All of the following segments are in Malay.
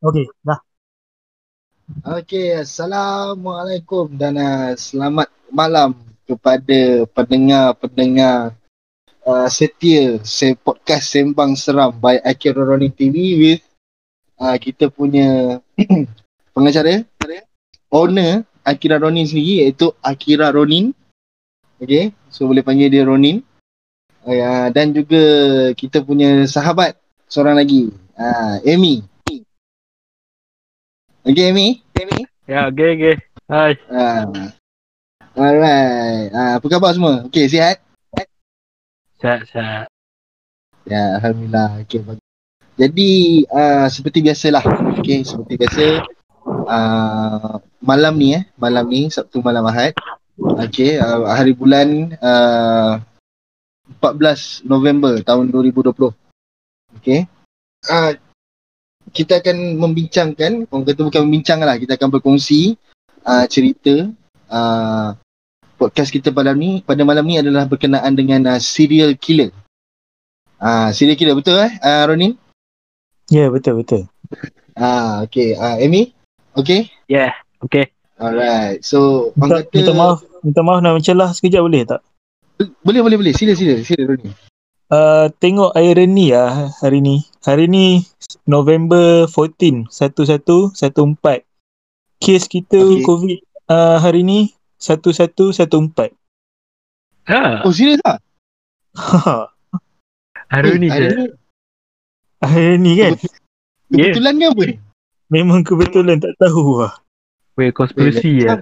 Okey, dah. Okey, Assalamualaikum dan uh, selamat malam kepada pendengar-pendengar uh, setia se podcast Sembang Seram by Akira Ronin TV with uh, kita punya pengacara, owner Akira Ronin sendiri iaitu Akira Ronin. Okey, so boleh panggil dia Ronin. Uh, dan juga kita punya sahabat seorang lagi, uh, Amy. Okay, Amy? Amy? Ya, okey okey. Hai. Uh, alright. Uh, apa khabar semua? Okay, sihat? Sihat sihat. Ya, Alhamdulillah. Okay, bagus. Jadi, uh, seperti biasalah. Okay, seperti biasa. Uh, malam ni eh. Malam ni, Sabtu malam Ahad. Okay, uh, hari bulan uh, 14 November tahun 2020. Okay. Uh, kita akan membincangkan, orang kata bukan membincang lah, kita akan berkongsi uh, cerita uh, podcast kita pada ni pada malam ni adalah berkenaan dengan uh, serial killer. Ah uh, serial killer betul eh uh, Ronin? Ya, yeah, betul betul. Ah uh, okey, uh, Amy? Okey? Ya, yeah, okey. Alright. So Minta, orang kata minta maaf, minta maaf nak mencelah sekejap boleh tak? boleh boleh boleh. Sila sila sila Ronin. Uh, tengok irony lah hari ni. Hari ni November 14, 1114. Kes kita okay. COVID uh, hari ni 1114. Ha, Oh serius ah? hari ni Eh, hari je. ni hari ni kan kebetulan ke apa? memang kebetulan tak tahu lah. Weh, konspirasi ya.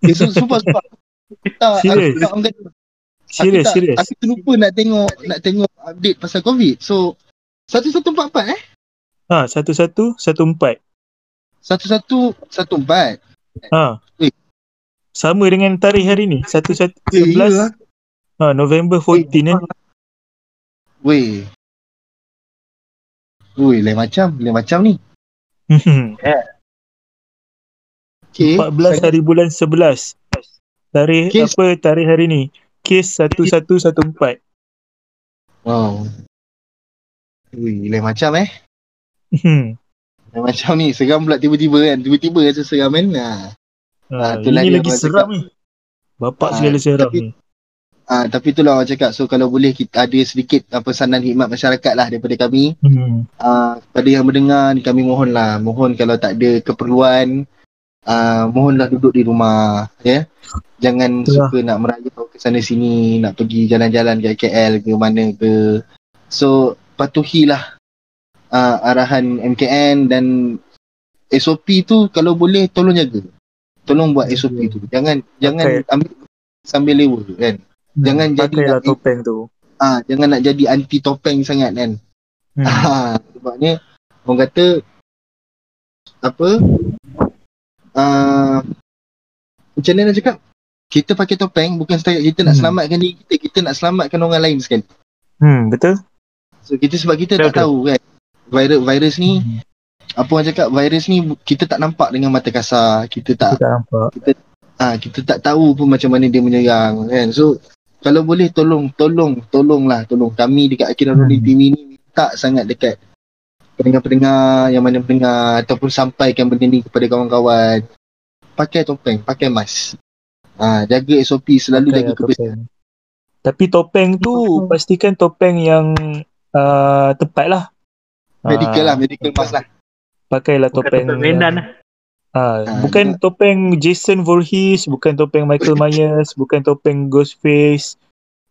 Eh, su- sumpah sumpah. Tak, Serius? aku tak Serius, aku tak, serius. Aku terlupa nak tengok nak tengok update pasal COVID. So 1144 eh? Ha, 1114. 1114. Ha. Eh. Sama dengan tarikh hari ni. 11 Eh, 11 ya. ha, November 14 kan. Weh. Weh, lain macam, lain macam ni. Hmm. Okay. 14 hari bulan 11. Tarikh Kes- apa tarikh hari ni? Kes 1114. Wow. Weh, lain macam eh. Hmm. Lain macam ni, seram pula tiba-tiba kan. Tiba-tiba rasa seram kan. Nah. Ha, itulah ini dia lagi seram ni. Bapak Ah, segala seram tapi- ni. Ah, tapi itulah orang cakap. So kalau boleh kita ada sedikit ah, pesanan hikmat masyarakat lah daripada kami. Hmm. uh, kepada yang mendengar ni kami mohonlah mohon kalau tak ada keperluan uh, mohonlah duduk di rumah ya jangan Betul lah. suka nak merayau ke sana sini nak pergi jalan-jalan ke KL ke mana ke so patuhilah uh, arahan MKN dan SOP tu kalau boleh tolong jaga tolong buat SOP tu jangan jangan ambil sambil lewa kan Jangan jadi nak- topeng tu. ah jangan nak jadi anti topeng sangat kan Hmm. Ah, sebabnya orang kata apa? Uh, macam mana nak cakap? Kita pakai topeng bukan setakat kita nak Hmm. selamatkan diri kita, kita nak selamatkan orang lain sekali. Hmm, betul? So kita sebab kita Betul, tak tahu kan. Virus virus ni apa orang cakap virus ni kita tak nampak dengan mata kasar, kita Kita tak tak nampak. ah kita tak tahu pun macam mana dia menyerang kan. So kalau boleh tolong tolong tolonglah tolong kami dekat Akira Hmm. TV ni minta sangat dekat pendengar-pendengar yang mana mendengar ataupun sampaikan benda ni kepada kawan-kawan. Pakai topeng, pakai mask. Ah, jaga SOP selalu jaga Pakailah kebersihan. topeng. Tapi topeng tu pastikan topeng yang uh, tepat lah. Medical Ah, lah, medical mask lah. Pakailah Bukan topeng topeng mainan yang- lah. Ah, Ah, bukan topeng Jason Voorhees, bukan topeng Michael Myers, bukan topeng Ghostface,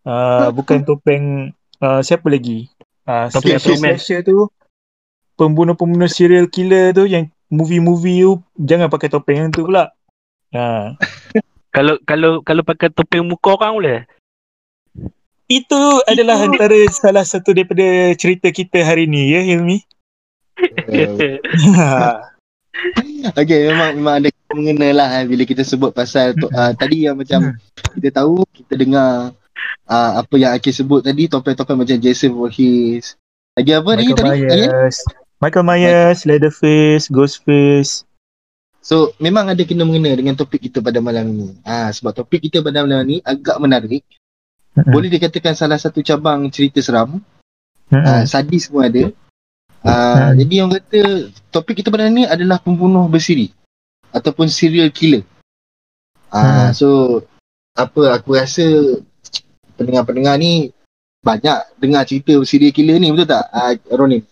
ah, bukan topeng ah, siapa lagi? Ah, Topeng slasher tu pembunuh-pembunuh serial killer tu yang movie-movie tu jangan pakai topeng yang tu pula. Ha. Kalau kalau kalau pakai topeng muka orang boleh. Itu adalah antara salah satu daripada cerita kita hari ni ya Hilmi. Ha. Okay memang memang ada mengena lah eh, bila kita sebut pasal to, uh, tadi yang macam kita tahu kita dengar uh, apa yang Akil sebut tadi topeng-topeng macam Jason Voorhees. Lagi apa lagi Michael tadi? Myers. Michael Myers, Leatherface, Ghostface. So memang ada kena mengena dengan topik kita pada malam ni. Ah sebab topik kita pada malam ni agak menarik. Mm-mm. Boleh dikatakan salah satu cabang cerita seram. Mm-mm. Uh, sadis pun ada. Uh, Hmm. Jadi yang kata topik kita pada ni adalah pembunuh bersiri ataupun serial killer. Uh, Hmm. So apa aku rasa pendengar-pendengar ni banyak dengar cerita serial killer ni betul tak uh, Ronin?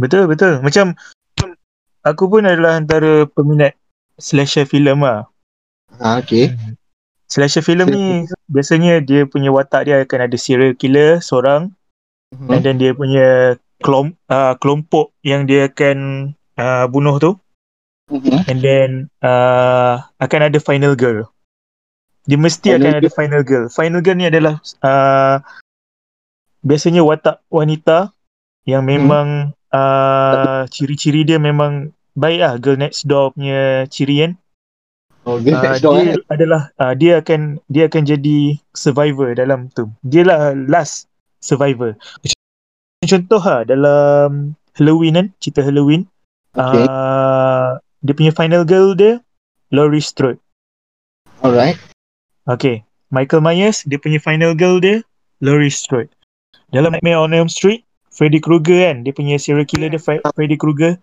Betul betul. Macam aku pun adalah antara peminat slasher film lah. Ah okay. Slasher film ni biasanya dia punya watak dia akan ada serial killer seorang Hmm. and then dia punya kelom, uh, kelompok yang dia akan uh, bunuh tu Mhm. and then uh, akan ada final girl. Dia mesti Final akan ada final girl. Final girl ni adalah uh, biasanya watak wanita yang memang uh, ciri-ciri dia memang baik lah girl next door punya ciri kan. Oh, Uh, next door dia eh. adalah uh, dia akan dia akan jadi survivor dalam tu. Dia lah last survivor. Contoh lah dalam Halloween kan, cerita Halloween. Okay. Uh, dia punya final girl dia Laurie Strode. Alright. Okay. Michael Myers, dia punya final girl dia Laurie Strode. Dalam Nightmare on Elm Street, Freddy Krueger kan, dia punya serial killer dia Fre- Freddy Krueger.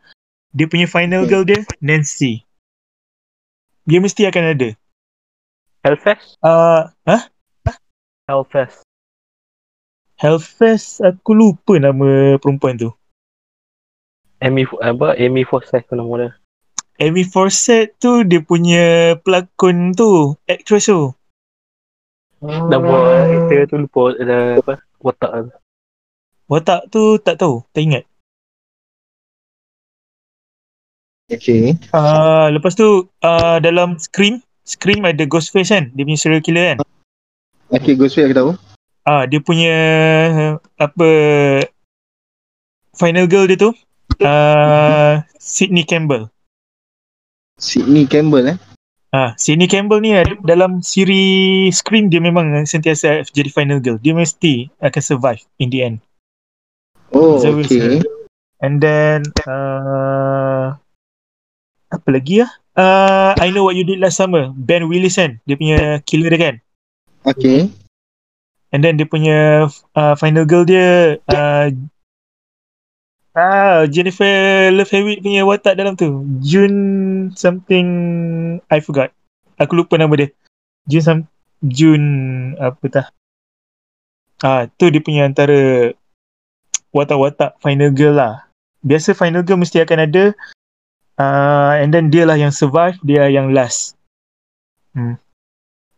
Dia punya final Okay. girl dia Nancy. Dia mesti akan ada. Hellfest? Uh, huh? Hellfest. Hellfest aku lupa nama perempuan tu. Amy apa? Amy Forsyth tu nama dia. Amy Forsett tu dia punya pelakon tu, actress tu. Nama actor tu lupa ada apa? Watak tu. Tak tahu, tak ingat. Okay. Uh, lepas tu uh, dalam Scream, Scream ada Ghostface kan, dia punya serial killer kan. Okay, Ghostface aku tahu. Ah, dia punya apa final girl dia tu uh, Sydney Campbell. Sydney Campbell eh. Ah, Sydney Campbell ni dalam siri Scream dia memang sentiasa jadi final girl. Dia mesti akan survive in the end. Oh, okay. And then uh, apa lagi ah? Uh, I know what you did last summer. Ben Willis kan, dia punya killer dia kan. Okay. And then dia punya uh, final girl dia uh, ah Jennifer Love Hewitt punya watak dalam tu. June something I forgot. Aku lupa nama dia. June some June apa tah. Ah tu dia punya antara watak-watak final girl lah. Biasa final girl mesti akan ada uh, and then dia lah yang survive, dia yang last. Hmm.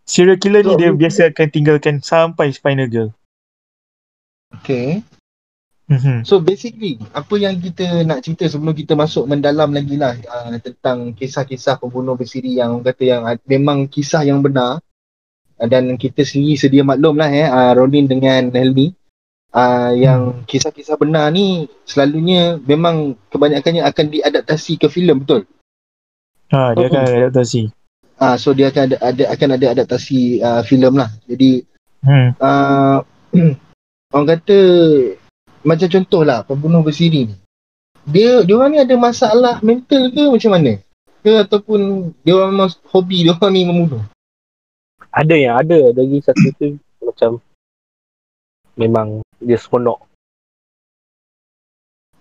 Serial killer ni So, dia biasa akan tinggalkan sampai final girl. Okay. Mhm. So basically apa yang kita nak cerita sebelum kita masuk mendalam lagi lah uh, tentang kisah-kisah pembunuh bersiri yang orang kata yang uh, memang kisah yang benar uh, dan kita sendiri sedia maklum lah eh uh, Ronin dengan Helmi uh, yang kisah-kisah benar ni selalunya memang kebanyakannya akan diadaptasi ke filem betul. Ha, dia akan adaptasi. Ah uh, so dia akan ada, ada akan ada adaptasi uh, filem lah. Jadi Hmm. uh, orang kata macam contohlah pembunuh bersiri ni. Dia dia orang ni ada masalah mental ke macam mana? Ke ataupun dia orang memang hobi dia orang ni membunuh? Ada yang ada lagi satu tu macam memang dia seronok.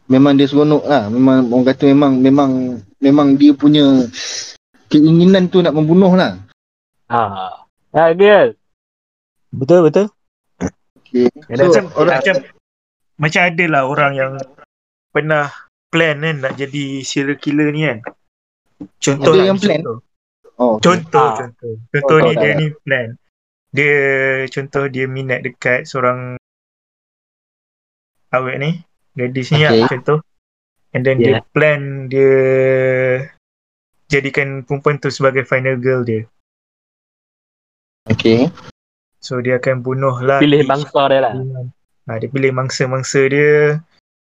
Memang dia seronok lah. Memang orang kata memang memang memang dia punya keinginan tu nak membunuh lah. Ha. Ha dia. Betul betul. Okay. So, macam orang macam macam ada lah orang yang pernah plan kan nak jadi serial killer ni kan. Contoh Ada lah, yang plan? contoh. Oh, okay. Contoh, Ah. contoh. Contoh Contoh ni dia lah. ni plan. Dia contoh dia minat dekat seorang awet ni. Gadis ni Okay. lah contoh. And then dia Yeah. plan dia jadikan perempuan tu sebagai final girl dia. okay. So dia akan bunuh lah. Pilih bangsa dia lah. Ha, dia pilih mangsa-mangsa dia.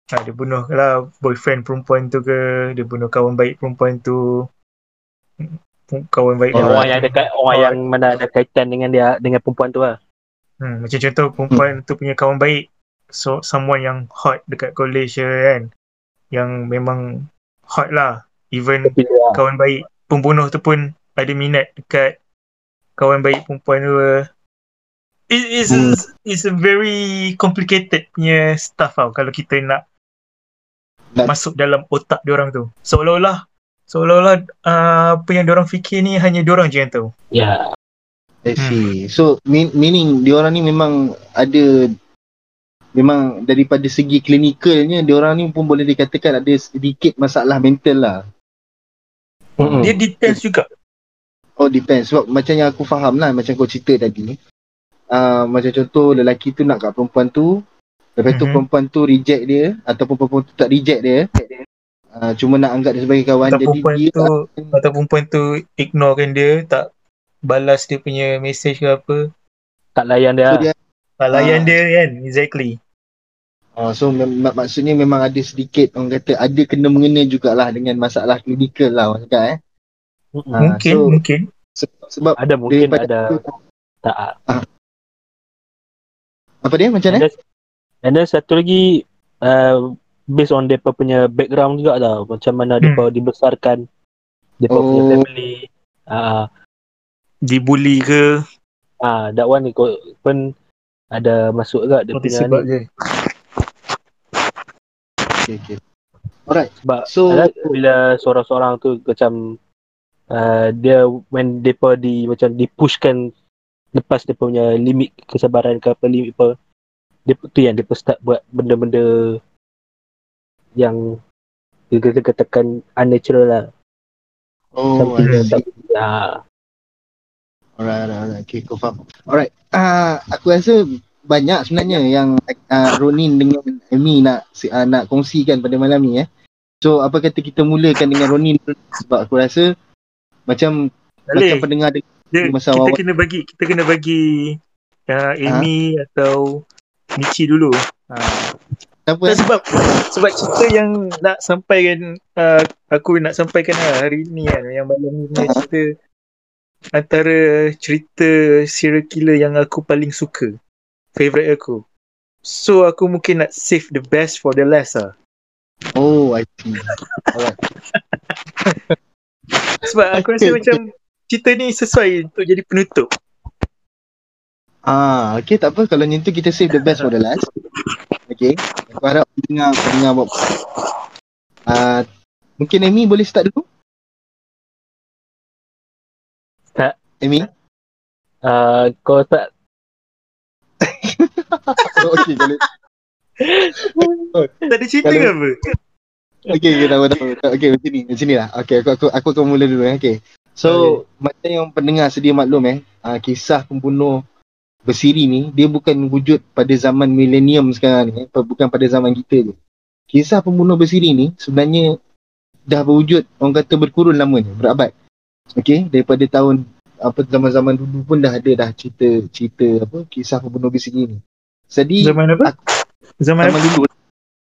Ha, dia bunuh lah boyfriend perempuan tu ke. Dia bunuh kawan baik perempuan tu. Kawan baik dia. orang yang dekat orang Oh. yang mana ada kaitan dengan dia dengan perempuan tu lah. Hmm, macam contoh perempuan tu punya kawan baik so someone yang hot dekat college je kan. Yang memang hot lah. Even Dia lah. kawan baik pembunuh tu pun ada minat dekat kawan baik perempuan tu. It is Hmm. is a very complicated punya stuff tau kalau kita nak Nak- masuk dalam otak diorang tu. Seolah-olah seolah-olah uh, apa yang diorang fikir ni hanya diorang je yang tahu. Ya. I see. So mean, meaning diorang ni memang ada memang daripada segi klinikalnya diorang ni pun boleh dikatakan ada sedikit masalah mental lah. Mm-mm. Dia details juga. Oh depends sebab macam yang aku faham lah macam kau cerita tadi. Uh, macam contoh lelaki tu nak kat perempuan tu lepas tu Mhm. perempuan tu reject dia ataupun perempuan tu tak reject dia uh, cuma nak anggap dia sebagai kawan Atau jadi perempuan dia tu atau perempuan tu ignorekan dia, tak balas dia punya message ke apa. Tak layan dia. so lah. dia layan Ah. dia kan. Exactly. uh, so mem- mak- maksudnya memang ada sedikit orang kata ada kena mengena jugalah dengan masalah klinikal lah orang cakap eh. Ah, mungkin, so- mungkin. Sebab, sebab Ada mungkin ada tu, tak. apa dia macam And mana? then, and then satu lagi uh, based on depa punya background juga tau. Macam mana Hmm. depa dibesarkan. Depa punya Oh. family. Ah, Dibuli ke. ah, that one ikut pun ada masuk juga dia punya ni. je. Okay, okay. Alright. Sebab So- ada bila seorang-seorang tu macam uh, dia when depa di macam dipushkan lepas dia punya limit kesabaran ke apa limit apa dia tu yang depa start buat benda-benda yang kita katakan unnatural lah Oh, something I yang see. tak ya Alright, alright, alright. Okay, kau faham. Alright. Uh, aku rasa banyak sebenarnya yang uh, Ronin dengan Amy nak uh, nak kongsikan pada malam ni eh. So, apa kata kita mulakan dengan Ronin sebab aku rasa macam macam Boleh. pendengar dia Dia, masa kita awal- kena bagi kita kena bagi uh, Amy atau Michi dulu. Uh, siapa tak sebab sebab cerita yang nak sampaikan uh, aku nak sampaikan lah hari ni kan yang malam ni punya cerita antara cerita serial killer yang aku paling suka. Favorite aku. So aku mungkin nak save the best for the last lah. Oh, I see. Alright. Sebab aku rasa macam cerita ni sesuai untuk jadi penutup. Ah, okay, tak apa. Kalau macam tu kita save the best for the last. Okay. Aku harap pendengar, pendengar buat. Uh, mungkin Amy boleh start dulu? Amy? uh, kau tak Oh, okay, kalau Tak ada cerita Kalau- ke apa? Okay, okay, tahu, tahu. Okay, macam ni, macam ni lah. Okay, aku, aku, aku akan mula dulu eh. Okay. So, macam yang pendengar sedia maklum eh, uh, kisah pembunuh bersiri ni, dia bukan wujud pada zaman milenium sekarang ni, eh, bukan pada zaman kita je. Kisah pembunuh bersiri ni sebenarnya dah berwujud, orang kata berkurun lamanya, berabad. Okay, daripada tahun apa zaman-zaman dulu pun dah ada dah cerita cerita apa kisah pembunuh bersiri ni. Jadi Zaman apa? Zaman zaman apa? dulu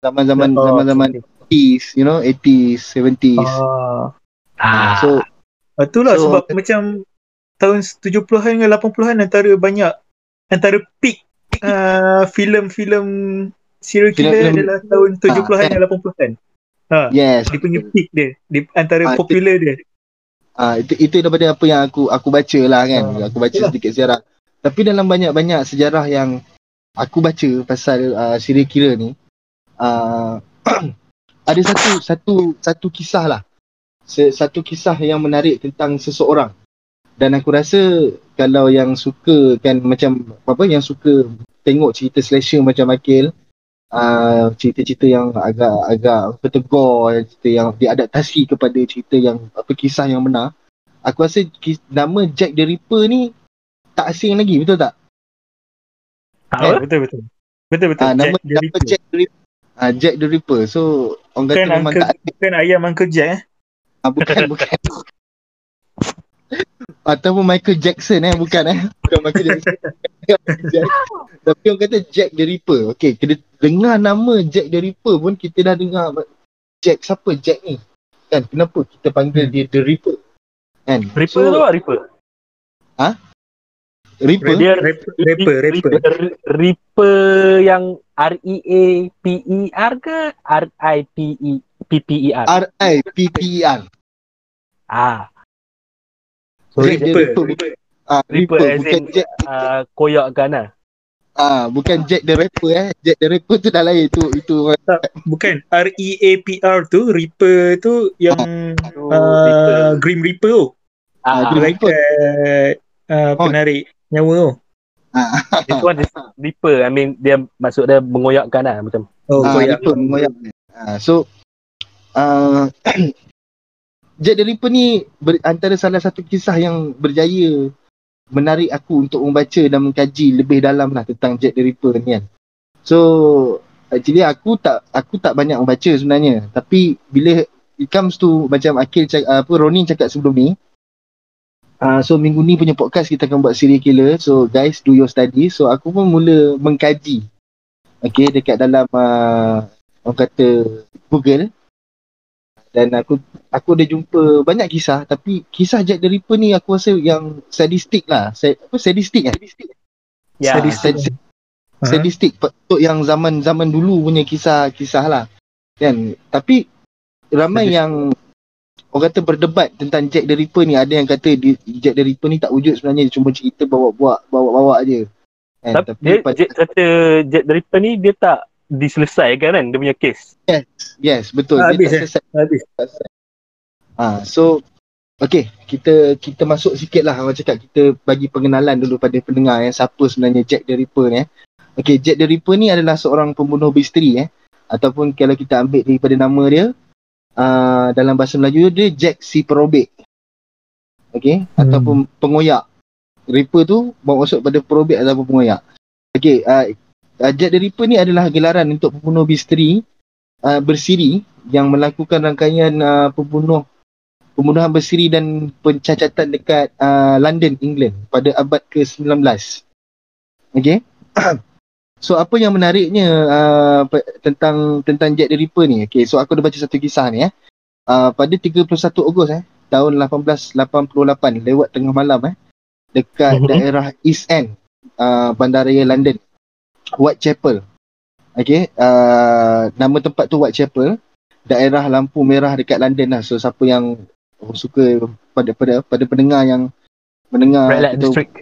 zaman-zaman Oh, zaman-zaman okay. 80s, you know, 80s, 70s. Ah. ah, So, Itulah So- sebab macam tahun 70-an dengan 80-an antara banyak antara peak uh, filem-filem serial killer Filem-filem- adalah tahun 70-an kan? dan 80-an. Ha, yes. dia punya peak dia, di antara Ah, popular dia. Ah itu itu daripada apa yang aku aku baca lah kan. Ah, aku baca itulah. sedikit sejarah. Tapi dalam banyak-banyak sejarah yang aku baca pasal uh, serial killer ni uh, ada satu satu satu kisah lah. Satu kisah yang menarik tentang seseorang. Dan aku rasa kalau yang suka kan macam apa yang suka tengok cerita slasher macam Akil uh, cerita-cerita yang agak-agak bertegur, cerita yang diadaptasi kepada cerita yang apa kisah yang benar. Aku rasa kis, nama Jack the Ripper ni tak asing lagi, betul tak? Ah, betul betul. Betul betul. Ah, nama, Jack the nama Ripper. Jack the Ripper. Ah, Jack the Ripper. So orang kata Bukan memang Uncle, tak bukan ayam Uncle Jack eh. ah, bukan bukan. Ataupun Michael Jackson eh bukan eh. Bukan Michael Jackson. Jack. Tapi orang kata Jack the Ripper. Okay, kita dengar nama Jack the Ripper pun kita dah dengar Jack siapa Jack ni? Kan kenapa kita panggil dia the Ripper? Kan? Ripper tu apa Ripper? Ripper. Dia Rapper, rapper, rapper. Ripper, Ripper yang R E A P E R ke R I P E P P E R? R I P P E R. Ah. So Jack the Ripper. Ripper. Ah, Ripper Ripper as bukan in Jack uh, koyak kan lah. ah bukan Jack the Rapper eh. Jack the Rapper tu dah lain tu itu Bukan R E A P R tu Reaper tu yang uh, Ripper. Grim Reaper tu. Ah, Ah, Grim Like uh, uh, Oh. penarik nyawa tu. this one is Ripper. I mean dia maksud dia mengoyakkan lah macam. Oh, Ah, koyak. Ripper mengoyak. Ah, so uh, Jack the Ripper ni ber, antara salah satu kisah yang berjaya menarik aku untuk membaca dan mengkaji lebih dalam lah tentang Jack the Ripper ni kan. So actually aku tak aku tak banyak membaca sebenarnya. Tapi bila it comes to macam Akil cak, apa Ronin cakap sebelum ni Uh, so minggu ni punya podcast kita akan buat serial killer. So guys do your study. So aku pun mula mengkaji. Okay dekat dalam uh, orang kata Google dan aku aku ada jumpa banyak kisah tapi kisah Jack the Ripper ni aku rasa yang sadistik lah Sa- apa sadistik eh Ya. Sadistik. Sad- Ha? sadistik untuk yang zaman-zaman dulu punya kisah-kisah lah kan tapi ramai Sadistik. yang orang kata berdebat tentang Jack the Ripper ni ada yang kata dia, Jack the Ripper ni tak wujud sebenarnya dia cuma cerita bawa-bawa bawa-bawa je kan? Tapi dia, Jet, kata Jet the Ripper ni dia tak diselesaikan kan dia punya kes. yes betul Ah, dia habis, tak eh? selesai Habis. Ha, so okay kita kita masuk sikit lah orang cakap kita bagi pengenalan dulu pada pendengar ya siapa sebenarnya Jack the Ripper ni eh. Okay Jack the Ripper ni adalah seorang pembunuh misteri eh ataupun kalau kita ambil daripada nama dia uh, dalam bahasa Melayu dia Jack si perobek. Okay Hmm. ataupun pengoyak. Ripper tu bermaksud pada perobek ataupun pengoyak. Okay uh, uh, Jack the Ripper ni adalah gelaran untuk pembunuh misteri uh, bersiri yang melakukan rangkaian uh, pembunuh pembunuhan bersiri dan pencacatan dekat uh, London, England pada abad ke-19. Okay. so apa yang menariknya uh, tentang tentang Jack the Ripper ni? Okay, so aku dah baca satu kisah ni eh. Uh, pada 31 Ogos eh tahun 1888 lewat tengah malam eh dekat Mhm. daerah East End uh, bandaraya London Whitechapel okay uh, nama tempat tu Whitechapel daerah lampu merah dekat London lah. So siapa yang suka pada pada pada pendengar yang mendengar Red Light District.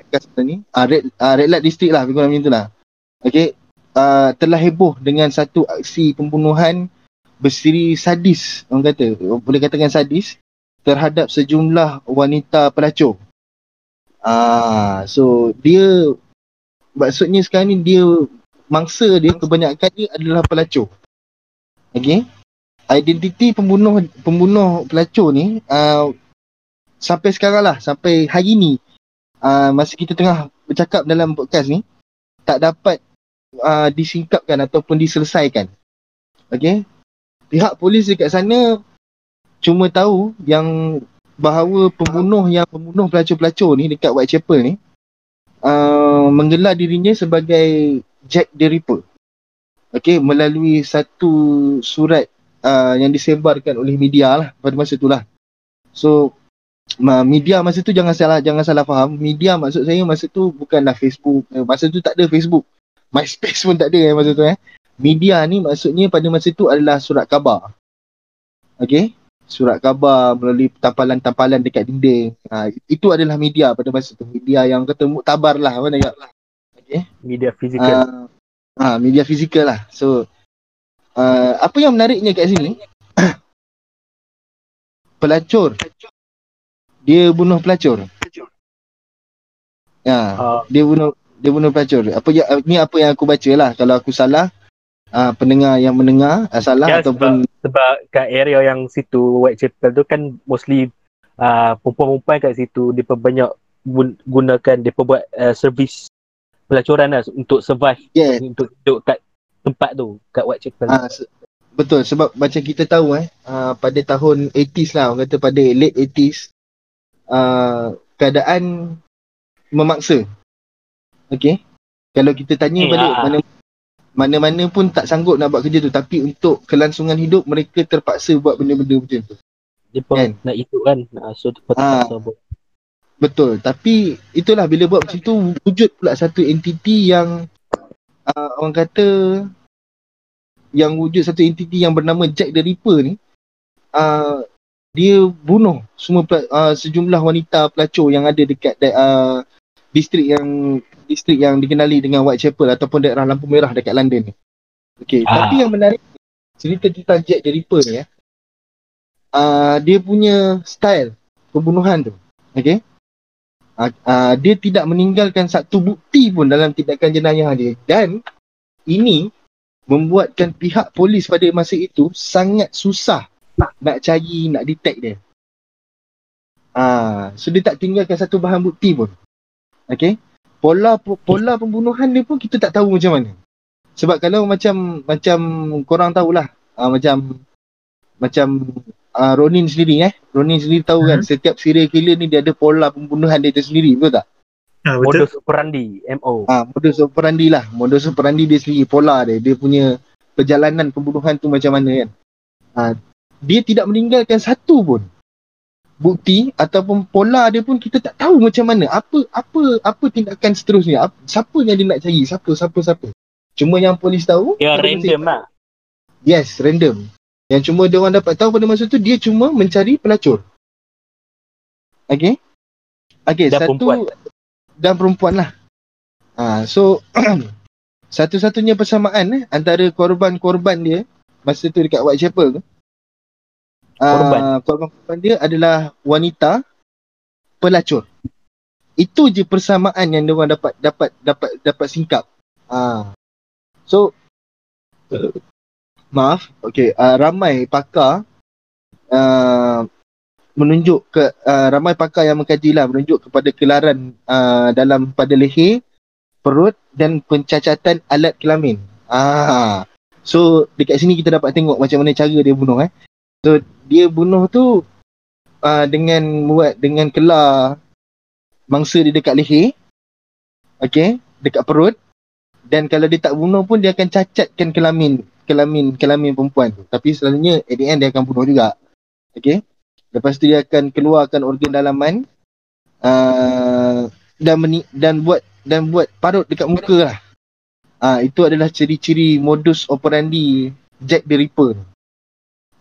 ni. Ah red ah, red light district lah kurang macam tu lah. Okey uh, telah heboh dengan satu aksi pembunuhan bersiri sadis orang kata. Boleh katakan sadis terhadap sejumlah wanita pelacur. Ah so dia maksudnya sekarang ni dia mangsa dia kebanyakan dia adalah pelacur. Okey? Identiti pembunuh pembunuh pelacur ni uh, sampai sekarang lah sampai hari ni uh, masa kita tengah bercakap dalam podcast ni tak dapat uh, disingkapkan ataupun diselesaikan. Okey? Pihak polis dekat sana cuma tahu yang bahawa pembunuh yang pembunuh pelacur-pelacur ni dekat Whitechapel ni uh, menggelar dirinya sebagai Jack the Ripper okey melalui satu surat uh, yang disebarkan oleh media lah pada masa tu lah. So media masa tu jangan salah jangan salah faham. Media maksud saya masa tu bukanlah Facebook. Eh, Masa tu tak ada Facebook. MySpace pun tak ada eh, masa tu eh. Media ni maksudnya pada masa tu adalah surat khabar. Okay. Surat khabar melalui tampalan-tampalan dekat dinding. Ha, itu adalah media pada masa tu. Media yang kata muktabar lah. Mana ya? Okay. Media fizikal. Uh, ah, media fizikal lah. So uh, apa yang menariknya kat sini pelacur dia bunuh pelacur. Ya, Uh, dia bunuh dia bunuh pelacur. Apa ya ni apa yang aku baca lah. Kalau aku salah uh, pendengar yang mendengar uh, salah Ya, ataupun sebab kat area yang situ Whitechapel tu kan mostly uh, perempuan-perempuan kat situ dia banyak gun- gunakan dia buat uh, servis pelacuran lah untuk survive yeah, untuk duduk kat tempat tu kat Whitechapel. uh, se- betul sebab macam kita tahu eh uh, pada tahun 80s lah orang kata pada late 80s uh, keadaan memaksa. Okay. Kalau kita tanya Eh, balik ah. mana mana-mana pun tak sanggup nak buat kerja tu tapi untuk kelangsungan hidup mereka terpaksa buat benda-benda macam tu. Dia pun kan? nak itu kan. So Ah. terpaksa buat. Betul. Tapi itulah bila buat macam tu wujud pula satu entiti yang uh, orang kata yang wujud satu entiti yang bernama Jack the Ripper ni uh, dia bunuh semua uh, sejumlah wanita pelacur yang ada dekat uh, distrik yang distrik yang dikenali dengan Whitechapel ataupun daerah lampu merah dekat London ni. Okey, Ah. tapi yang menarik cerita tentang Jack the Ripper ni ya. Uh, dia punya style pembunuhan tu. Okey. Uh, uh, dia tidak meninggalkan satu bukti pun dalam tindakan jenayah dia dan ini membuatkan pihak polis pada masa itu sangat susah nak cari, nak detect dia. Ah, so dia tak tinggalkan satu bahan bukti pun. Okay. Pola pola pembunuhan dia pun kita tak tahu macam mana. Sebab kalau macam macam korang tahulah, ah, macam macam ah, Ronin sendiri eh. Ronin sendiri tahu kan setiap serial killer ni dia ada pola pembunuhan dia tersendiri, betul tak? Ha, betul. Modus operandi, MO. Ah, modus operandi lah. Modus operandi dia sendiri, pola dia. Dia punya perjalanan pembunuhan tu macam mana kan. Ah, dia tidak meninggalkan satu pun bukti ataupun pola dia pun kita tak tahu macam mana. Apa apa apa tindakan seterusnya. Apa, siapa yang dia nak cari? Siapa siapa siapa. Cuma yang polis tahu Dia masa random lah. Yes, random. Yang cuma dia orang dapat tahu pada masa tu dia cuma mencari pelacur. Okay? Okay, Dan satu perempuan. dan perempuan lah. Ha, so satu-satunya persamaan eh, antara korban-korban dia masa tu dekat Whitechapel tu. Korban. Uh, korban-korban dia adalah wanita pelacur. Itu je persamaan yang dia orang dapat dapat dapat dapat singkap. Ah. So maaf, okey, uh, ramai pakar uh, menunjuk ke uh, ramai pakar yang mengkaji lah menunjuk kepada kelaran uh, dalam pada leher, perut dan pencacatan alat kelamin. Ah. So dekat sini kita dapat tengok macam mana cara dia bunuh eh. So dia bunuh tu uh, dengan buat dengan kelar mangsa dia dekat leher. Okey, dekat perut. Dan kalau dia tak bunuh pun dia akan cacatkan kelamin kelamin kelamin perempuan tu. Tapi selalunya at the end dia akan bunuh juga. Okey. Lepas tu dia akan keluarkan organ dalaman uh, dan meni- dan buat dan buat parut dekat muka lah. Ah itu adalah ciri-ciri modus operandi Jack the Ripper.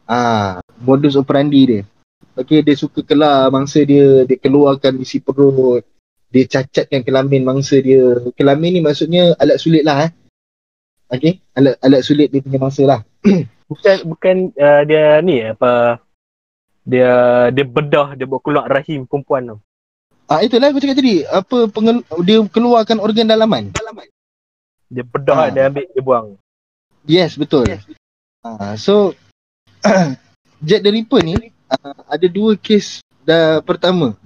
Ah modus operandi dia. Okey dia suka kelar mangsa dia, dia keluarkan isi perut, dia cacatkan kelamin mangsa dia. Kelamin ni maksudnya alat sulit lah eh. Okey, alat alat sulit dia punya mangsa lah. Bukan bukan uh, dia ni apa dia dia bedah dia buat keluar rahim perempuan tu. Ah itulah aku cakap tadi, apa pengel- dia keluarkan organ dalaman. Dia bedah Ah. dia ambil dia buang. Yes, betul. Yes. Uh, so Jack the Ripper ni uh, ada dua kes dah pertama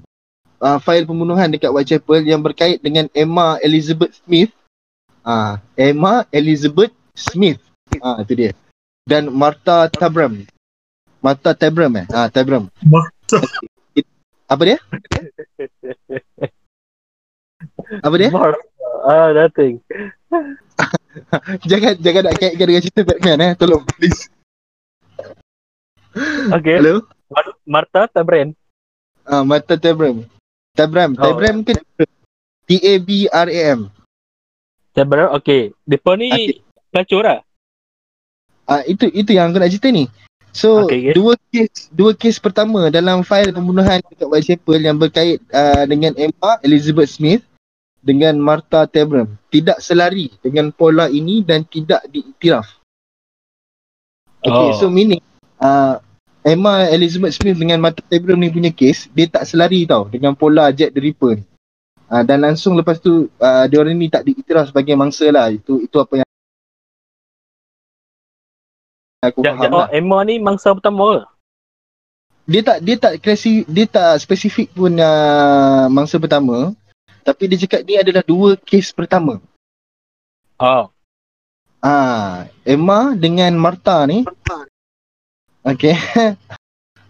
uh, fail pembunuhan dekat Whitechapel yang berkait dengan Emma Elizabeth Smith. Ah, uh, Emma Elizabeth Smith. Ah, uh, itu dia. Dan Martha Tabram. Martha Tabram eh? Ah, Tabram. Martha. Apa dia? Apa dia? Ah, nothing. jangan jangan nak kaitkan dengan cerita Batman eh. Tolong please. Okay. Hello? Mar- Martha Tabren. Ah, Martha Tabram. Tabram. Oh. Tabram ke T A B R A M. Tabren, okay. Depa ni Okay. pelacur lah. Ah itu itu yang aku nak cerita ni. So Okay, okay. dua kes dua kes pertama dalam fail pembunuhan dekat Whitechapel yang berkait uh, dengan Emma Elizabeth Smith dengan Martha Tabram tidak selari dengan pola ini dan tidak diiktiraf. Okay, Oh. so meaning uh, Emma Elizabeth Smith dengan Martha Tabram ni punya kes dia tak selari tau dengan pola Jack the Ripper ni. Uh, dan langsung lepas tu uh, dia orang ni tak diiktiraf sebagai mangsa lah. Itu itu apa yang Aku Jap, faham jap, lah. oh, Emma ni mangsa pertama ke? Dia tak dia tak klasi dia tak spesifik pun uh, mangsa pertama. Tapi dia cakap ni adalah dua kes pertama. Oh. Ah, Emma dengan Martha ni. Okay.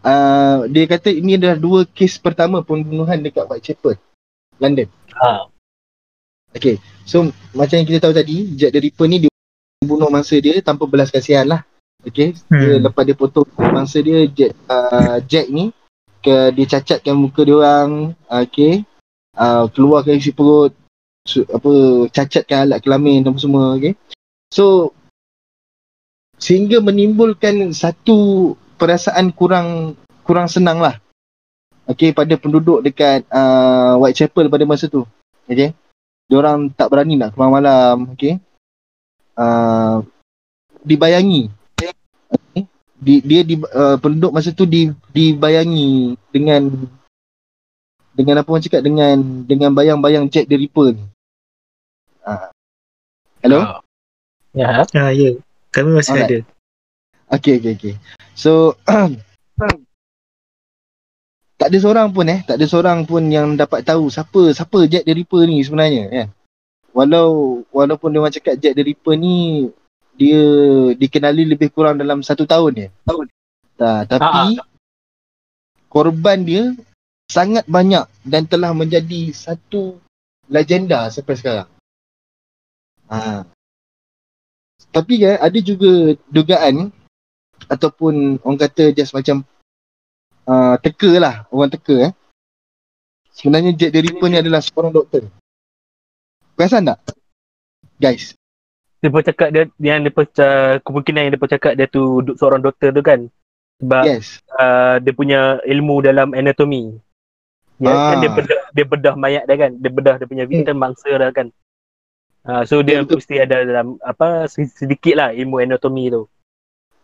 uh, dia kata ini adalah dua kes pertama pembunuhan dekat Whitechapel, London. Ha. Okay. So macam yang kita tahu tadi, Jack the Ripper ni dia bunuh mangsa dia tanpa belas kasihan lah. Okay. Dia, Hmm. lepas dia potong mangsa dia, Jack, uh, Jack ni ke dia cacatkan muka dia orang, okay. Uh, keluarkan isi perut, su, apa cacatkan alat kelamin dan semua, okay. So sehingga menimbulkan satu perasaan kurang kurang senang lah. Okay, pada penduduk dekat uh, Whitechapel pada masa tu. Okay. Diorang tak berani nak keluar malam, okay. Uh, dibayangi. Okay. Di, dia di, uh, penduduk masa tu di, dibayangi dengan dengan apa orang cakap dengan dengan bayang-bayang Jack the Ripper ni. Uh. Hello? Ah. Ya. Ah, ya. Kami masih Alright. ada. Okay, okay, okay. So, tak ada seorang pun eh, tak ada seorang pun yang dapat tahu siapa siapa Jack the Ripper ni sebenarnya kan. Walau walaupun dia orang cakap Jack the Ripper ni dia dikenali lebih kurang dalam satu tahun je. Tahun. Tak, tapi korban dia sangat banyak dan telah menjadi satu legenda sampai sekarang. Ha. Tapi kan ada juga dugaan ataupun orang kata just macam uh, teka lah, orang teka eh. Sebenarnya Jack the Ripper ni adalah seorang doktor. Perasan tak? Guys, Dia pun cakap dia yang dia uh, kemungkinan yang dia pun cakap dia tu seorang doktor tu kan. Sebab yes. uh, dia punya ilmu dalam anatomi. Ya, Ah. kan dia bedah dia bedah mayat dia kan. Dia bedah dia punya victim mangsa dia kan. Uh, so dia betul. mesti ada dalam apa sedi- sedikit lah ilmu anatomi tu.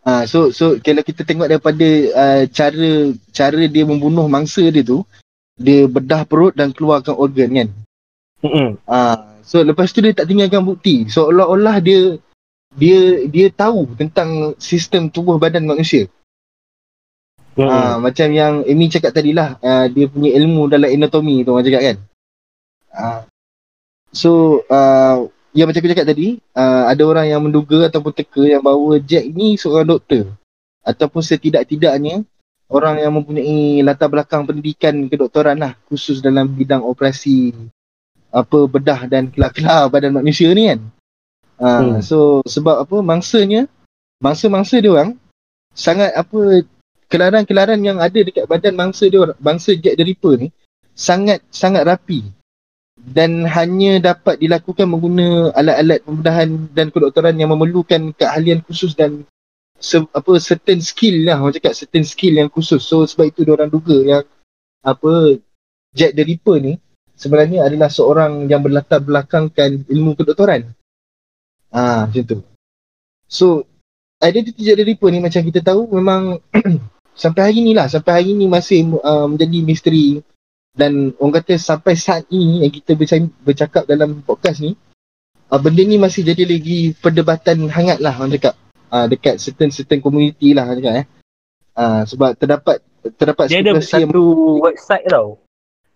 Ah, so so kalau kita tengok daripada uh, cara cara dia membunuh mangsa dia tu, dia bedah perut dan keluarkan organ kan. Mm-mm. Ah, so lepas tu dia tak tinggalkan bukti. Seolah-olah dia dia dia tahu tentang sistem tubuh badan manusia. Mm-mm. Ah, macam yang Amy cakap tadi lah, ah, dia punya ilmu dalam anatomi tu orang cakap kan. Ah, so uh, ya macam aku cakap tadi, uh, ada orang yang menduga ataupun teka yang bahawa Jack ni seorang doktor ataupun setidak-tidaknya orang yang mempunyai latar belakang pendidikan kedoktoran lah khusus dalam bidang operasi apa bedah dan kelar-kelar badan manusia ni kan. Uh, Hmm. So sebab apa mangsanya mangsa-mangsa dia orang sangat apa kelaran-kelaran yang ada dekat badan mangsa dia orang, bangsa Jack the Ripper ni sangat sangat rapi dan hanya dapat dilakukan mengguna alat-alat pembedahan dan kedoktoran yang memerlukan keahlian khusus dan se, apa certain skill lah. Orang cakap certain skill yang khusus. So sebab itu orang duga yang apa Jack the Ripper ni sebenarnya adalah seorang yang berlatar belakangkan ilmu kedoktoran. Ah macam tu. So identiti Jack the Ripper ni macam kita tahu memang sampai hari ni lah. Sampai hari ni masih uh, menjadi misteri dan orang kata sampai saat ini yang kita bercakap, dalam podcast ni uh, benda ni masih jadi lagi perdebatan hangat lah orang cakap uh, dekat certain-certain community lah orang cakap eh uh, sebab terdapat terdapat Dia ada spekulasi yang satu website tau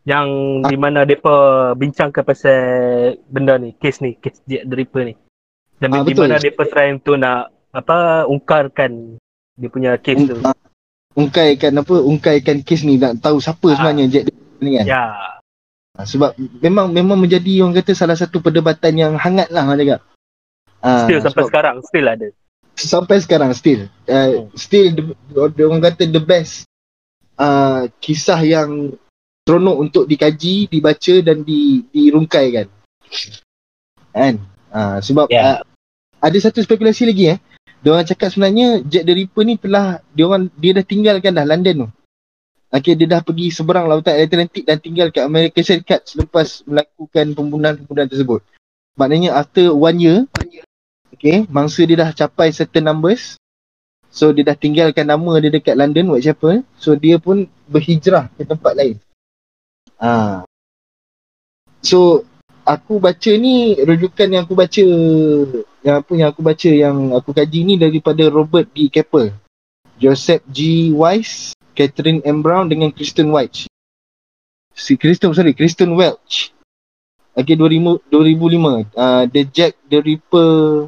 yang Ah. di mana depa bincangkan pasal benda ni, kes ni, kes the Ripper ni. Dan Ah, di mana depa try tu nak apa ungkarkan dia punya kes tu. uh, ungkaikan apa ungkaikan kes ni nak tahu siapa Ah. sebenarnya Jack ni kan Ya. uh, sebab memang memang menjadi orang kata salah satu perdebatan yang hangat lah orang cakap uh, Still sampai sebab- sekarang still ada. sampai sekarang still uh, Hmm. still the, the, orang kata the best uh, kisah yang seronok untuk dikaji, dibaca dan di, dirungkaikan. Kan? Uh, sebab Ya. uh, ada satu spekulasi lagi eh. Dia orang cakap sebenarnya Jack the Ripper ni telah dia orang dia dah tinggalkan dah London tu. Okay, dia dah pergi seberang lautan Atlantik dan tinggal kat Amerika Syarikat selepas melakukan pembunuhan-pembunuhan tersebut. Maknanya after one year, okay, mangsa dia dah capai certain numbers. So dia dah tinggalkan nama dia dekat London, Whitechapel. So dia pun berhijrah ke tempat lain. Ah. So aku baca ni rujukan yang aku baca yang apa yang aku baca yang aku kaji ni daripada Robert D. Keppel, Joseph G. Weiss, Catherine M. Brown dengan Kristen Welch. Si Kristen sorry, Kristen Welch. Okay, 2000, 2005. Uh, The Jack the Ripper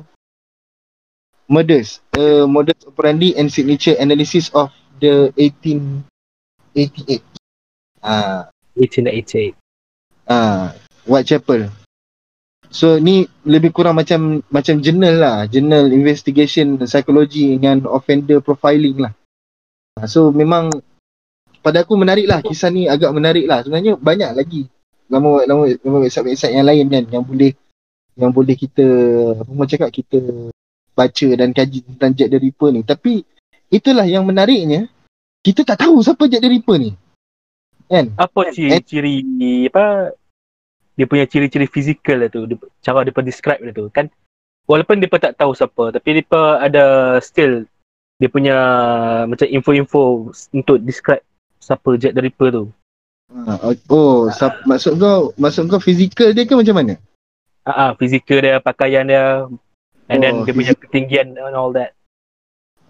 Murders. A modus operandi and signature analysis of the 1888. Ah, 1888. ah, Whitechapel. So ni lebih kurang macam macam journal lah, journal investigation psychology dengan offender profiling lah. Ah, So memang pada aku menarik lah kisah ni agak menarik lah. Sebenarnya banyak lagi nama nama nama website-website yang lain kan yang boleh yang boleh kita apa orang cakap kita baca dan kaji tentang Jack the Ripper ni. Tapi itulah yang menariknya kita tak tahu siapa Jack the Ripper ni. Kan? Apa ciri-ciri apa dia punya ciri-ciri fizikal lah tu, dia, cara dia describe dia tu kan. Walaupun dia tak tahu siapa tapi dia ada still dia punya macam info-info untuk describe siapa Jack the Ripper tu. Ha, oh, sap, maksud kau maksud kau fizikal dia ke macam mana? Ah, uh, fizikal dia, pakaian dia and then Oh, dia punya ketinggian and all that.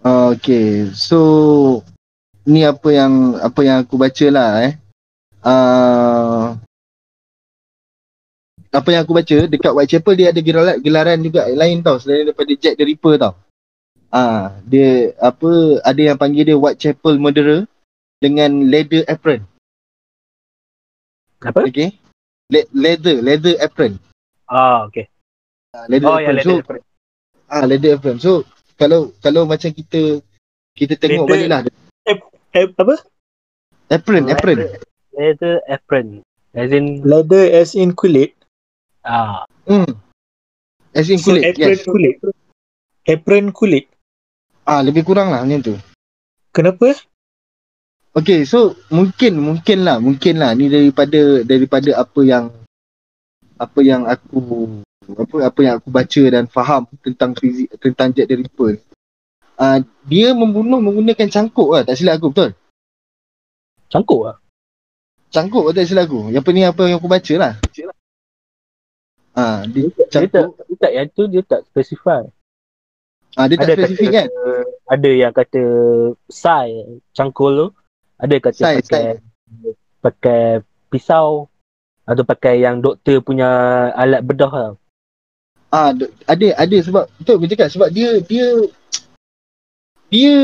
Okay. So ni apa yang apa yang aku baca lah eh. Uh, apa yang aku baca dekat Whitechapel dia ada gelaran, gelaran juga lain tau selain daripada Jack the Ripper tau. Ah, dia apa ada yang panggil dia Whitechapel Murderer dengan leather apron. Apa? Okay. Le- leather, leather apron. Ah, okay. Ah, leather Oh, ya, apron. So, leather. ah leather apron. So kalau kalau macam kita kita tengok Leather- balik lah Eh, apa? apron, apron. Leather apron. As in, Leather as in kulit. Ah, Hmm. As in So, kulit, apron yes. kulit. Apron kulit. Ah, lebih kurang lah macam tu. Kenapa? Okay, so mungkin mungkin lah, mungkin lah ni daripada daripada apa yang apa yang aku apa apa yang aku baca dan faham tentang fizik tentang Jack the Ripper. Ah, dia membunuh menggunakan cangkuk lah, tak silap aku betul. cangkuk lah. Cangkuk tak silap aku. Yang apa ni apa yang aku baca lah. Ah, dia Dia tak, cangkuk. dia tak, yang tu dia tak specify. Ah, dia tak spesifik kan? Ada yang kata sai cangkul tu. Ada kata Sai, pakai pakai pisau atau pakai yang doktor punya alat bedah lah. Ah, d- ada ada sebab betul aku cakap sebab dia dia dia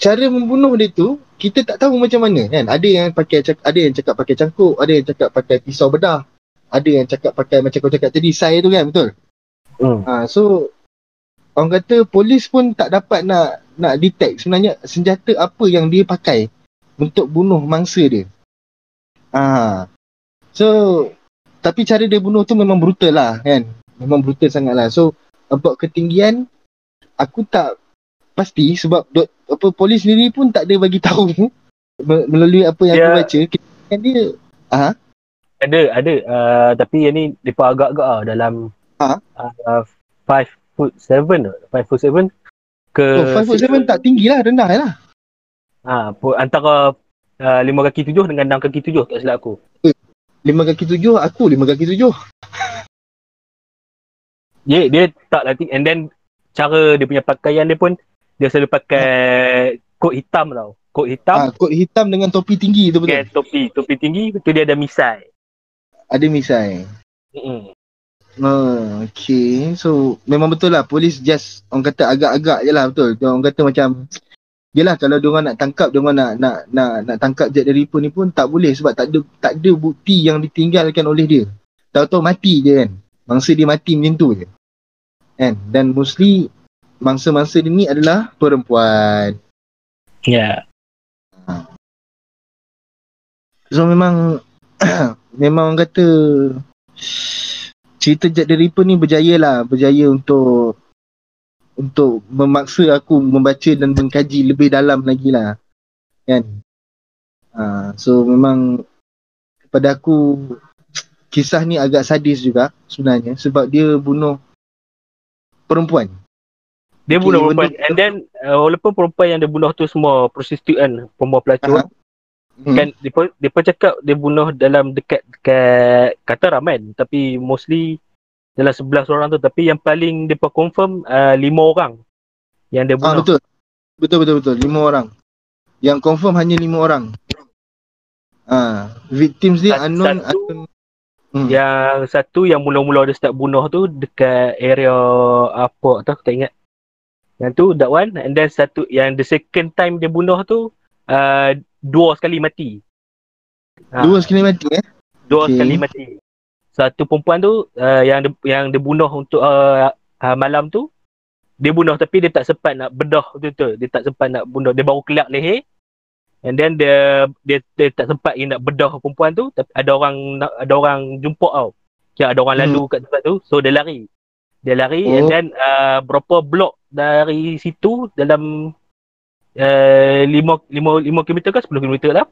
cara membunuh dia tu kita tak tahu macam mana kan. Ada yang pakai ada yang cakap pakai cangkuk, ada yang cakap pakai pisau bedah, ada yang cakap pakai macam kau cakap tadi sai tu kan betul. Hmm. Ah, so orang kata polis pun tak dapat nak nak detect sebenarnya senjata apa yang dia pakai untuk bunuh mangsa dia. Ah. So tapi cara dia bunuh tu memang brutal lah kan. Memang brutal sangat lah. So about ketinggian aku tak pasti sebab dok, apa polis sendiri pun tak ada bagi tahu me- melalui apa yang Dia- aku baca ketinggian dia ah Ada, ada. Uh, tapi yang ni mereka agak-agak lah dalam Ha? uh, 5 foot 7 5 foot 7 ke oh, 5 foot 7 tak tinggi lah rendah lah ha, pu- antara uh, 5 kaki 7 dengan 6 kaki 7 tak silap aku. 5 kaki 7 aku 5 kaki 7 Yeah, dia tak tinggi. And then cara dia punya pakaian dia pun dia selalu pakai kot hitam tau. Kot hitam ah, kot hitam dengan topi tinggi tu betul topi, topi tinggi, betul dia ada misai. Ada misai Mm-mm. Ah, okay. So memang betul lah polis just orang kata agak-agak je lah betul. Dia Orang kata macam Yelah kalau diorang nak tangkap diorang nak nak nak nak tangkap Jack the Ripper ni pun tak boleh sebab tak ada tak ada bukti yang ditinggalkan oleh dia. Tahu-tahu mati je kan. Mangsa dia mati macam tu je. Kan? Dan mostly mangsa-mangsa dia ni adalah perempuan. Ya. So memang memang orang kata cerita Jack the Ripper ni berjaya lah, berjaya untuk untuk memaksa aku membaca dan mengkaji lebih dalam lagi lah. Kan? Ha, so memang pada aku kisah ni agak sadis juga sebenarnya sebab dia bunuh perempuan. Dia Okay, bunuh benda- perempuan and then uh, walaupun perempuan yang dia bunuh tu semua prostitute kan, perempuan pelacur. Aha. Hmm. Kan dia pun cakap dia bunuh dalam dekat dekat kata ramen tapi mostly dalam 11 orang tu tapi yang paling depa confirm uh, 5 orang yang dia Ah bunuh. betul. Betul betul betul. Lima orang. Yang confirm hanya lima orang. Ah, victims dia Satu- unknown. satu- unknown. Hmm. Yang satu yang mula-mula dia start bunuh tu dekat area apa tu aku tak ingat. Yang tu that one and then satu yang the second time dia bunuh tu uh, dua sekali mati. Ha, Dua sekali mati eh. dua okey. sekali mati. Satu perempuan tu uh, yang dia, yang dia bunuh untuk uh, uh, malam tu dia bunuh tapi dia tak sempat nak bedah tu tu. Dia tak sempat nak bunuh. Dia baru kelak leher. And then dia dia, dia tak sempat lagi nak bedah perempuan tu tapi ada orang nak, ada orang jumpa tau. Kira ada orang lalu kat tempat tu so dia lari. Dia lari Oh. and then uh, berapa blok dari situ dalam uh, 5 5 5 km ke 10 km lah.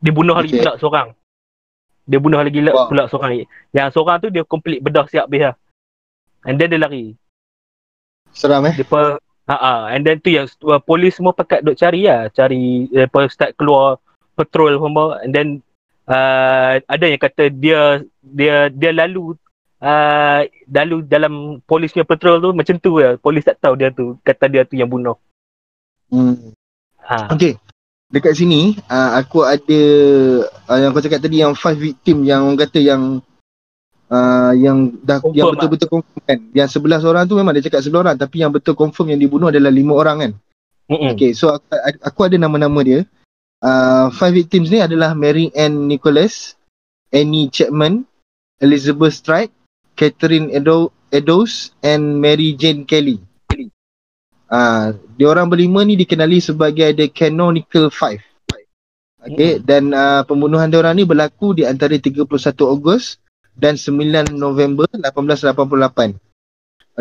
Dia bunuh lagi Okay. pula seorang. Dia bunuh lagi Wow. pula seorang. Yang seorang tu dia complete bedah siap habis lah. And then dia lari. Seram eh. Dia ha ah, and then tu yang uh, polis semua pakat duk cari lah, cari depa start keluar patrol semua and then uh, ada yang kata dia dia dia lalu uh, lalu dalam polis punya patrol tu macam tu lah. Polis tak tahu dia tu, kata dia tu yang bunuh. Hmm. Ha. Okay. Dekat sini uh, aku ada uh, yang kau cakap tadi yang five victim yang orang kata yang uh, yang dah Confirm yang lah. betul-betul confirm kan. Yang sebelas orang tu memang dia cakap sebelas orang tapi yang betul confirm yang dibunuh adalah lima orang kan. Mm-mm. Okay, so aku, aku ada nama-nama dia. Uh, five victims ni adalah Mary Ann Nicholas, Annie Chapman, Elizabeth Strike, Catherine Edo, Edos, and Mary Jane Kelly. Uh, dia orang berlima ni dikenali sebagai The Canonical Five. Okay, dan uh, pembunuhan dia orang ni berlaku di antara 31 Ogos dan 9 November 1888.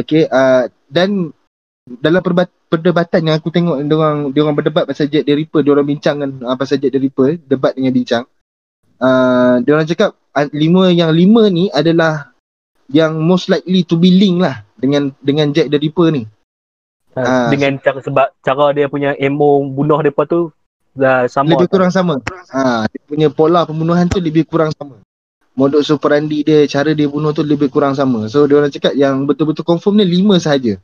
Okay, uh, dan dalam perbat, perdebatan yang aku tengok dia orang dia orang berdebat pasal Jack the Ripper, dia orang bincang uh, pasal Jack the Ripper, debat dengan bincang. Uh, dia orang cakap uh, lima yang lima ni adalah yang most likely to be linked lah dengan dengan Jack the Ripper ni. Ha, Ah, dengan cara sebab cara dia punya emo bunuh depa tu dah sama. lebih kurang sama. Ha, dia punya pola pembunuhan tu lebih kurang sama. Modus operandi dia, cara dia bunuh tu lebih kurang sama. So dia orang cakap yang betul-betul confirm ni lima sahaja.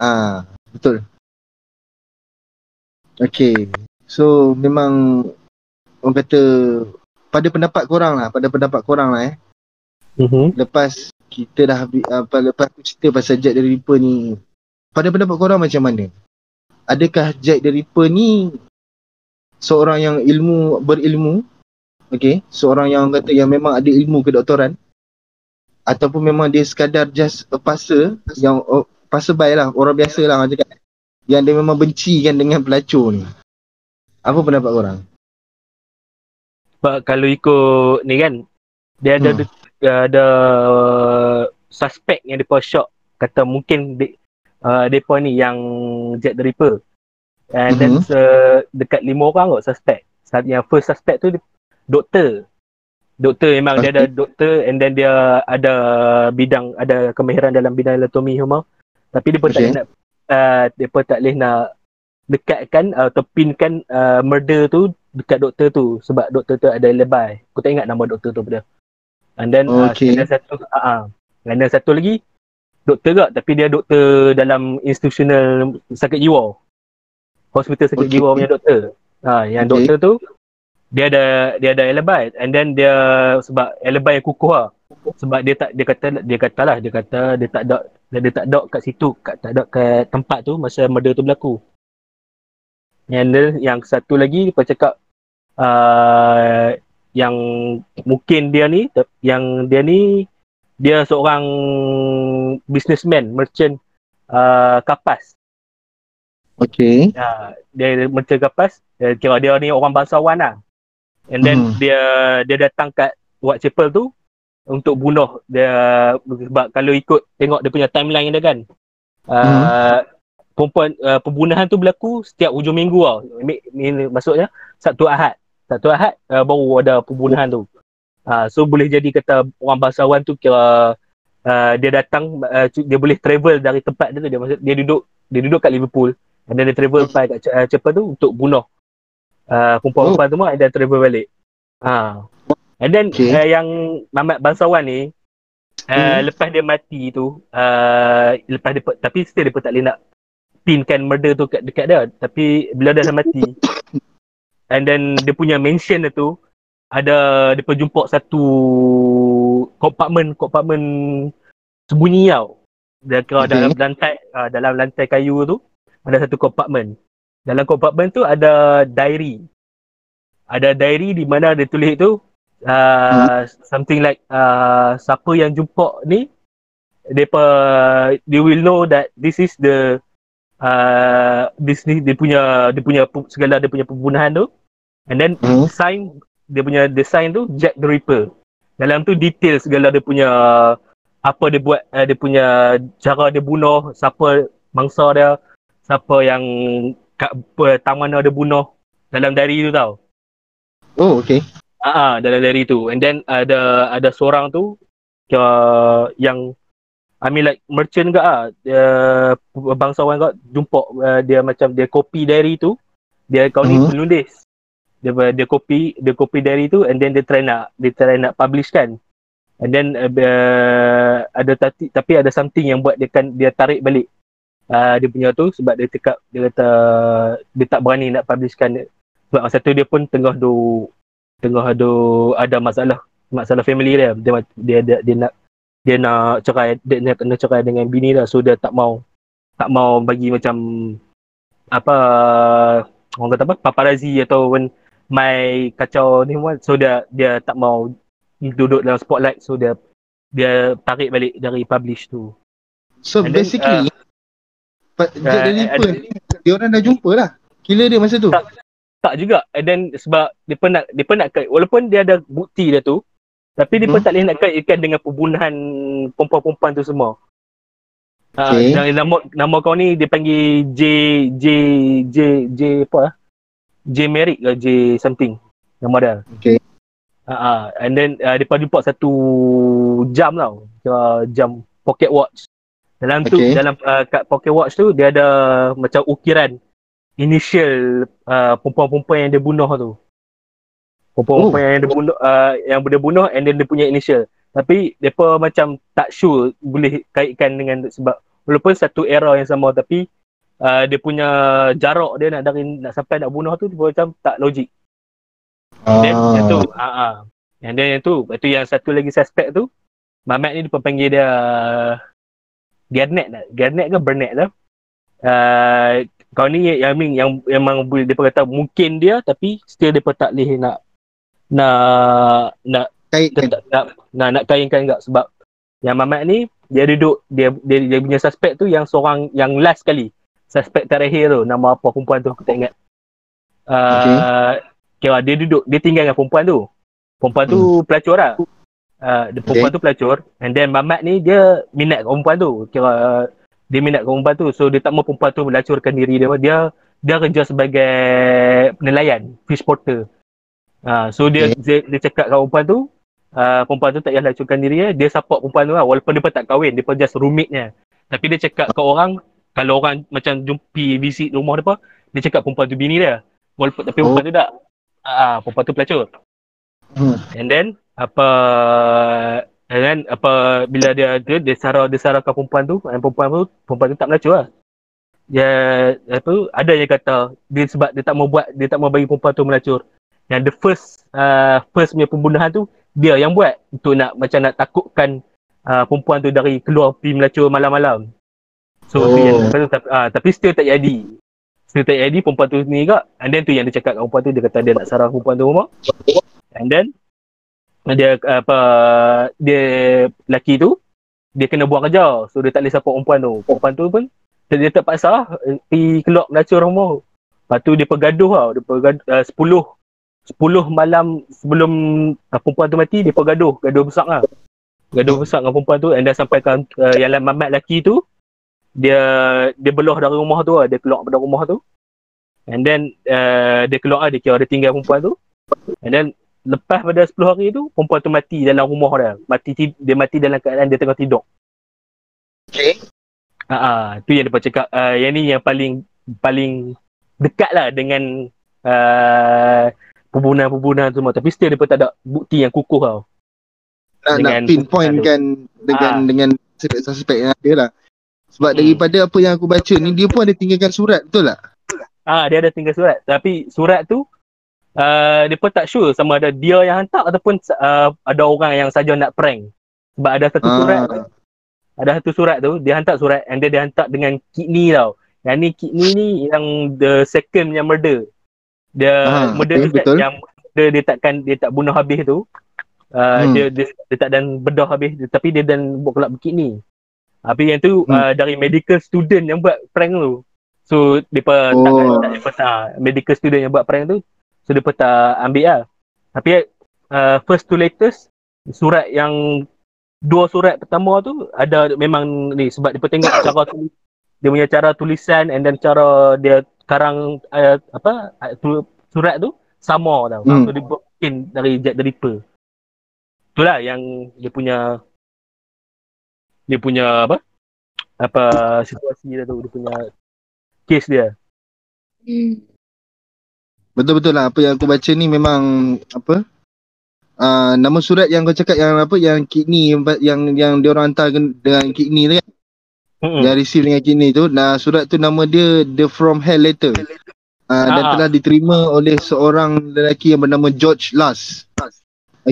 Ah, betul. Okay. So memang orang kata pada pendapat korang lah, pada pendapat korang lah eh. Mhm. Lepas kita dah apa, lepas aku cerita pasal Jack the Ripper ni, pada pendapat korang macam mana? Adakah Jack the Ripper ni seorang yang ilmu berilmu, okay, seorang yang kata yang memang ada ilmu kedoktoran, ataupun memang dia sekadar just a passer yang oh, passerby lah, orang biasa lah orang cakap, yang dia memang benci kan dengan pelacur ni. Apa pendapat korang? Sebab kalau ikut ni kan dia ada Hmm. hmm. ada suspek yang depa shock kata mungkin de, uh, depa ni yang Jack the Ripper. And then Mhm. se- dekat lima orang kot suspek. Sa- Yang first suspect tu dia- doktor. Doktor memang dia ada doktor and then dia ada bidang ada kemahiran dalam bidang anatomi semua. Tapi dia pun tak Okay. boleh nak uh, depa tak boleh nak dekatkan atau pinkan uh, murder tu dekat doktor tu sebab doktor tu ada lebay. Aku tak ingat nama doktor tu pada. And then Okay. uh, ada satu uh, uh, ada satu lagi doktor juga tapi dia doktor dalam institutional sakit jiwa. Hospital sakit Okay. jiwa punya doktor. Ha, yang Okay. doktor tu dia ada dia ada alibi and then dia sebab alibi yang kukuh lah. Sebab dia tak dia kata dia kata lah dia kata dia tak ada dia, dia tak ada kat situ kat tak ada kat tempat tu masa murder tu berlaku. Yang dia, yang satu lagi dia cakap uh, yang mungkin dia ni yang dia ni dia seorang businessman merchant uh, kapas Okay. Ha, dia merchant kapas, dia kira dia ni orang bangsawan lah. And then Hmm. dia dia datang kat Whitechapel tu untuk bunuh dia sebab kalau ikut tengok dia punya timeline dia kan. Uh, perempuan uh, pembunuhan tu berlaku setiap hujung minggu tau. Ni, ni maksudnya Sabtu Ahad. Sabtu Ahad uh, baru ada pembunuhan tu. Uh, so boleh jadi kata orang bangsawan tu kira uh, dia datang uh, dia boleh travel dari tempat dia tu dia maksud dia duduk dia duduk kat Liverpool and then dia travel Hmm. sampai kat uh, Chapel tu untuk bunuh uh, perempuan-perempuan semua and then travel balik. Ha. And then Okay. uh, yang Mamat bangsawan ni uh, lepas dia mati tu uh, lepas dia tapi still dia pun tak boleh nak pinkan murder tu kat dekat dia tapi bila dia dah mati and then dia punya mansion tu ada pun jumpa satu kompartmen kompartmen sembunyi tau. Dia kira Okay. dalam lantai uh, dalam lantai kayu tu ada satu kompartmen. Dalam kompartmen tu ada diary. Ada diary di mana dia tulis tu uh, something like uh, siapa yang jumpa ni depa they will know that this is the uh, this ni dia punya dia punya pu- segala dia punya pembunuhan tu. And then Hmm. sign dia punya design tu Jack the Ripper dalam tu detail segala dia punya apa dia buat uh, dia punya cara dia bunuh siapa mangsa dia siapa yang kat tang mana dia bunuh dalam diary tu tau Oh, okay. Ah, uh, dalam diary tu. And then ada ada seorang tu uh, yang I mean like merchant ke ah, dia bangsawan ke jumpa uh, dia macam dia copy diary tu. Dia kau ni Mhm. penulis. Dia dia copy dia copy diary tu and then dia try nak dia try nak publish kan. And then uh, ada tati, tapi ada something yang buat dia kan dia tarik balik. Uh, dia punya tu sebab dia cakap dia kata dia tak berani nak publishkan sebab masa tu dia pun tengah do tengah do ada masalah masalah family dia. Dia dia dia, dia nak dia nak cerai dia nak kena cerai dengan bini dia. So dia tak mau tak mau bagi macam apa orang kata apa paparazzi atau when my kacau ni semua so dia dia tak mau duduk dalam spotlight so dia dia tarik balik dari publish tu So And basically, Jack uh, Ripper ada- ni, dia orang dah jumpa lah. Killer dia masa tu. Tak. tak juga and then sebab dia pun nak dia pun nak kait walaupun dia ada bukti dia tu tapi dia pun Hmm. tak boleh nak kaitkan dengan pembunuhan perempuan-perempuan tu semua. Okay. Okay. nama nama kau ni dia panggil J J J J apa ah? J Merrick ke J something nama dia. Okay. Ah uh, and then uh, dia pun jumpa satu jam tau. Kira jam pocket watch. Dalam tu Okay. dalam uh, kat pocket watch tu dia ada macam ukiran initial uh, perempuan-perempuan yang dia bunuh tu. Perempuan-perempuan yang dia bunuh uh, yang dia bunuh and then dia punya initial. Tapi depa macam tak sure boleh kaitkan dengan sebab walaupun satu era yang sama tapi uh, dia punya jarak dia nak dari nak sampai nak bunuh tu dia macam tak logik. Then Ah. yang tu ah ah. And then yang tu, lepas tu yang satu lagi suspect tu Mamat ni dia panggil dia Garnet tak? Garnet ke Burnett tu? Uh, kau ni yang yang, yang memang boleh dia kata mungkin dia tapi still dia tak boleh nak nak nak Kaitkan. tak, nak, nak, nak kainkan enggak sebab yang Mamat ni dia duduk dia, dia dia punya suspect tu yang seorang yang last kali suspect terakhir tu nama apa perempuan tu aku tak ingat. Uh, kira dia duduk dia tinggal dengan perempuan tu. Perempuan tu pelacur lah. Uh, perempuan tu pelacur. And then Mamat ni dia minat kat perempuan tu. Kira uh, dia minat kat perempuan tu. So dia tak mau perempuan tu melacurkan diri dia. Dia dia kerja sebagai nelayan fish porter. Uh, so dia, dia dia cakap kat perempuan tu uh, perempuan tu tak payah lacurkan diri dia, dia support perempuan tu lah. Walaupun dia pun tak kahwin, dia pun just roommate-nya. Tapi dia cakap kat orang, kalau orang macam jumpi visit rumah dia apa, dia cakap perempuan tu bini dia. Walaupun tapi perempuan tu tak. Ah, uh, perempuan tu pelacur. Hmm. And then apa and then apa bila dia dia dia sarah dia sarahkan perempuan tu, dan perempuan tu perempuan tu tak melacur lah. Dia apa ada yang kata dia sebab dia tak mau buat dia tak mau bagi perempuan tu melacur. Yang the first uh, first punya pembunuhan tu dia yang buat untuk nak macam nak takutkan uh, perempuan tu dari keluar pergi melacur malam-malam. So oh. tu yang lepas tu, tapi, uh, tapi still tak jadi. Still tak jadi perempuan tu ni kak. And then tu yang dia cakap kat perempuan tu dia kata dia nak sarah perempuan tu rumah. And then dia apa dia lelaki tu dia kena buang kerja. So dia tak boleh support perempuan tu. Perempuan tu pun dia, terpaksa eh, pergi keluar melacur rumah. Lepas tu dia pergaduh tau. Dia pergaduh uh, 10 10 malam sebelum uh, perempuan tu mati dia pergaduh, gaduh besar lah. Gaduh besar dengan perempuan tu and then sampai ke uh, yang mamat lelaki tu dia dia belah dari rumah tu lah. dia keluar dari rumah tu. And then uh, dia keluar lah, dia kira dia tinggal perempuan tu. And then lepas pada 10 hari tu perempuan tu mati dalam rumah dia. Mati ti- dia mati dalam keadaan dia tengah tidur. Okay. Ah, uh, tu yang dia cakap uh, yang ni yang paling paling dekat lah dengan uh, pembunuhan-pembunuhan semua tapi still dia tak ada bukti yang kukuh tau. nak, nak Dengan- pinpoint kan dengan Ah. dengan suspek-suspek yang ada lah. Sebab Hmm. daripada apa yang aku baca ni dia pun ada tinggalkan surat betul tak? Ah dia ada tinggal surat. Tapi surat tu uh, dia pun tak sure sama ada dia yang hantar ataupun uh, ada orang yang saja nak prank. Sebab ada satu surat tu, Ah. ada satu surat tu dia hantar surat and dia dia hantar dengan kidney tau. Yang ni kidney ni yang the second yang murder. Dia Ah, murder okay, tu betul. yang dia, dia takkan dia tak bunuh habis tu. Uh, Hmm. dia, dia dia tak dan bedah habis tapi dia dan buat kelab kidney. Tapi yang tu Hmm. uh, dari medical student yang buat prank tu. So depa Oh. tak tak depa tak medical student yang buat prank tu. So depa tak ambil lah. Tapi uh, first to latest surat yang dua surat pertama tu ada memang ni sebab depa tengok cara tulis dia punya cara tulisan and then cara dia karang uh, apa uh, tu, surat tu sama tau. Hmm. So dia mungkin dari Jack the Ripper. Itulah yang dia punya dia punya apa? Apa situasi dia tu, dia punya case dia. Betul-betul lah apa yang aku baca ni memang apa? Uh, nama surat yang kau cakap yang apa yang kidney yang yang, yang dia orang hantar dengan kidney tu kan Hmm. yang receive dengan kidney tu nah surat tu nama dia The From Hell Letter uh, dan Ah. telah diterima oleh seorang lelaki yang bernama George Lass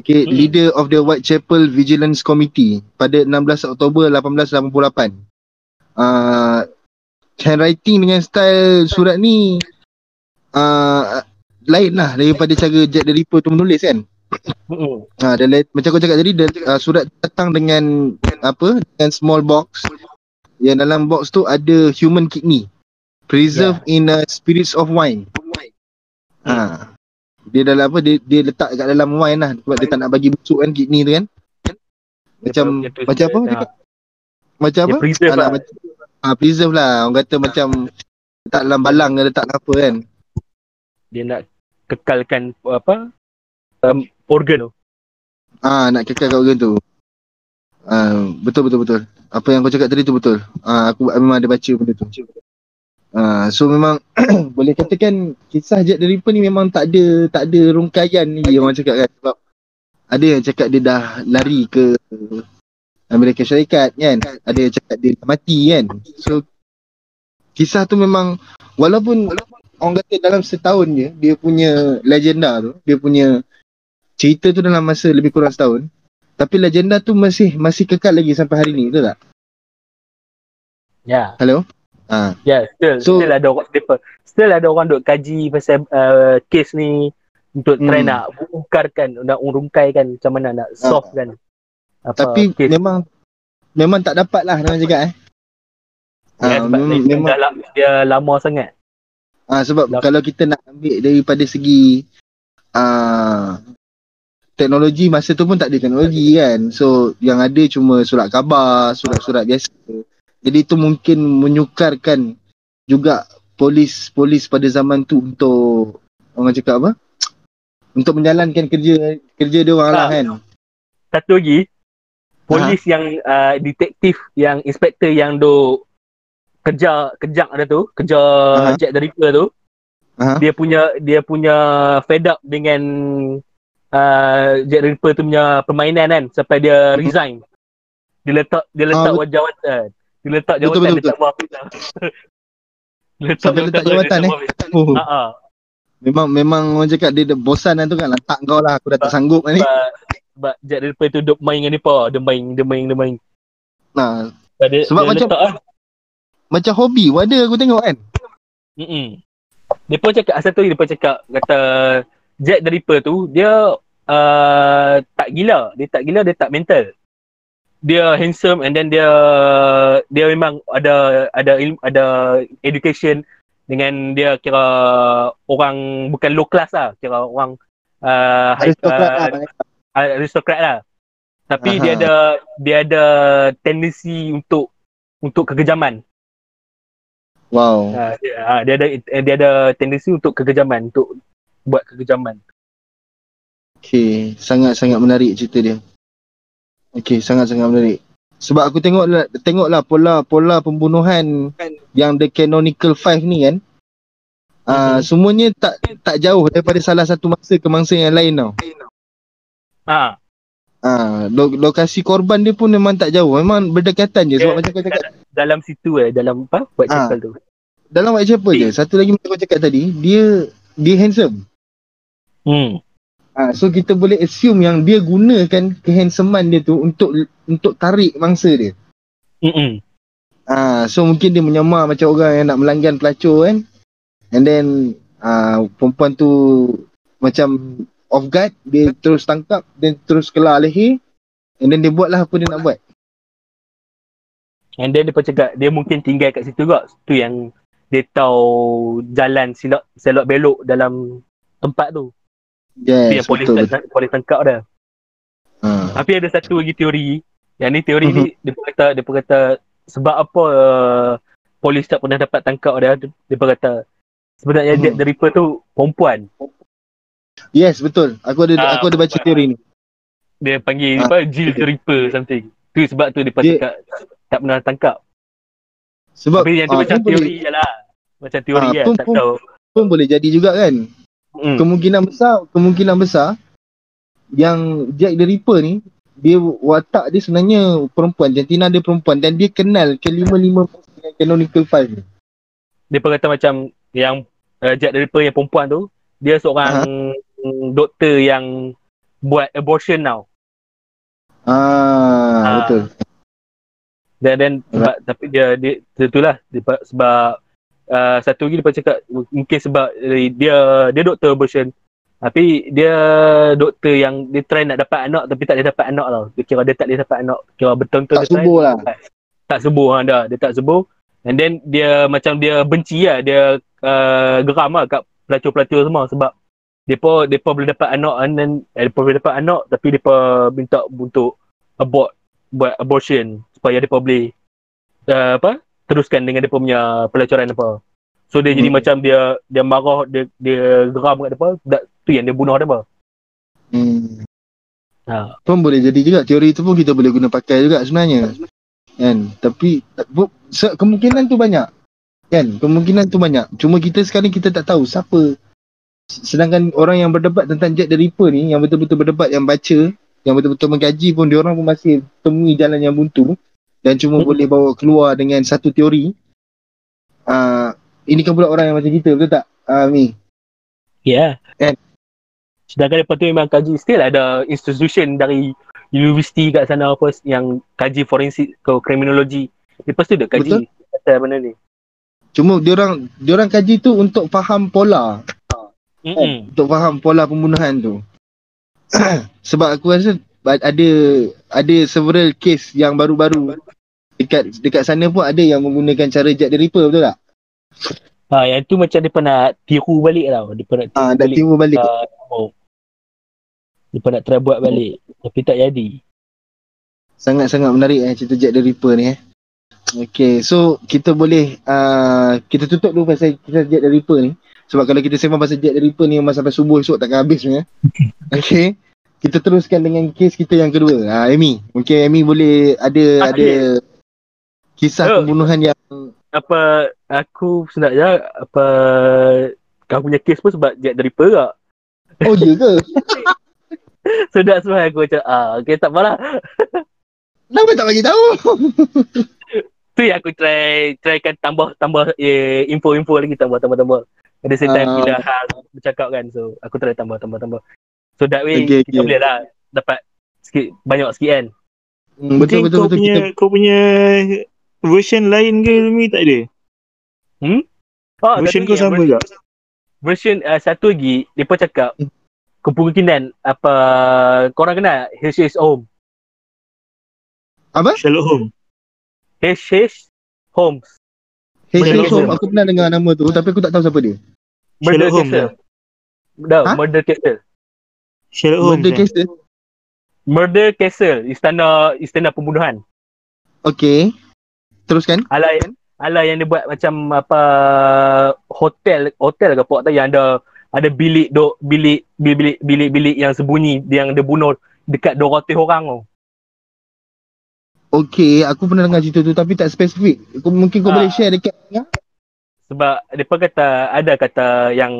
okay, Hmm. leader of the Whitechapel Vigilance Committee pada 16 Oktober 1888 uh, handwriting dengan style surat ni uh, lain lah daripada cara Jack the Ripper tu menulis kan Hmm. Ha, dan lain, macam aku cakap tadi dia, uh, surat datang dengan apa? Dengan small box. Yang dalam box tu ada human kidney. Preserved in a spirits of wine. Ha. Dia dalam apa? Dia, dia letak kat dalam wine lah sebab dia tak nak bagi busuk kan kidney tu kan. Macam Dia macam apa? Ah, Dia, macam Dia apa? preserve Alah, lah. macam, ah, preserve lah. Orang kata macam letak dalam balang ke letak apa kan. Dia nak kekalkan apa? Um, organ tu. Ah nak kekal kat organ tu. Ah betul betul betul. Apa yang kau cakap tadi tu betul. Ah aku memang ada baca benda tu. Ah so memang boleh katakan kisah Jack the Ripper ni memang tak ada tak ada rungkaian ni orang cakap kan sebab ada yang cakap dia dah lari ke Amerika Syarikat kan. Ada yang cakap dia mati kan. So kisah tu memang walaupun orang kata dalam setahun je dia punya legenda tu, dia punya cerita tu dalam masa lebih kurang setahun tapi legenda tu masih masih kekal lagi sampai hari ni betul tak? Ya. Hello? Ha. Ya, still So- still ada orang still, still ada orang duk kaji pasal uh, case ni untuk try Hmm. nak ukarkan, nak urungkaikan macam mana nak solve kan. Apa Tapi case memang memang tak dapat lah orang cakap eh. Ya, Ah, sebab memang, dia, memang dia lama sangat. ah, sebab Lap- kalau kita nak ambil daripada segi ah teknologi masa tu pun tak ada teknologi kan. So yang ada cuma surat khabar, surat-surat biasa. Jadi itu mungkin menyukarkan juga polis-polis pada zaman tu untuk orang cakap apa? Untuk menjalankan kerja kerja dia orang lah Ah. kan. Satu lagi, polis yang uh, detektif yang inspektor yang duk kejar kejar ada tu, kejar Aha. Jack the Ripper tu, Aha. dia punya dia punya fed up dengan uh, Jack the Ripper tu punya permainan kan sampai dia Mhm. resign. Dia letak dia letak Ah, jawatan. Dia letak Betul, jawatan betul, dia tak lah. Dia letak Sampai letak dia jawatan, eh? Oh. Ha ah. Memang memang orang cakap dia bosan lah tu kan lantak kau lah aku dah tak sanggup lah ni. Sebab, Jack the Ripper tu duk main dengan apa? Dia main, dia main, dia main. Nah, Sebab, dia, Sebab dia macam- letak lah. macam hobi wadah aku tengok kan. Dia pun cakap lagi dia pun cakap kata Jack the Ripper tu dia uh, tak gila, dia tak gila, dia tak mental. Dia handsome and then dia dia memang ada ada ilmu, ada education dengan dia kira orang bukan low class lah, kira orang uh, high, Aristokrat lah. uh, aristokrat lah. Tapi Aha. dia ada dia ada tendensi untuk untuk kekejaman. Wow. Ha, dia, ha, dia ada dia ada tendensi untuk kekejaman, untuk buat kekejaman. Okay, sangat-sangat menarik cerita dia. Okay, sangat-sangat menarik. Sebab aku tengok tengoklah pola pola pembunuhan yang the canonical five ni kan. Ah Mhm. semuanya tak tak jauh daripada salah satu mangsa ke mangsa yang lain tau. Ha, Ah, lo- lokasi korban dia pun memang tak jauh. Memang berdekatan je sebab Dia- macam kau cakap Dalam situ eh, dalam apa? Buat Ah. chapel tu. dalam Whitechapel je. Satu lagi macam kau cakap tadi, dia dia handsome. Hmm. Ah, so kita boleh assume yang dia gunakan kehandsomean dia tu untuk untuk tarik mangsa dia. Mm-mm. Ah, so mungkin dia menyamar macam orang yang nak melanggan pelacur kan. And then ah, perempuan tu macam off guard, dia terus tangkap, then terus kelar leher. And then dia buatlah apa dia nak buat. And then dia cakap dia mungkin tinggal kat situ kot. Tu yang dia tahu jalan silap selok belok dalam tempat tu. Yes, yang polis betul. tak, polis tangkap dah. Ah. Tapi ada satu lagi teori. Yang ni teori Mhm. ni dia pun kata dia kata sebab apa uh, polis tak pernah dapat tangkap dia dia, dia kata sebenarnya Mhm. Jack the Ripper tu perempuan. Yes, betul. Aku ada Ah, aku ada baca teori ni. Dia panggil Ah. apa Jill the Ripper something. Tu sebab tu dia Dia- cakap tak pernah tangkap. Sebab Tapi yang tu ah, macam boleh, teori je lah. Macam teori Ah, lah. pun- Tak pun- tahu. pun boleh jadi juga kan. Hmm. Kemungkinan besar, kemungkinan besar yang Jack the Ripper ni dia watak dia sebenarnya perempuan, jantina dia perempuan dan dia kenal kelima-lima dengan canonical five ni. Dia pun kata macam yang uh, Jack the Ripper yang perempuan tu dia seorang doktor yang buat abortion now. Ah, Ah. betul. Dan then sebab tapi dia dia itulah dia, sebab uh, satu lagi dia cakap mungkin sebab eh, dia dia doktor abortion tapi dia doktor yang dia try nak dapat anak tapi tak boleh dapat anak tau. Dia kira dia tak boleh dapat anak. Kira betul-betul Tak dia try, lah. tak sebur ha, dah. Dia tak sebur. And then dia macam dia benci lah. Dia uh, geram lah kat pelacur-pelacur semua sebab dia dia pun boleh dapat anak and then eh, dia pun boleh dapat anak tapi dia pun minta untuk abort buat abortion supaya dia pun boleh uh, apa teruskan dengan dia punya pelacuran apa. So dia jadi Hmm. macam dia dia marah dia dia geram kat dia dak, tu yang dia bunuh dia apa. Hmm. Ha. Pun boleh jadi juga teori tu pun kita boleh guna pakai juga sebenarnya. Kan? Tapi se- kemungkinan tu banyak. Kan? Kemungkinan tu banyak. Cuma kita sekarang kita tak tahu siapa sedangkan orang yang berdebat tentang Jack the Ripper ni yang betul-betul berdebat yang baca yang betul-betul mengkaji pun diorang pun masih temui jalan yang buntu dan cuma Hmm. boleh bawa keluar dengan satu teori. Ah ini kan pula orang yang macam kita betul tak? Ah Mi. Ya. Kan? Sedangkan lepas tu memang kaji still ada institution dari universiti kat sana apa yang kaji forensik ke kriminologi. Lepas tu dia kaji pasal benda ni. Cuma diorang diorang kaji tu untuk faham pola Mm-mm. untuk faham pola pembunuhan tu. Sebab aku rasa ada ada several case yang baru-baru dekat dekat sana pun ada yang menggunakan cara Jack the Ripper betul tak? Ha, yang tu macam dia pernah tiru balik tau. Dia pernah tiru Ah, dah balik. timbul balik. Uh, oh. Dia pernah try buat balik. Tapi tak jadi. Sangat-sangat menarik eh cerita Jack the Ripper ni eh. Okay, so kita boleh uh, kita tutup dulu pasal kisah Jack the Ripper ni. Sebab kalau kita sembang pasal Jack the Ripper ni memang sampai subuh esok takkan habis sebenarnya. Okay. Kita teruskan dengan kes kita yang kedua. Ah, Amy. Mungkin Amy boleh ada Ah, ada kisah Oh. pembunuhan yang Apa aku sebenarnya apa kau punya kes pun sebab Jack the Ripper tak. Oh ya ke? So that's why aku macam ah okay tak apalah. Kenapa tak bagi tahu? tu yang aku try trykan tambah tambah eh, info-info lagi tambah tambah tambah. The same time Ah. bila hal bercakap kan so aku try tambah tambah tambah. So that way Okay, kita okay. boleh lah dapat sikit banyak sikit kan. Hmm, betul betul kau betul punya kita kau punya version lain ke Rumi tak ada? Oh, version kau sama version, tak? version uh, satu lagi dia pun cakap Hmm. kemungkinan apa korang kenal HH Home. apa? Sherlock Holmes. HH Holmes. Hey, Sherlock Sherlock Holmes. aku pernah dengar nama tu tapi aku tak tahu siapa dia. Murder Sherlock Holmes. Castle. Dah, Ha? Murder Castle. Sherlock Holmes. Murder eh? dia. Murder Castle, istana istana pembunuhan. Okay. Teruskan. Ala yang ala yang dia buat macam apa hotel hotel ke tak yang ada ada bilik dok bilik bilik bilik bilik yang sembunyi yang dia bunuh dekat 200 orang tu. Okay, aku pernah dengar cerita tu tapi tak spesifik. Kau, mungkin kau Ah. boleh share dekat ya? Sebab depa kata ada kata yang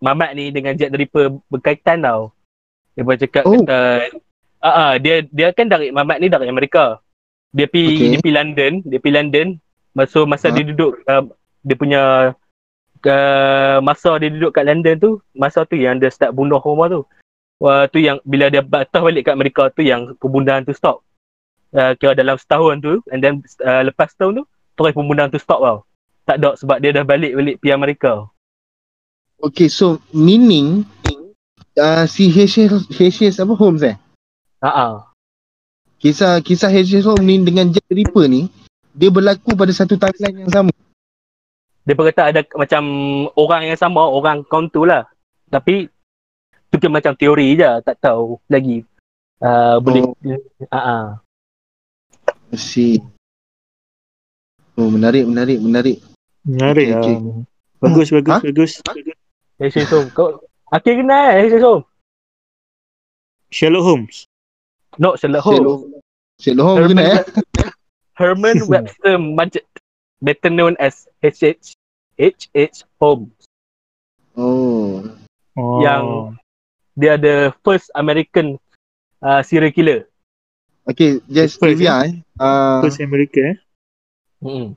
Mamat ni dengan Jack the Ripper berkaitan tau. Depa cakap Oh. kata Ah, uh, dia dia kan dari Mamat ni dari Amerika. Dia pi Okay. dia pi London, dia pi London. Masa masa Ha? dia duduk uh, dia punya uh, masa dia duduk kat London tu, masa tu yang dia start bunuh rumah tu. Wah, tu yang bila dia patah balik kat Amerika tu yang pembunuhan tu stop. Uh, kira dalam setahun tu and then uh, lepas tahun tu terus pembunuhan tu stop tau. Tak ada sebab dia dah balik-balik pi Amerika. Okay, so meaning uh, si H.H. H.H. apa Holmes eh? Ha ah. Kisah kisah. Holmes ni dengan Jack Ripper ni dia berlaku pada satu timeline yang sama. dia kata ada macam orang yang sama, orang kaum tu lah. Tapi tu kan macam teori je, tak tahu lagi. Uh, boleh Oh. uh, uh. I see. Oh, menarik, menarik, menarik. Menarik Okay, lah. okay. Bagus, bagus, Ha? bagus. Heshin Som. Kau Akhir kenal eh Som? Sherlock Holmes. No, Sherlock Holmes. Sherlock, Sherlock Holmes Herman, eh? Herman Webster Mudgett. Better known as H.H. H.H. Holmes. Oh. Oh. Yang- Dia the first American uh, serial killer. Okay, just First, trivia eh. Uh, First America eh. Hmm.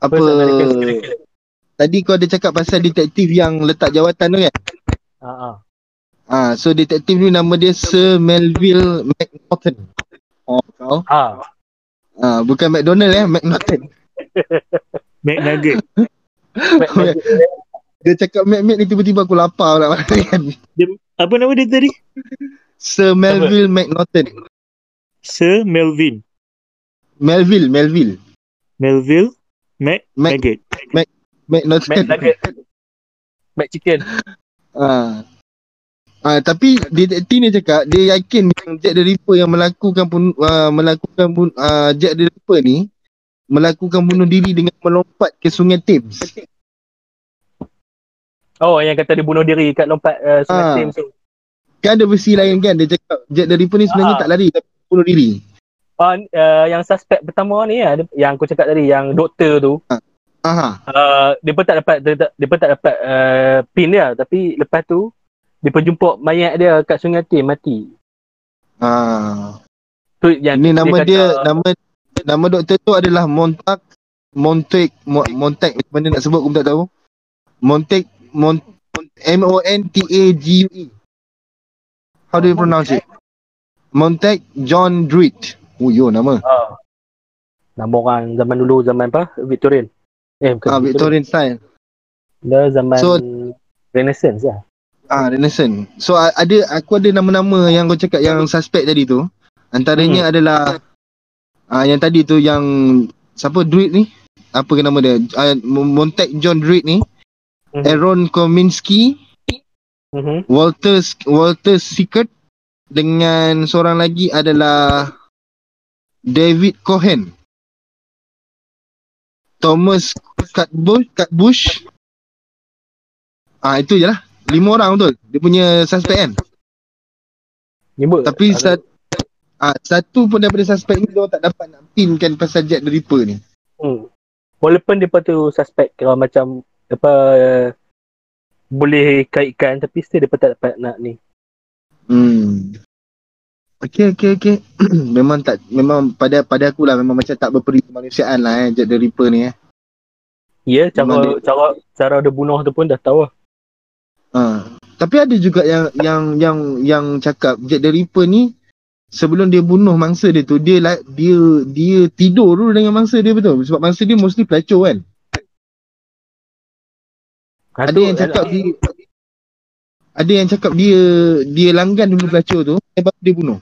apa First American serial killer. tadi kau ada cakap pasal detektif yang letak jawatan tu kan? Uh, uh. Ah, so detektif ni nama dia Sir Melville McNaughton. Oh, kau. Ah. Ah, bukan McDonald eh, McNaughton. McNugget. Dia cakap Mac Mac ni tiba-tiba aku lapar pula kan. Apa nama dia tadi? Sir Melville McNaughton. Sir Melvin. Melville, Melville. Melville Mac Mac Nugget. McNaughton. Mac Nugget. Mac Chicken. Ah. Ah, tapi detektif ni cakap dia yakin yang Jack the Ripper yang melakukan pun uh, melakukan pun uh, Jack the Ripper ni melakukan bunuh diri dengan melompat ke Sungai Thames. Oh, yang kata dia bunuh diri kat lompat uh, Sungai Ah. Thames tu. Kan ada versi lain kan dia cakap Jack the Ripper ni sebenarnya Ah. tak lari tapi bunuh diri. Uh, uh, yang suspek pertama ni uh, yang aku cakap tadi yang doktor tu Aha. uh, dia pun tak dapat dia, tak- dia pun tak dapat uh, pin dia tapi lepas tu dia pun jumpa mayat dia kat Sungai Thames mati. Ah. Tu yang Ini nama kata, dia nama nama doktor tu adalah Montag Montag Mo- Montag macam mana nak sebut aku tak tahu. Montag Mont M O N T A G U E. How do you pronounce it? Montag John Druitt. Oh yo nama. Ah. Nama orang zaman dulu zaman apa? Victorian. Eh bukan Ah Victorian style. Dia zaman So- Renaissance lah. Ah Renaissance. So ada aku ada nama-nama yang kau cakap yang suspek tadi tu. Antaranya adalah ah yang tadi tu yang siapa Druitt ni? Apa ke nama dia? Ah, Montag John Druitt ni. Mhm. Aaron Kominski, Mhm. Walter Walter Sickert dengan seorang lagi adalah David Cohen. Thomas Cutbush, Cutbush. Ah itu je lah. Lima orang betul. Dia punya suspek kan. Nyebut. Tapi Ada- sat, ah, satu pun daripada suspek ni dia tak dapat nak pinkan pasal Jack the Ripper ni. Hmm. Walaupun dia tu suspek kira macam apa uh, boleh kaitkan tapi still dia tak dapat nak ni. Hmm. Okey okey okey. memang tak memang pada pada aku lah memang macam tak berperi kemanusiaan lah eh Jack the Ripper ni eh. Ya, cara Memang cara cara dia bunuh tu pun dah tahu. lah. Ha. Tapi ada juga yang yang yang yang cakap Jack the Ripper ni sebelum dia bunuh mangsa dia tu dia like dia dia tidur dulu dengan mangsa dia betul sebab mangsa dia mostly pelacur kan. Ha, Ada yang cakap eh, dia ada yang cakap dia dia langgan dulu pelacur tu lepas tu dia bunuh.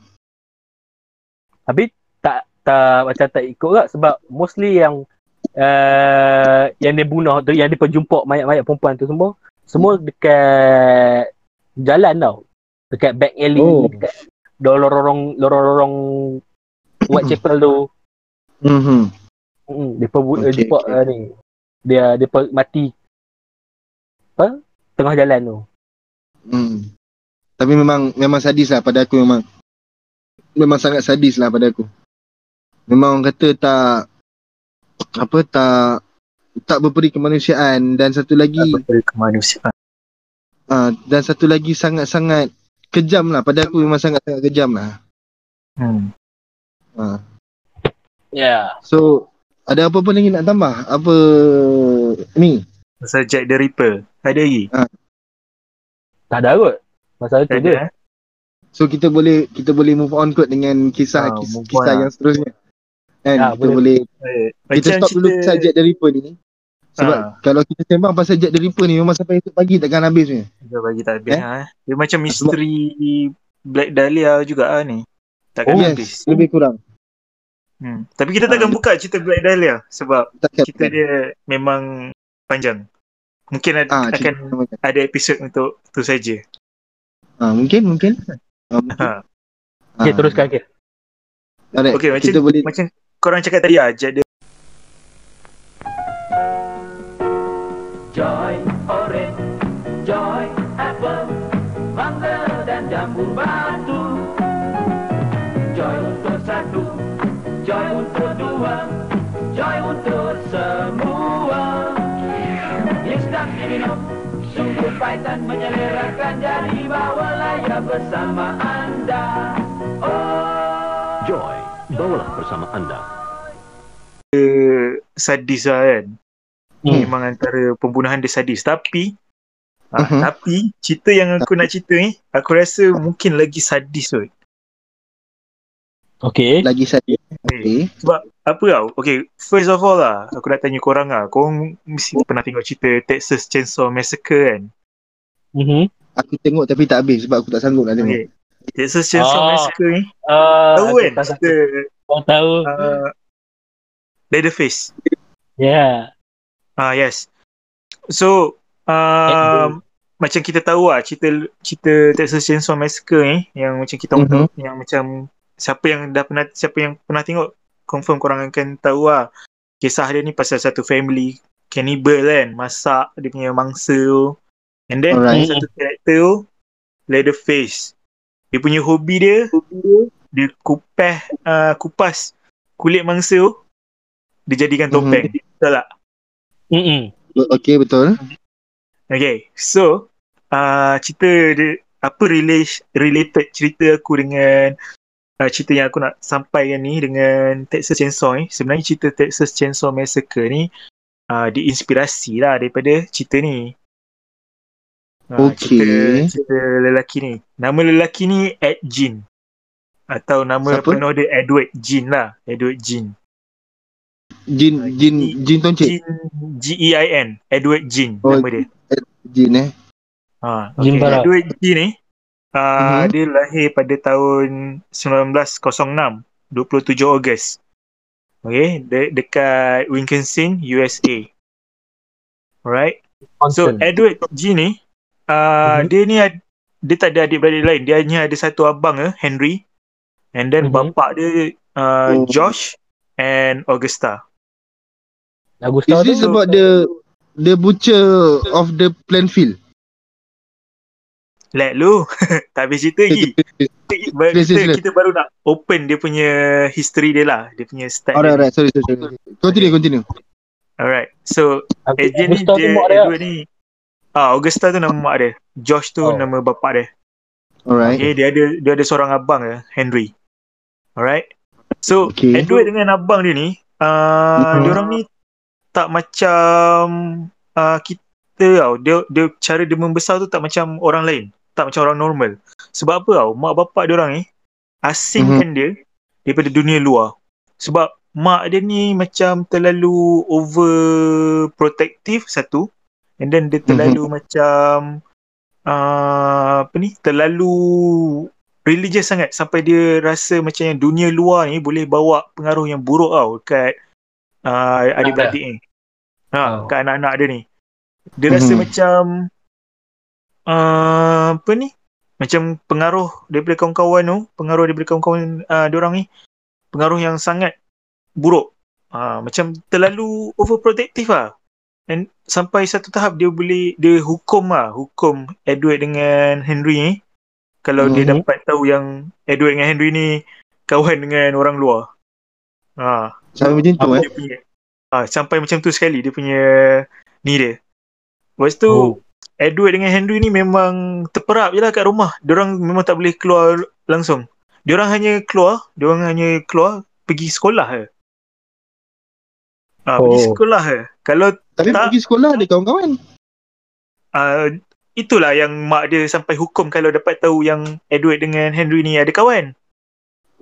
Tapi tak tak macam tak ikut tak sebab mostly yang uh, yang dia bunuh tu yang dia perjumpa mayat-mayat perempuan tu semua semua dekat jalan tau. Dekat back alley, Oh. dekat lorong-lorong lorong-lorong Whitechapel tu. Mhm. Hmm, dia pun Okay, okay, jumpa okay. Uh, ni. Dia pun mati apa? Tengah jalan tu. Hmm. Tapi memang memang sadis lah pada aku memang memang sangat sadis lah pada aku. Memang orang kata tak apa tak tak berperi kemanusiaan dan satu lagi Apa kemanusiaan. uh, dan satu lagi sangat-sangat kejam lah pada aku memang sangat-sangat kejam lah. Hmm. Ha. Ya. So ada apa-apa lagi nak tambah? Apa ni? Pasal Jack the Ripper. Ada lagi? Tak ada kot. Masalah tu Tak je. ada, eh? So kita boleh kita boleh move on kot dengan kisah Ah, on kisah lah. yang seterusnya. Kan Ya, kita boleh. boleh Eh, kita stop dulu pasal Jack the Ripper ni. Sebab Ah. kalau kita sembang pasal Jack the Ripper ni memang sampai esok pagi takkan habis punya. Dia bagi tak habis Eh? ha. Dia macam misteri Black Dahlia juga ah ni. Takkan Oh, habis. yes, lebih kurang. Hmm. Tapi kita takkan Ah. buka cerita Black Dahlia sebab Takkan. cerita dia memang panjang. Mungkin ada, ah, akan ada episod untuk tu saja. ah, mungkin mungkin. Ah, mungkin. Ha. Okay, Ah. teruskan akhir. Alright, Okey, macam kita boleh macam korang cakap tadi ah, Jack the batu. Joy untuk satu, joy untuk dua, joy untuk semua. Yang sedang diminum, sungguh pahit dan menyelerakan. Jadi bawalah ia bersama anda. Oh. Joy, bawalah bersama anda. sadis lah kan. Hmm. Memang antara pembunuhan dia sadis. Tapi ah, Mhm. tapi cerita yang aku nak cerita ni aku rasa mungkin lagi sadis kot. Okay. lagi saya. Okay. Okay. Sebab apa tau? Okay, first of all lah, aku nak tanya korang lah. Korang mesti pernah tengok cerita Texas Chainsaw Massacre kan? Mm-hmm. Aku tengok tapi tak habis sebab aku tak sanggup nak tengok. Okay. Texas Chainsaw Ah. Massacre ni, Uh, tahu kan? Cerita Kau tahu. uh, Leatherface. Yeah. Ah yes. So um, macam kita tahu lah cerita cerita Texas Chainsaw Massacre ni yang macam kita orang Mhm. tahu yang macam siapa yang dah pernah siapa yang pernah tengok confirm korang akan tahu lah kisah dia ni pasal satu family cannibal kan masak dia punya mangsa tu and then Alright. satu karakter tu Leatherface dia punya hobi dia dia kupeh uh, kupas kulit mangsa tu dia jadikan topeng betul tak Mm-mm. Okay betul. Okay, so uh, cerita dia apa relate, related cerita aku dengan uh, cerita yang aku nak sampaikan ni dengan Texas Chainsaw ni. Sebenarnya cerita Texas Chainsaw Massacre ni uh, diinspirasi lah daripada cerita ni. Uh, Okey. cerita, cerita lelaki ni. Nama lelaki ni Ed Jean. Atau nama Siapa? penuh dia Edward Jean lah. Edward Jean. Jin Jin Jin Toncik. Jean G-E-I-N. Edward Jean Oh, nama dia. Jin eh. Ha, Jin okay. Barat. Edward G ni uh, Mhm. dia lahir pada tahun 1906, 27 Ogos. Okay, de- dekat Wisconsin, USA. Alright. So. Edward G ni uh, Mhm. dia ni ad- dia tak ada adik-beradik lain. Dia hanya ada satu abang eh, Henry. And then Mhm. bapak dia uh, Oh. Josh and Augusta. Agusta Is this tu about the the butcher of the Plainfield? Let lu. tak habis cerita lagi. Kita, sila. kita baru nak open dia punya history dia lah. Dia punya start Alright, alright. Sorry, sorry, sorry. Continue, continue. Alright. So Agent ni dia dia. Ni Ah Augusta tu nama mak dia. Josh tu Oh. nama bapak dia. Alright. Okay, dia ada dia ada seorang abang dia, Henry. Alright. So Okay. Edward dengan abang dia ni uh, Mhm. dia orang ni tak macam uh, kita tau. Dia dia cara dia membesar tu tak macam orang lain. Tak macam orang normal. Sebab apa tau? Mak bapak dia orang ni asingkan Mhm. dia daripada dunia luar. Sebab mak dia ni macam terlalu over protective satu and then dia terlalu macam uh, apa ni terlalu religious sangat sampai dia rasa macam yang dunia luar ni boleh bawa pengaruh yang buruk tau dekat uh, adik-beradik ni. Ha, Oh. kat anak-anak dia ni. Dia rasa Mhm. macam uh, apa ni? Macam pengaruh daripada kawan-kawan tu, pengaruh daripada kawan-kawan uh, dia orang ni, pengaruh yang sangat buruk. Uh, macam terlalu overprotective lah. And sampai satu tahap dia boleh dia hukum lah, hukum Edward dengan Henry ni. Kalau dia Mhm. dapat tahu yang Edward dengan Henry ni kawan dengan orang luar. Ha, Sampai macam tu eh. dia punya ah sampai macam tu sekali dia punya ni dia. Lepas tu Oh. Edward dengan Henry ni memang terperap je lah kat rumah. Diorang memang tak boleh keluar langsung. diorang hanya keluar, diorang hanya keluar pergi sekolah je. Ah, pergi Oh. sekolah je. Kalau Tapi Tak. pergi sekolah ada kawan-kawan. uh, itulah yang mak dia sampai hukum kalau dapat tahu yang Edward dengan Henry ni ada kawan.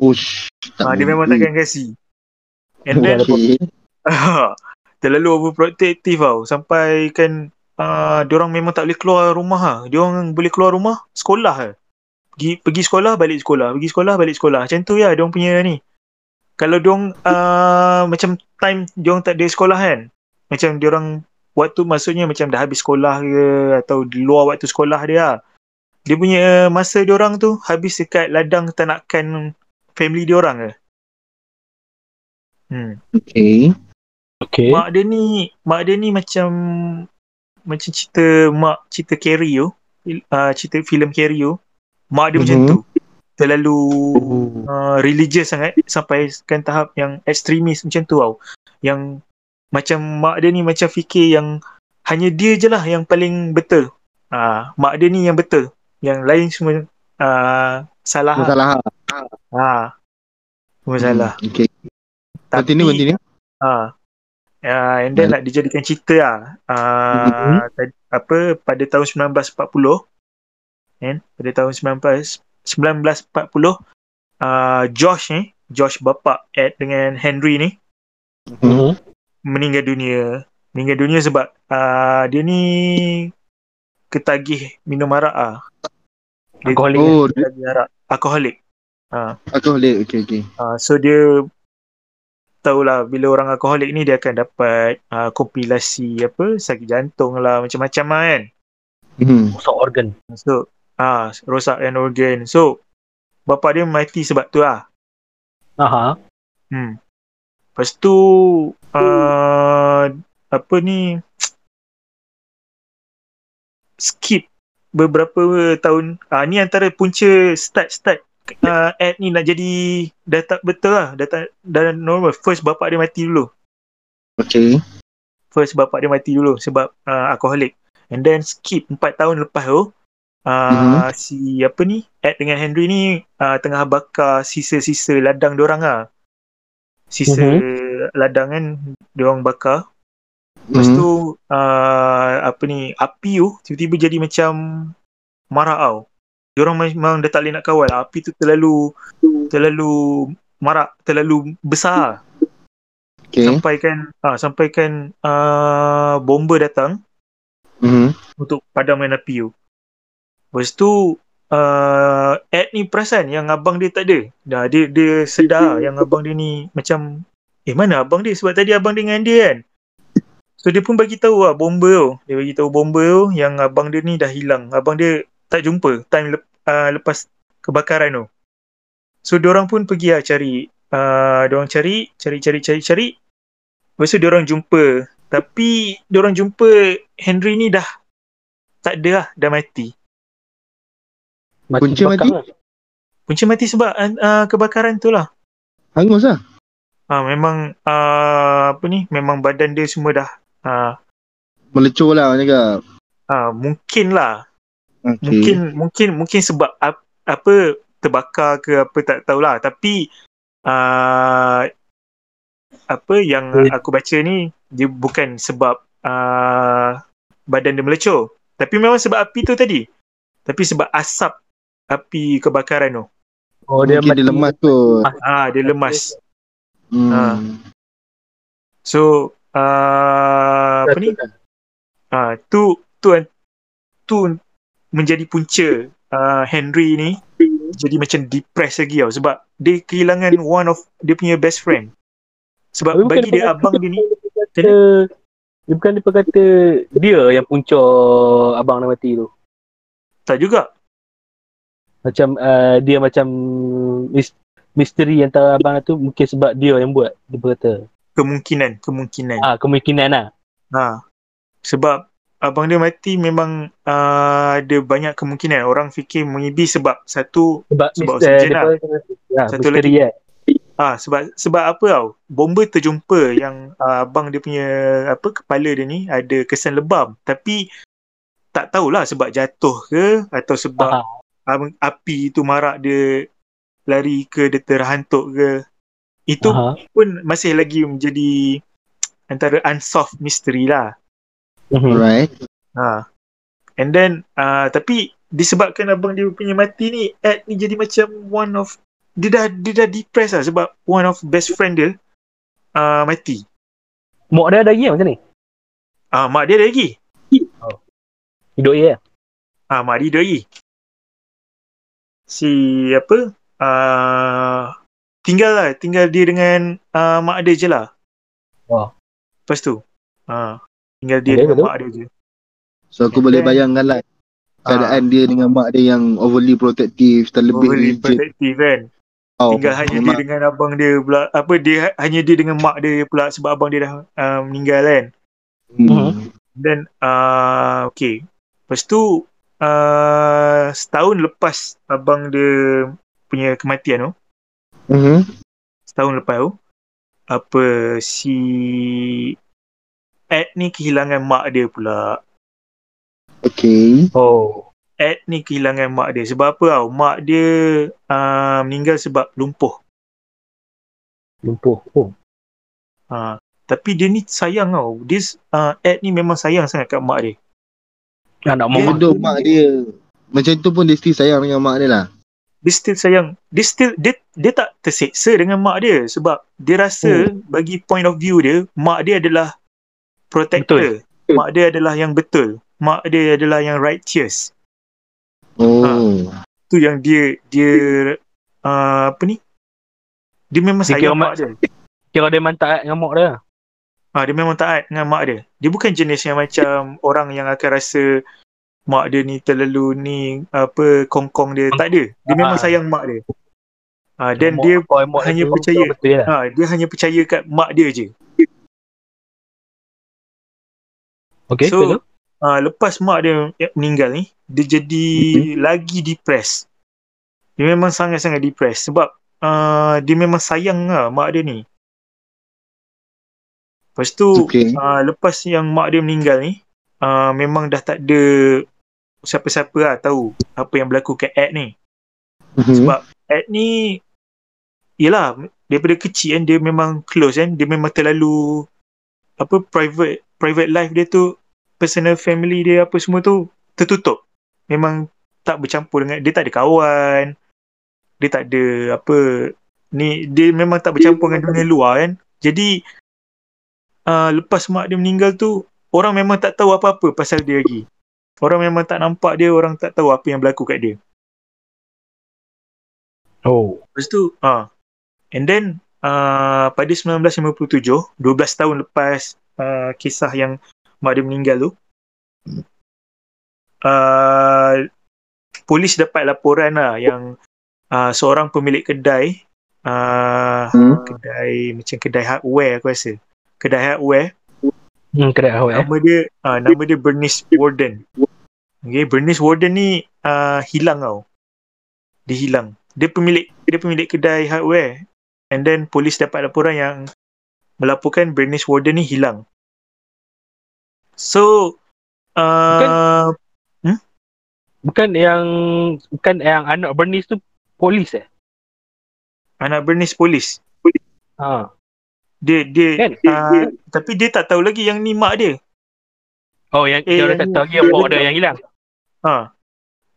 Ush. tak Ah, dia memang takkan kasi. And then Okay. terlalu overprotective tau sampai kan uh, diorang memang tak boleh keluar rumah ha. Diorang boleh keluar rumah sekolah ha. Pergi pergi sekolah balik sekolah, pergi sekolah balik sekolah. Macam tu ya diorang punya ni. Kalau diorang uh, macam time diorang tak ada sekolah kan. Macam diorang waktu maksudnya macam dah habis sekolah ke atau di luar waktu sekolah dia lah. Dia punya masa diorang tu habis dekat ladang tanakan family diorang ke. Hmm. Okay. Okay. Mak dia ni, mak dia ni macam macam cerita mak cerita Carrie tu, uh, cerita filem Carrie tu. Mak dia macam Mhm. tu. Terlalu Oh. uh, religious sangat sampai kan tahap yang ekstremis macam tu tau. Yang macam mak dia ni macam fikir yang hanya dia je lah yang paling betul. Ah, uh, mak dia ni yang betul. Yang lain semua uh, salah. lah. Masalah. Ah. Semua salah. Hmm, Okay. Tapi Continue, continue. Ah. Uh, and then nak dijadikan cerita lah. Uh, tadi- apa pada tahun 1940 kan pada tahun 19 1940 uh, Josh ni Josh bapa Ed dengan Henry ni Mhm. meninggal dunia. Meninggal dunia sebab uh, dia ni ketagih minum arak ah. Dia Alkoholik. Oh, dia- ketagih arak. Alkoholik. aku boleh. Okay, okay. Uh, so dia tahulah bila orang alkoholik ni dia akan dapat uh, kompilasi apa sakit jantung lah macam-macam lah kan. Hmm. Rosak organ. So ah rosakkan organ. So bapa dia mati sebab tu lah. Aha. Hmm. Lepas tu uh, apa ni skip beberapa tahun ah ni antara punca start start uh, ad ni nak jadi dah tak betul lah dah tak dah normal first bapak dia mati dulu Okay. first bapak dia mati dulu sebab uh, alkoholik and then skip 4 tahun lepas tu uh, Mhm. si apa ni Ed dengan Henry ni uh, tengah bakar sisa-sisa ladang diorang lah sisa ladang kan diorang bakar Lepas Hmm. tu uh, apa ni api tu tiba-tiba jadi macam marah tau. Diorang memang dah tak boleh nak kawal. Api tu terlalu terlalu marak, terlalu besar. Okay. Sampaikan ah sampaikan uh, bomba datang Hmm. untuk padamkan api tu. Lepas tu uh, Ed ni perasan yang abang dia tak ada. Dah dia dia sedar yang abang dia ni macam eh mana abang dia sebab tadi abang dia dengan dia kan. So dia pun bagi tahu lah bomba tu. Dia bagi tahu bomba tu yang abang dia ni dah hilang. Abang dia tak jumpa time lep, uh, lepas kebakaran tu. So diorang pun pergi lah cari. Uh, diorang cari, cari, cari, cari, cari. Lepas tu diorang jumpa. Tapi diorang jumpa Henry ni dah tak ada lah, dah mati. Mati Punca mati? lah. Punca mati sebab uh, kebakaran tu lah. Hangus lah. Ah memang uh, apa ni memang badan dia semua dah uh, Melecur lah orang cakap. uh, mungkin lah Okay. mungkin mungkin mungkin sebab ap, apa terbakar ke apa tak tahulah tapi uh, apa yang Eh. aku baca ni dia bukan sebab uh, badan dia melecur tapi memang sebab api tu tadi tapi sebab asap api kebakaran tu Oh dia Mungkin dia mati. lemas tu. ah dia lemas Hmm. Ah. so uh, apa ni Ah, tu tu tu menjadi punca uh, Henry ni jadi macam depressed lagi tau sebab dia kehilangan one of dia punya best friend. Sebab Tapi bagi dia abang dia ni Dia, dia bukan dia kata dia yang punca abang nak mati tu. tak juga. Macam uh, dia macam mis- misteri antara abang tu mungkin sebab dia yang buat. Dia berkata. Kemungkinan, kemungkinan. Ah kemungkinan lah. Ha. Sebab abang dia mati memang uh, ada banyak kemungkinan. Orang fikir maybe sebab satu Sebab, Sebab mister, oksigen lah. ah, Satu misteri lagi. Ah sebab sebab apa tau? Bomba terjumpa yang uh, abang dia punya apa kepala dia ni ada kesan lebam tapi tak tahulah sebab jatuh ke atau sebab Ah, uh, api tu marak dia lari ke dia terhantuk ke itu Aha. pun masih lagi menjadi antara unsolved mystery lah Mhm. Alright. ha and then uh, tapi disebabkan abang dia punya mati ni Ed ni jadi macam one of dia dah dia dah depressed lah sebab one of best friend dia uh, mati Mak dia ada lagi macam ni? ah mak dia ada lagi Hidup je. Ah, mak dia lagi. Si apa? Uh, tinggal lah, tinggal dia dengan uh, mak dia je lah. Wah. Lepas tu, uh, tinggal dia dengan betul? mak dia je. So aku boleh bayangkan lah keadaan dia dengan mak dia yang overly protective, terlebih Overly rigid. protective kan. Oh, Tinggal hanya dia memang dengan abang dia pula. Apa, dia hanya dia dengan mak dia pula sebab abang dia dah uh, meninggal kan. hmm. Then, uh, okay. Lepas tu, uh, setahun lepas abang dia punya kematian tu, Mhm. setahun lepas tu apa si Ed ni kehilangan mak dia pula. Okay. Oh. Ed ni kehilangan mak dia. Sebab apa tau? Mak dia uh, meninggal sebab lumpuh. Lumpuh. Oh. Uh, tapi dia ni sayang tau. Dia, uh, Ed ni memang sayang sangat kat mak dia. Anak Dia- mama. Hidup mak dia. Macam tu pun dia still sayang dengan mak dia lah. Dia still sayang. Dia still, dia, dia tak terseksa dengan mak dia. Sebab dia rasa bagi point of view dia, mak dia adalah protector. Mak dia adalah yang betul. Mak dia adalah yang righteous. Oh. tu yang dia dia uh, apa ni dia memang Dia sayang kira mak dia Kira dia memang taat dengan mak dia. ha, dia memang taat dengan mak dia dia bukan jenis yang macam orang yang akan rasa mak dia ni terlalu ni apa kongkong dia tak ada dia memang Ah. sayang mak dia ha, dan Mak- dia mak hanya percaya. Betul lah. ha, dia hanya percaya kat mak dia je Okay, So, betul. uh, lepas mak dia meninggal ni dia jadi lagi depressed dia memang sangat-sangat depressed sebab uh, dia memang sayang lah mak dia ni lepas tu Okay. uh, lepas yang mak dia meninggal ni uh, memang dah tak ada siapa-siapa lah tahu apa yang berlaku kat Ed ni Mhm. sebab Ed ni Yelah Daripada kecil kan Dia memang close kan Dia memang terlalu Apa private Private life dia tu Personal family dia Apa semua tu Tertutup. Memang Tak bercampur dengan Dia tak ada kawan Dia tak ada Apa Ni Dia memang tak bercampur dengan dunia luar kan. Jadi uh, Lepas mak dia meninggal tu Orang memang tak tahu apa-apa Pasal dia lagi. Orang memang tak nampak dia Orang tak tahu apa yang berlaku kat dia. Oh. Lepas tu, ah, and then uh, pada 1957, 12 tahun lepas uh, kisah yang mak dia meninggal tu, uh, polis dapat laporan lah yang uh, seorang pemilik kedai, uh, Hmm. kedai macam kedai hardware aku rasa, kedai hardware, Hmm, kedai eh. nama dia uh, nama dia Bernice Warden. Okay, Bernice Warden ni uh, hilang tau. Dia hilang. Dia pemilik dia pemilik kedai hardware. And then polis dapat laporan yang melaporkan Bernice Warden ni hilang. So uh, Bukan yang bukan yang anak Bernice tu polis eh. anak Bernice polis. Ha. Dia dia Kan? uh, tapi dia tak tahu lagi yang ni mak dia. Oh yang Eh, yang yang tak tahu lagi mak dia yang hilang. Ha.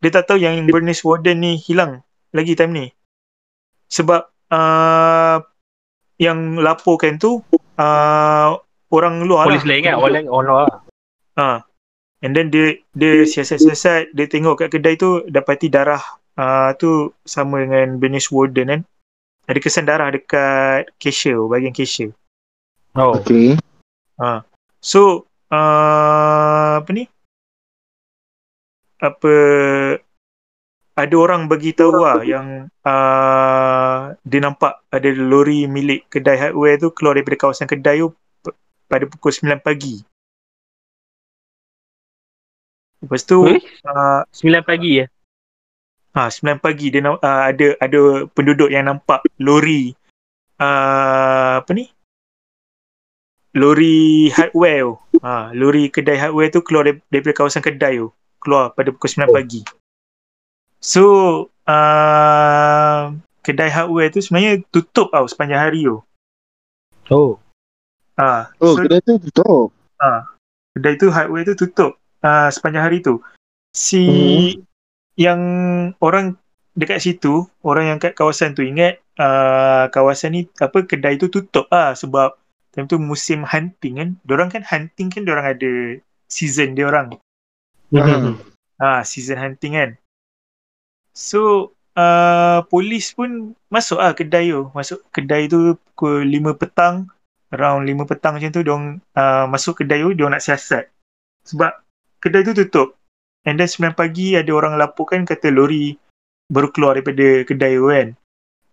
Dia tak tahu yang Bernice Warden ni hilang lagi time ni. Sebab uh, yang laporkan tu uh, orang luar Polis lah. lain kan orang orang luar. Ha. And then dia dia siasat-siasat dia tengok kat kedai tu dapati darah uh, tu sama dengan Bernice Warden kan. Ada kesan darah dekat cashier, bahagian cashier. Oh. Okay. Ha. So uh, apa ni? Apa ada orang bagi tahu lah yang uh, dia nampak ada lori milik kedai hardware tu keluar daripada kawasan kedai tu p- pada pukul 9 pagi. Lepas tu Eh? uh, 9 pagi ya. Ha, 9 pagi dia uh, ada ada penduduk yang nampak lori uh, apa ni? Lori hardware tu. Ha, lori kedai hardware tu keluar dar- daripada kawasan kedai tu. Keluar pada pukul 9 pagi. So, uh, kedai hardware tu sebenarnya tutup tau sepanjang hari tu. Oh. Ah, Oh, so kedai tu tutup. kedai tu hardware tu tutup uh, sepanjang hari tu. Si Hmm. yang orang dekat situ, orang yang kat kawasan tu ingat uh, kawasan ni apa kedai tu tutup ah sebab time tu musim hunting kan. Diorang kan hunting kan diorang ada season dia orang. Ah. Ah, season hunting kan. So, uh, polis pun masuk ah kedai tu. Masuk kedai tu pukul 5 petang. Around 5 petang macam tu, diorang uh, masuk kedai tu, diorang nak siasat. Sebab kedai tu tutup. And then 9 pagi ada orang laporkan kata lori baru keluar daripada kedai tu kan.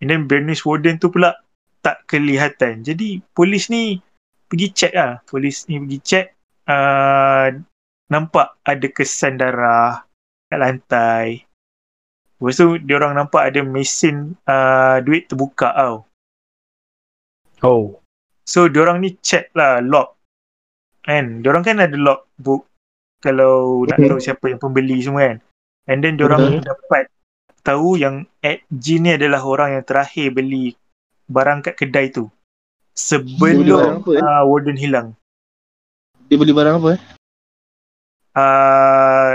And then Bernice Warden tu pula tak kelihatan. Jadi polis ni pergi check lah. Polis ni pergi check. Uh, nampak ada kesan darah kat lantai. Lepas tu dia orang nampak ada mesin uh, duit terbuka tau. Oh. So dia orang ni check lah lock. Kan? Dia orang kan ada lock book kalau nak Mhm. tahu siapa yang pembeli semua kan. And then dia orang dapat tahu yang Ed Jin ni adalah orang yang terakhir beli barang kat kedai tu. Sebelum apa, eh? uh, Warden hilang. Dia beli barang apa eh? uh,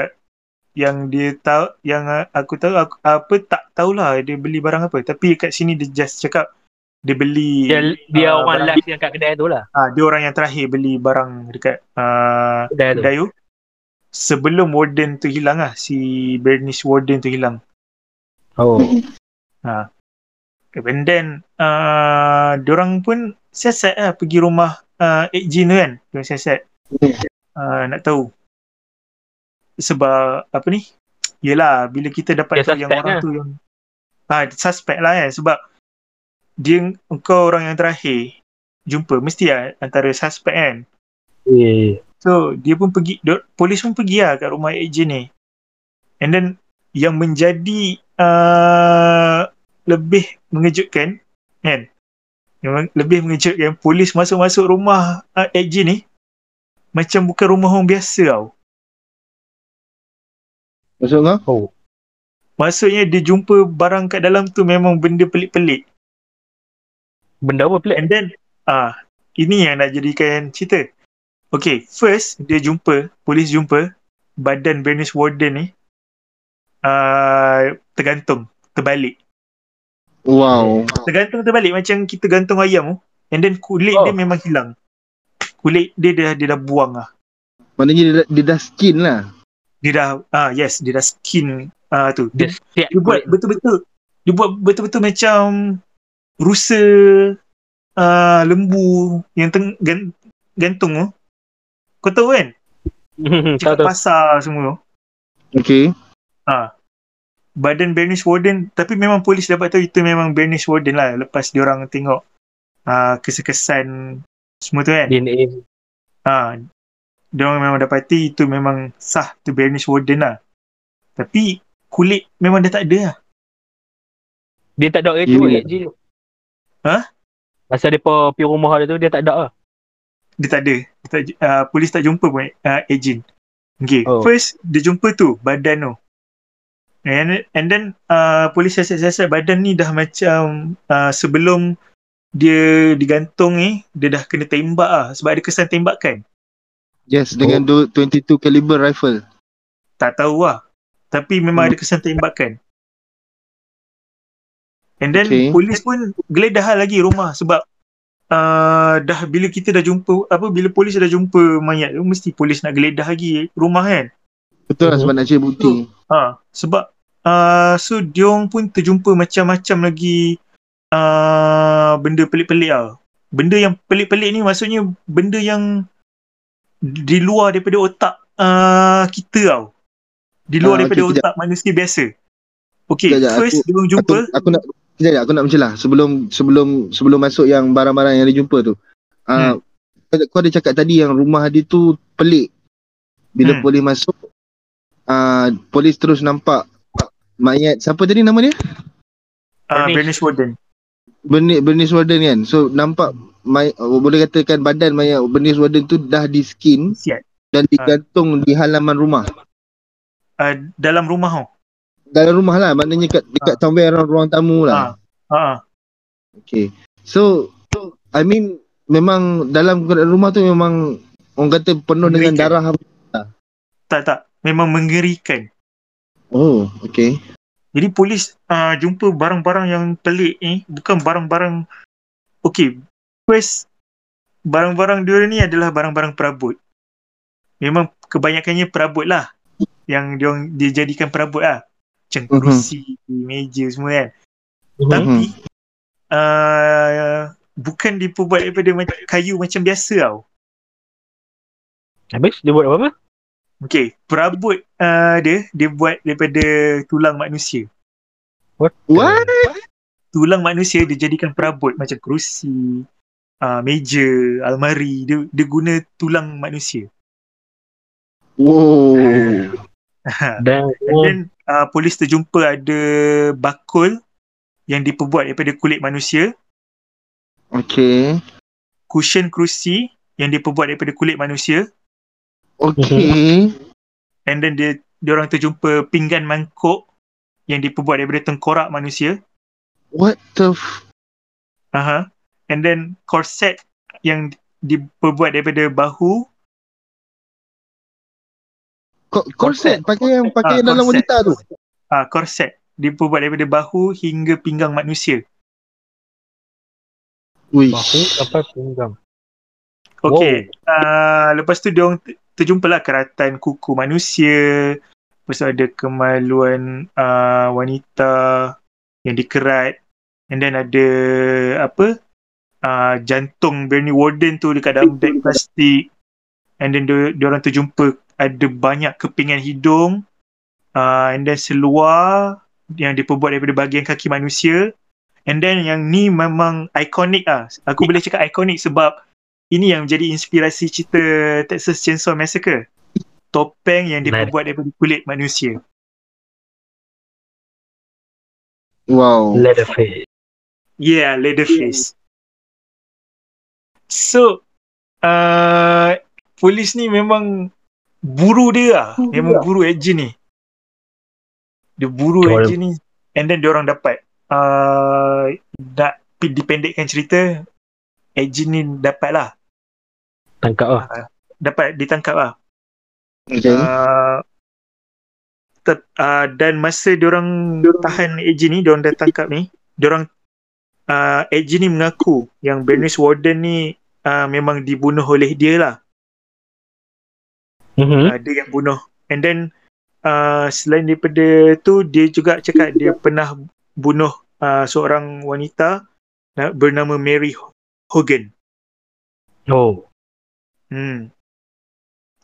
yang dia tahu yang uh, aku tahu aku, apa tak tahulah dia beli barang apa tapi kat sini dia just cakap dia beli Dia, dia Ah, orang barang last yang kat kedai tu lah. ah dia orang yang terakhir beli barang dekat uh, Kedai tu. kedai tu sebelum warden tu hilang lah si Bernice warden tu hilang. Oh. and then uh, diorang pun siasat lah pergi rumah uh, Ek Jin tu kan diorang siasat. Uh, nak tahu. Sebab apa ni? Yelah bila kita dapat Dia tahu yang suspect orang lah. tu yang ah suspect lah kan sebab dia engkau orang yang terakhir jumpa mesti lah antara suspect kan? Eh. So dia pun pergi dia, Polis pun pergi lah kat rumah ejen ni And then Yang menjadi uh, Lebih mengejutkan Kan Yang lebih mengejutkan Polis masuk-masuk rumah uh, ejen ni Macam bukan rumah orang biasa tau Maksud kau? Oh. Maksudnya dia jumpa barang kat dalam tu Memang benda pelik-pelik Benda apa pelik? And then ah Ini yang nak jadikan cerita Okay First Dia jumpa Polis jumpa Badan Bernice Warden ni uh, Tergantung Terbalik. Wow. Tergantung terbalik. Macam kita gantung ayam tu And then kulit Oh. dia memang hilang. Kulit dia dia, dia dah buang lah. Maknanya dia, dah- dia dah skin lah. Dia dah ah Yes Dia dah skin ah tu. Dia dia, dia buat betul-betul Dia buat betul-betul macam Rusa uh, Lembu Yang teng, gan, gantung tu Kau tahu kan Tahu Cakap tahu. pasar semua tu Okay. Ha. Badan Bernice Warden tapi memang polis dapat tahu itu memang Bernice Warden lah lepas dia orang tengok uh, kesan-kesan semua tu kan. DNA. Ha. Dia orang memang dapati itu memang sah tu Bernice Warden lah. Tapi kulit memang dah tak ada lah. Dia tak ada ke tu Yeah. Hah? Masa dia pergi rumah dia tu dia tak ada lah. Dia tak ada. Dia tak, uh, polis tak jumpa pun uh, agent. Okay. Oh. First dia jumpa tu badan tu. And, and then uh, polis siasat-siasat badan ni dah macam uh, sebelum dia digantung ni dia dah kena tembak lah sebab ada kesan tembakan. Yes, dengan du- 22 caliber rifle. Tak tahu lah. Tapi memang Hmm. ada kesan tembakan. And then Okay. okay. polis pun geledah lah lagi rumah sebab uh, dah bila kita dah jumpa apa bila polis dah jumpa mayat tu mesti polis nak geledah lagi rumah kan. Betul lah Mhm. sebab nak cari bukti. Ha, sebab uh, so diorang pun terjumpa macam-macam lagi uh, benda pelik-pelik lah. Benda yang pelik-pelik ni maksudnya benda yang di luar daripada otak uh, kita tau. Di luar Ah, daripada okey, otak manusia biasa. Okay, Sekejap, first aku- diorang Aku, jumpa. aku nak Sekejap, sekejap, aku nak mencelah sebelum sebelum sebelum masuk yang barang-barang yang dia jumpa tu. Ah, Hmm. kau ada cakap tadi yang rumah dia tu pelik. Bila Hmm. polis masuk ah polis terus nampak mayat siapa tadi nama dia? Uh, Bernice. Warden. Bernice Bernice Warden kan. So nampak may, oh, boleh katakan badan mayat Bernice Warden tu dah di skin Siap. dan digantung di halaman rumah. Uh, dalam rumah tau. Dalam rumah lah maknanya kat dekat somewhere around ruang tamu lah. Ha. Ha. Okay. So, I mean, memang dalam rumah tu memang orang kata penuh dengan darah. Tak tak. Memang mengerikan. Oh, okay. Jadi polis uh, jumpa barang-barang yang pelik ni bukan barang-barang okey. First barang-barang dia ni adalah barang-barang perabot. Memang kebanyakannya perabot lah yang dia orang dijadikan perabot lah. Macam Mhm. kerusi, meja semua kan. Mhm. Tapi uh, bukan diperbuat daripada mac- kayu macam biasa tau. Habis dia buat apa-apa? Okey, perabot uh, dia dia buat daripada tulang manusia. What? What? tulang manusia dijadikan perabot macam kerusi, uh, meja, almari. Dia, dia guna tulang manusia. Wow. Dan then uh, polis terjumpa ada bakul yang diperbuat daripada kulit manusia, Okay. cushion kerusi yang diperbuat daripada kulit manusia, Okay. and then dia dia orang terjumpa pinggan mangkuk yang diperbuat daripada tengkorak manusia. What the f- Aha. And then corset yang diperbuat daripada bahu Korset pakai yang pakai Ah, dalam korset. wanita tu. ah corset diperbuat daripada bahu hingga pinggang manusia. Wish. bahu sampai pinggang. Okey. Uh, lepas tu dia orang ter- terjumpalah keratan kuku manusia. Lepas tu ada kemaluan uh, wanita yang dikerat. And then ada apa? Uh, jantung Bernie Warden tu dekat dalam beg plastik. And then dia, dia orang terjumpa ada banyak kepingan hidung. Uh, and then seluar yang diperbuat daripada bahagian kaki manusia. And then yang ni memang ikonik ah. Aku boleh cakap ikonik sebab ini yang menjadi inspirasi cerita Texas Chainsaw Massacre. Topeng yang diperbuat daripada kulit manusia. Wow. Leatherface. Yeah, Leatherface. So, uh, polis ni memang buru dia lah. Memang buru agent ni. Dia buru Orang- agent ni. And then dia orang dapat. Uh, nak dipendekkan cerita, agent ni dapat lah. Tangkap lah. Dapat ditangkap lah. Okay. Uh, tet, uh, dan masa diorang tahan agent ni, diorang dah tangkap ni, diorang uh, agent ni mengaku yang Bernice Warden ni uh, memang dibunuh oleh dia lah. Mhm. Uh, dia yang bunuh. And then uh, selain daripada tu, dia juga cakap dia pernah bunuh uh, seorang wanita uh, bernama Mary Hogan. Oh. Hmm.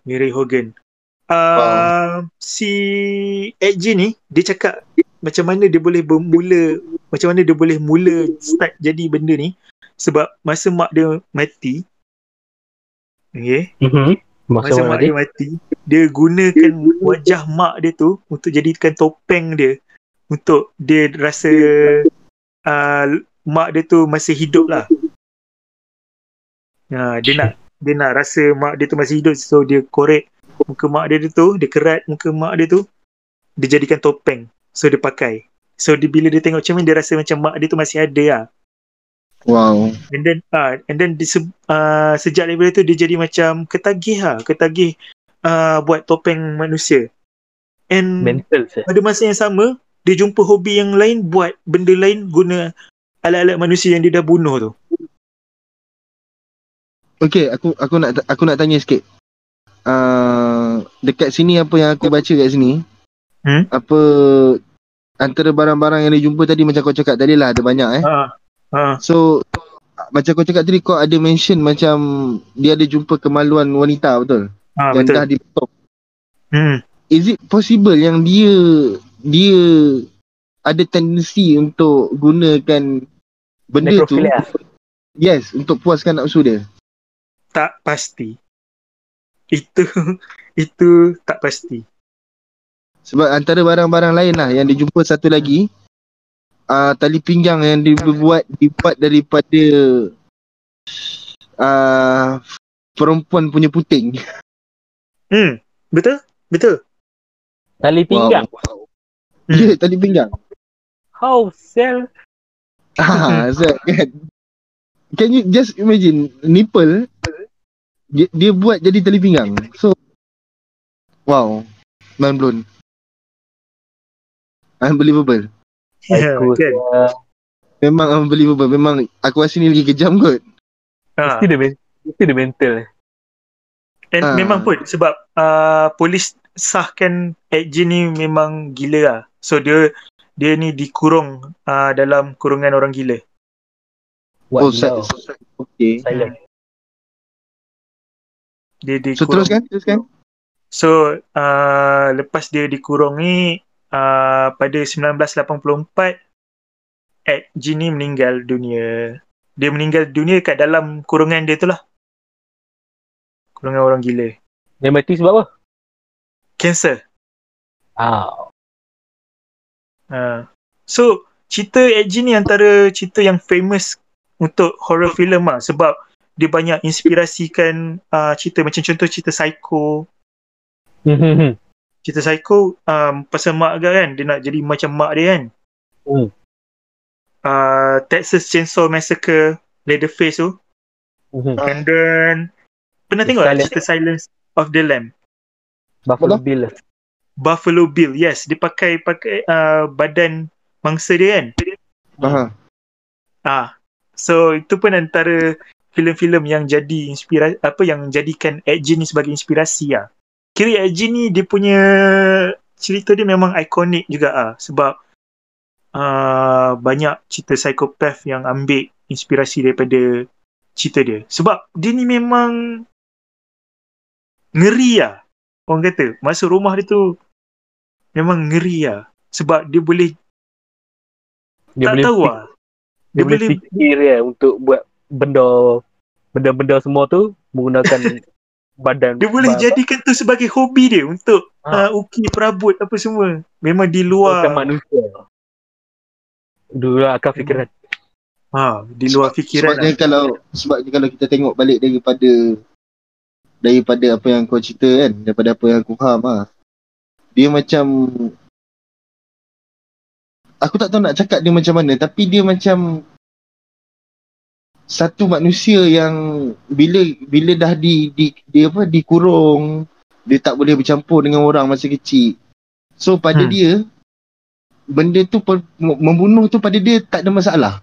Mary Hogan. Uh, Si Edgy ni dia cakap macam mana dia boleh bermula macam mana dia boleh mula start jadi benda ni sebab masa mak dia mati okay, Mhm. Masa Masa mak mana? Dia mati dia gunakan wajah mak dia tu untuk jadikan topeng dia. Untuk dia rasa uh, mak dia tu masih hidup lah. Ha, dia nak dia nak rasa mak dia tu masih hidup. So dia korek muka mak dia tu dia kerat muka mak dia tu dia jadikan topeng. So dia pakai. So dia, bila dia tengok cermin dia rasa macam mak dia tu masih ada lah Wow. and then ah and then di, uh, sejak daripada tu dia jadi macam ketagih lah ketagih uh, buat topeng manusia and Mental saya. pada masa yang sama dia jumpa hobi yang lain buat benda lain guna alat-alat manusia yang dia dah bunuh tu Okay, aku aku nak aku nak tanya sikit. Uh, dekat sini apa yang aku baca kat sini? Hmm? Apa antara barang-barang yang dia jumpa tadi macam kau cakap tadi lah ada banyak eh. ha ha So macam kau cakap tadi kau ada mention macam dia ada jumpa kemaluan wanita betul? ha yang betul dah dipotong. hmm Is it possible yang dia dia ada tendensi untuk gunakan benda tu yes untuk puaskan nafsu dia. tak pasti. Itu itu tak pasti. Sebab antara barang-barang lain lah yang dijumpa satu lagi uh, tali pinggang yang dibuat dibuat daripada uh, perempuan punya puting. Hmm, betul? Betul. Tali pinggang. Wow. Ya, tali pinggang. How sell? Ah, so, kan. Can you just imagine nipple dia, dia buat jadi tali pinggang. So wow, mind blown. Unbelievable. Aku kan? uh, Memang unbelievable. Memang aku rasa ni lagi kejam kot. Ha. mesti dia mesti dia mental. And Ah. memang pun sebab uh, polis sahkan Gein ni memang gila lah. So dia dia ni dikurung uh, dalam kurungan orang gila. Oh, What sa- now? okay. Silent. Dia So dikurung. teruskan, teruskan. So uh, lepas dia dikurung ni uh, pada 1984 Ed Gein ni meninggal dunia. Dia meninggal dunia kat dalam kurungan dia tu lah. Kurungan orang gila. Dia mati sebab apa? Cancer. Ah, Uh, so cerita Ed Gein ni antara cerita yang famous untuk horror film lah sebab dia banyak inspirasikan uh, cerita macam contoh cerita Psycho. Cerita Psycho um, pasal mak agak kan dia nak jadi macam mak dia kan. Hmm. Uh, Texas Chainsaw Massacre Leatherface tu and then pernah tengok Silence. cerita Silence of the Lamb Buffalo? Bill. Buffalo Bill yes dia pakai pakai uh, badan mangsa dia kan Aha. Ah, so itu pun antara filem-filem yang jadi inspirasi apa yang jadikan Ed Gein ni sebagai inspirasi ah. Kira Ed Gein ni dia punya cerita dia memang ikonik juga ah sebab uh, banyak cerita psikopat yang ambil inspirasi daripada cerita dia. Sebab dia ni memang ngeri ah. Orang kata masuk rumah dia tu memang ngeri ah. Sebab dia boleh Dia tak boleh tahu fik- ah. dia boleh fikir ya untuk buat benda benda-benda semua tu menggunakan badan Dia boleh jadikan tu sebagai hobi dia untuk Ha. uh, ukir perabot apa semua. Memang di luar manusia. Dulu akal fikiran. ha, di luar Sebab- fikiran. Sebabnya lah. kalau sebabnya kalau kita tengok balik daripada daripada apa yang kau cerita kan, daripada apa yang aku faham ah. Dia macam aku tak tahu nak cakap dia macam mana tapi dia macam satu manusia yang bila bila dah di, di dia apa dikurung dia tak boleh bercampur dengan orang masa kecil. So pada Hmm. dia benda tu membunuh tu pada dia tak ada masalah.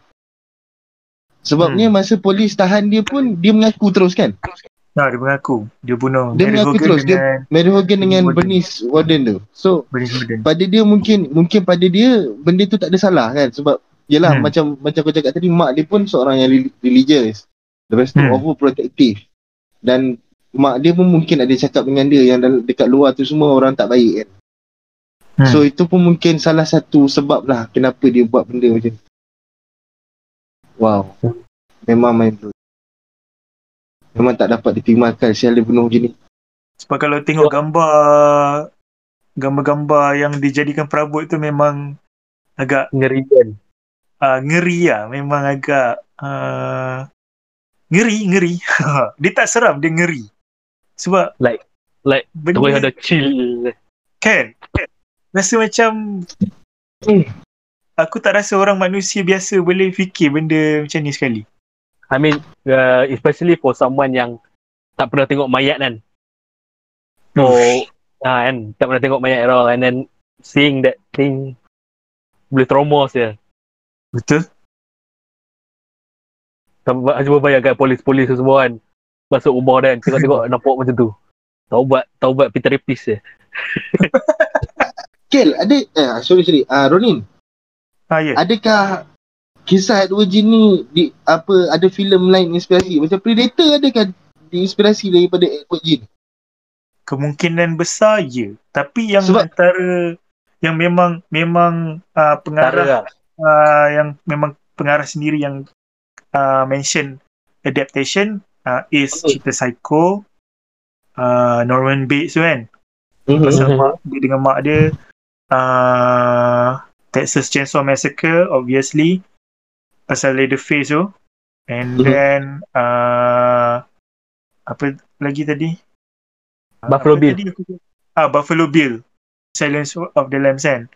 Sebabnya Hmm. masa polis tahan dia pun dia mengaku terus kan. Ha, dia mengaku dia bunuh Dia Mary mengaku Hogan terus, dia- dengan Mary Hogan dengan Warden. Bernice Warden tu. So Bernice Warden. pada dia mungkin mungkin pada dia benda tu tak ada salah kan sebab yelah Hmm. macam macam kau cakap tadi mak dia pun seorang yang reli- religious. Lepas tu Hmm. overprotective. Dan mak dia pun mungkin ada cakap dengan dia yang dekat luar tu semua orang tak baik kan. Hmm. So itu pun mungkin salah satu sebab lah kenapa dia buat benda macam tu. Wow. Memang main blow. Memang tak dapat diterima akal sial dia bunuh macam ni. Sebab kalau tengok gambar gambar-gambar yang dijadikan perabot tu memang agak Ngeri kan. Uh, ngeri lah. Memang agak uh, ngeri, ngeri. dia tak seram, dia ngeri. Sebab Like- like benda, ada chill. Kan? Rasa macam Hmm. Aku tak rasa orang manusia biasa boleh fikir benda macam ni sekali. I mean, uh, especially for someone yang tak pernah tengok mayat kan. So, ah, kan, tak pernah tengok mayat at all. And then, seeing that thing, boleh trauma saya. Betul? Cuba cuba bayangkan polis-polis tu semua kan. Masuk rumah dia kan, tengok-tengok nampak macam tu. Taubat, taubat pergi terapis je. Kel, ada eh sorry sorry. Ah uh, Ronin, Ha, ya. adakah kisah Edward Jean ni di apa ada filem lain inspirasi? Macam Predator adakah diinspirasi daripada Edward Jean? Kemungkinan besar ya. Tapi yang Sebab- antara yang memang memang uh, pengarah Cara lah. Uh, yang memang pengarah sendiri yang uh, mention adaptation uh, is Oh. cerita Psycho uh, Norman Bates tu kan Mhm. pasal Mhm. mak dia dengan mak dia uh, Texas Chainsaw Massacre obviously pasal Leatherface tu and Mhm. then uh, apa lagi tadi Buffalo Apa Bill. tadi aku- ah Buffalo Bill Silence of the Lambs kan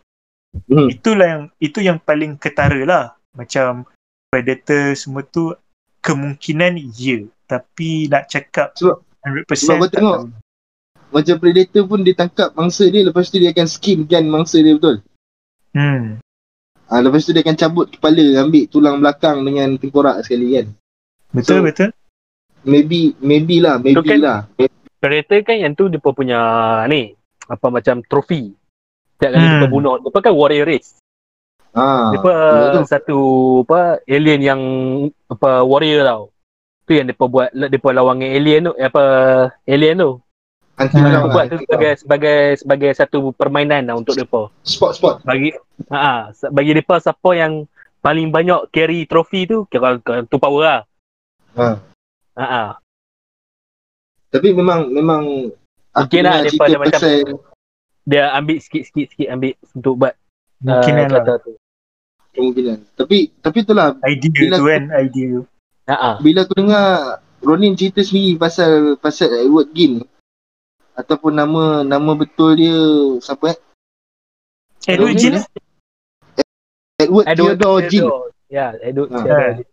Mhm. itulah yang itu yang paling ketara lah macam predator semua tu kemungkinan ya tapi nak cakap Sebab- 100% sebab kau tengok, tahu. Macam predator pun dia tangkap mangsa dia lepas tu dia akan skin kan mangsa dia betul. hmm Ah lepas tu dia akan cabut kepala ambil tulang belakang dengan tengkorak sekali kan. betul So- betul Maybe maybe lah, maybe kan- lah. Predator kan yang tu dia pun punya ni apa macam trofi. Setiap kali Hmm. dia bunuh, dia kan warrior race. Ah. Dia betul. satu apa alien yang apa warrior tau. Tu yang depa buat depa lawan dengan alien tu apa alien tu. Anti Hmm. lah, buat tu sebagai sebagai sebagai satu permainan lah untuk depa. spot spot. Bagi ha bagi depa siapa yang paling banyak carry trofi tu kira tu power lah. Ha. Ha ah. Tapi memang memang aku Mungkin lah cerita macam- pasal Dia ambil sikit-sikit sikit ambil untuk buat mungkinan ah, lah tu. kemungkinan. Tapi tapi itulah idea bila tu kan idea Ha ah. bila aku dengar Ronin cerita sendiri pasal pasal Edward Gin ataupun nama nama betul dia siapa eh? Edward Ronin Jin eh? Edward, Edward Theodore Gin. Ya, Edward Ha. Theodore.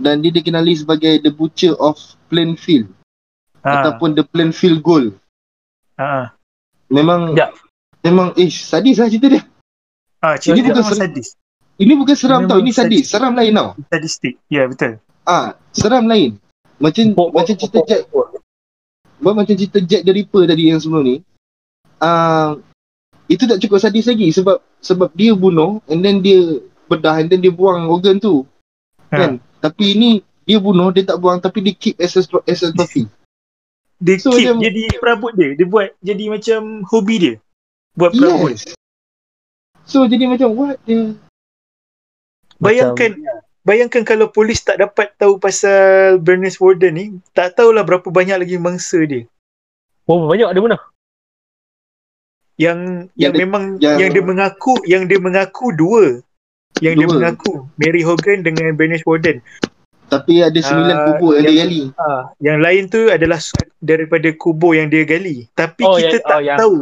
dan dia dikenali sebagai the butcher of Plainfield ha ataupun the Plainfield Gold. ha Memang Ya. memang eh sadis lah cerita dia. ha cerita Ini bukan ser- sadis Ini bukan seram Memang tau, ini sadis. sadis. Seram lain tau. sadistik ya betul Ah, seram lain. Macam Bo- bo- macam cerita bo- Jack bo- Buat macam cerita Jack the Ripper tadi yang sebelum ni. Ah, itu tak cukup sadis lagi sebab sebab dia bunuh and then dia bedah and then dia buang organ tu. Ha. Kan? Tapi ini dia bunuh, dia tak buang tapi dia keep as a, as a trophy. dia So, keep macam- jadi perabot dia dia buat jadi macam hobi dia buat perabot yes. So jadi macam what the Bayangkan Bayangkan kalau polis tak dapat tahu pasal Bernice Warden ni Tak tahulah berapa banyak lagi mangsa dia Oh, banyak ada mana? Yang Yang yang, dia- memang yang- yang, dia mengaku Yang dia mengaku dua Yang dia Dua. mengaku Mary Hogan dengan Bernice Warden tapi ada sembilan Ah, kubur yang dia yang- gali. ah, Yang lain tu adalah daripada kubur yang dia gali Tapi Oh, kita yang- tak oh, yang- tahu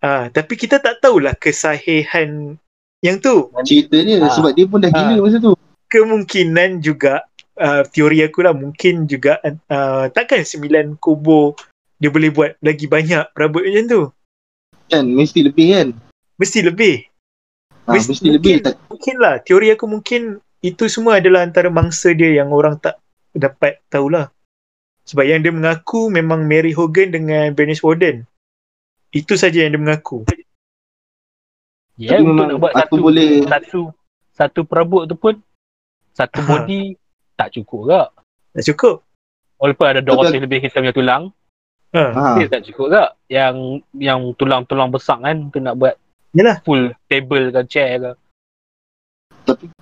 ah, Tapi kita tak tahulah kesahihan yang tu Cerita dia Ah. sebab dia pun dah gila Ah. masa tu. kemungkinan juga uh, teori aku lah mungkin juga uh, takkan sembilan kubur dia boleh buat lagi banyak perabot macam tu Kan mesti lebih kan. mesti lebih Ha, Mesti- mesti lebih mungkin- tak mungkin lah teori aku mungkin itu semua adalah antara mangsa dia yang orang tak dapat tahulah sebab yang dia mengaku memang Mary Hogan dengan Bernice Warden itu saja yang dia mengaku Ya, Tapi untuk nak buat satu, boleh- satu satu perabot tu pun satu Ha. body tak cukup ke? tak cukup Walaupun ada Betul. 200 lebih kita punya tulang, ha. ha. dia tak cukup ke? Yang yang tulang-tulang besar kan tu nak buat Yalah. full table ke chair ke.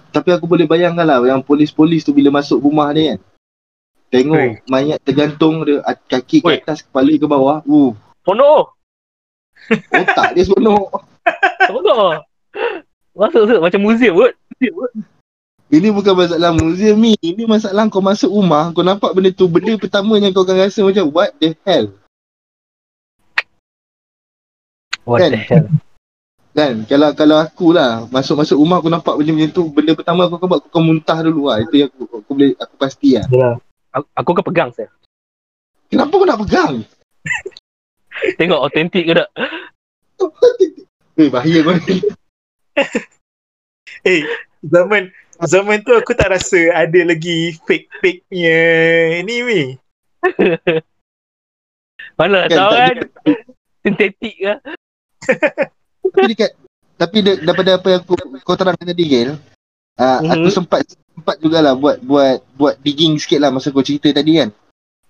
Tapi aku boleh bayangkan lah yang polis-polis tu bila masuk rumah dia kan. Tengok Oi. mayat tergantung dia kaki ke atas, kepala ke bawah. Uh, Oh no! otak dia seronok. Oh no! Masuk masuk macam museum kot. Ini bukan masalah museum ni. Ini masalah kau masuk rumah, kau nampak benda tu, benda pertama yang kau akan rasa macam what the hell. What Kan? the hell? Kan? Kalau kalau aku lah, masuk-masuk rumah aku nampak benda macam tu, benda pertama aku akan buat, aku akan muntah dulu lah. Itu yang aku, aku boleh, aku pasti lah. Aku, aku kan pegang saya. Kenapa kau nak pegang? Tengok autentik ke tak? Eh, bahaya kau ni. Eh, zaman zaman tu aku tak rasa ada lagi fake-fake punya ni ni. Mana Kan, tahu kan? Sintetik ke? Tapi dekat tapi de, daripada apa yang aku kau terangkan tadi Gail, uh, Mhm. aku sempat sempat jugalah buat buat buat digging sikit lah masa kau cerita tadi kan.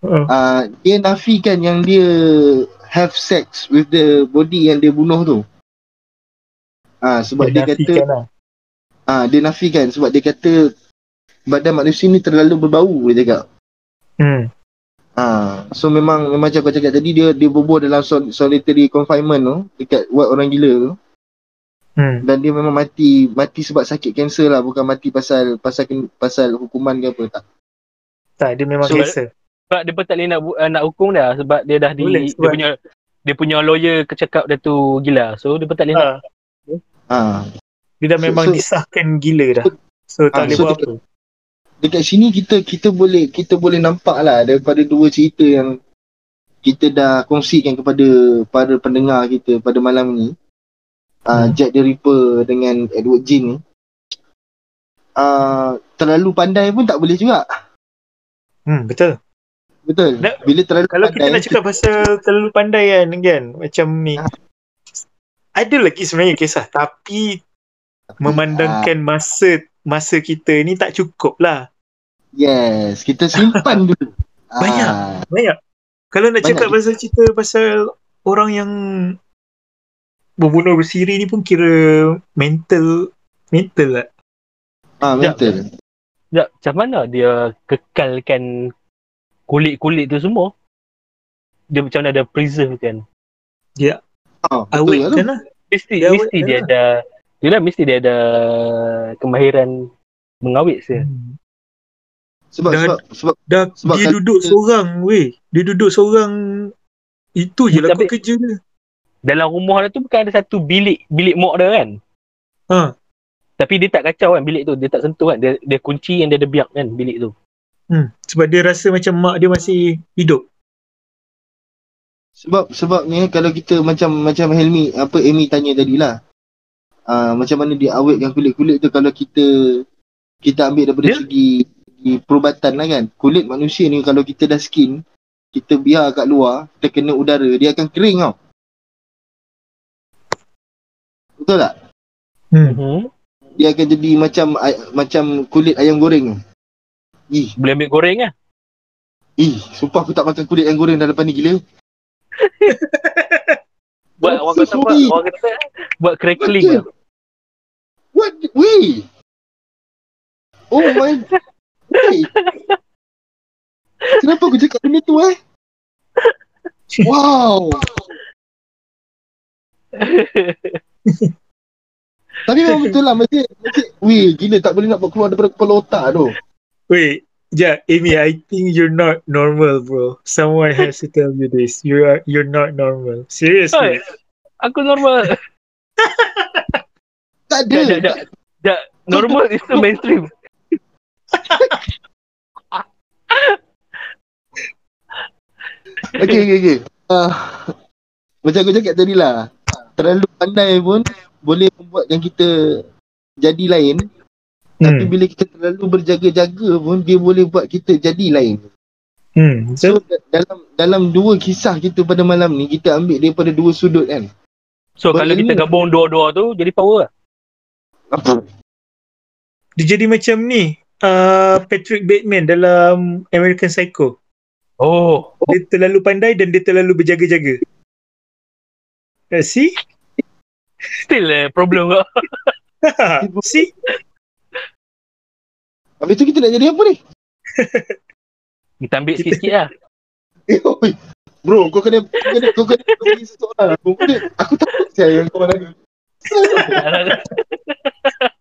Uh. Uh, dia nafikan yang dia have sex with the body yang dia bunuh tu. Ah uh, sebab dia, kata lah. ah uh, dia nafikan sebab dia kata badan manusia ni terlalu berbau dia cakap. Hmm. Ah, so memang memang macam kau cakap tadi dia dia berbual dalam sol, solitary confinement tu dekat ward orang gila tu. Hmm. dan dia memang mati mati sebab sakit kanser lah bukan mati pasal pasal pasal hukuman ke apa tak. Tak, dia memang So, biasa. Sebab dia pun tak boleh nak, uh, nak hukum dia sebab dia dah di Boleh, dia sebab- punya dia punya lawyer kecakap dia tu gila. So dia pun tak boleh nak Ha, Ah, dia dah So- memang so- disahkan gila dah. So tak boleh so buat apa. Dekat sini kita kita boleh kita boleh nampak lah daripada dua cerita yang kita dah kongsikan kepada para pendengar kita pada malam ni. Uh, Hmm. Jack the Ripper dengan Edward Jean ni. Uh, terlalu pandai pun tak boleh juga. Hmm, betul. Betul. Dah- Bila terlalu Kalau pandai kita nak cakap pasal terlalu pandai kan, kan macam ni. Ada lagi sebenarnya kisah tapi memandangkan masa masa kita ni tak cukup lah. Yes, kita simpan dulu. Banyak. Ah, Banyak. Kalau nak Banyak cakap pasal cerita pasal orang yang berbunuh bersiri ni pun kira mental mental lah. ah betul. Ya, macam mana dia kekalkan kulit-kulit tu semua? Dia macam mana dia preserve kan? Ah, betul Awet lah kan lah. Mesti Dia mesti dia kan ada Yelah mesti dia ada kemahiran mengawet saya. Hmm. Sebab Dah- sebab sebab Dah Sebab dia kan- duduk seorang weh. Dia duduk seorang itu je lah kot kerja dia. Dalam rumah dia tu bukan ada satu bilik bilik mok dia kan? Ha. Tapi dia tak kacau kan bilik tu. Dia tak sentuh kan. Dia, dia kunci yang dia ada biak kan bilik tu. Hmm. Sebab dia rasa macam mak dia masih hidup. sebab sebab ni kalau kita macam macam Helmi apa Amy tanya tadi lah. Uh, macam mana dia awetkan kulit-kulit tu kalau kita kita ambil daripada Ya. segi, segi perubatan lah kan. Kulit manusia ni kalau kita dah skin, kita biar kat luar, kita kena udara, dia akan kering tau. Betul tak? Hmm. Hmm. Dia akan jadi macam ay- macam kulit ayam goreng. Ih, Boleh ambil goreng lah. ih, sumpah aku tak makan kulit ayam goreng dah lepas ni gila. Buat orang kata apa? sorry. Orang kata buat crackling. What? Wait. Oh my. Wait. Kenapa aku cakap benda tu eh? Wow. Tapi memang betul lah. Macam, macam, weh, gila tak boleh nak buat keluar daripada kepala otak tu. Wait, yeah, Amy, I think you're not normal, bro. Someone has to tell you this. You are you're not normal. Seriously. Oi, Aku normal. Tak ada. jap. Jap. Normal is the mainstream. Okay, okay, okay. Uh, macam aku cakap tadi lah. Terlalu pandai pun boleh membuatkan kita jadi lain. Tapi Hmm. bila kita terlalu berjaga-jaga pun dia boleh buat kita jadi lain. Hmm. So So, da- dalam dalam dua kisah kita pada malam ni kita ambil daripada dua sudut kan. So Buat kalau kita gabung dua-dua tu jadi power lah. Apa? dia jadi macam ni. Uh, Patrick Bateman dalam American Psycho. Oh. Dia terlalu pandai dan dia terlalu berjaga-jaga. Uh, see? Still eh, problem kau. see? Habis tu kita nak jadi apa ni? Kita ambil sikit-sikit lah. Eh, oi. Bro, kau kena kau kena kau kena kau kena soalan. Kau kena aku takut saya yang kau lagi.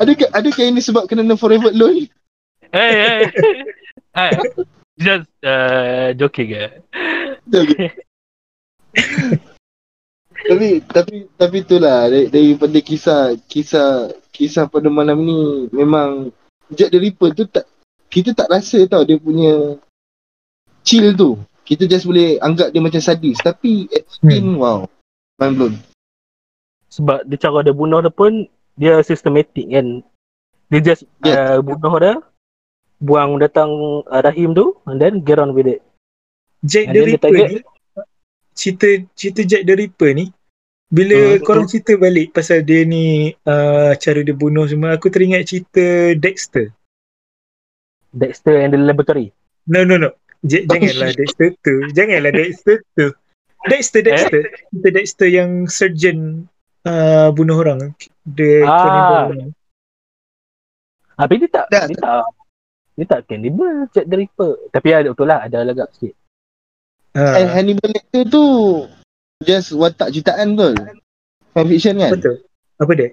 Adakah adakah ini sebab kena forever alone? hey, hey. hey. Just uh, joking eh. Okay. tapi tapi tapi itulah dari, daripada kisah kisah kisah pada malam ni memang Jack the Ripper tu tak kita tak rasa tau dia punya chill tu. Kita just boleh anggap dia macam sadis tapi Edwin hmm. wow. Mind blown. Sebab dia cara dia bunuh dia pun dia systematic kan. Dia just uh, bunuh dia buang datang uh, rahim tu and then get on with it. Jack And the Ripper target- ni cerita cerita Jack the Ripper ni bila Hmm, korang cerita balik pasal dia ni uh, cara dia bunuh semua aku teringat cerita Dexter. Dexter and the laboratory. No no no. J- janganlah Dexter tu. Janganlah Dexter tu. Dexter Dexter. Cerita Dexter yang surgeon uh, bunuh orang. Dia Ah. cannibal. Habis dia tak, Tak, dia tak, dia tak cannibal Jack the Ripper. Tapi ada betul lah, ada lagak sikit. And Uh, Hannibal Lecter tu just watak jutaan betul. Fan fiction kan? betul. Apa dia?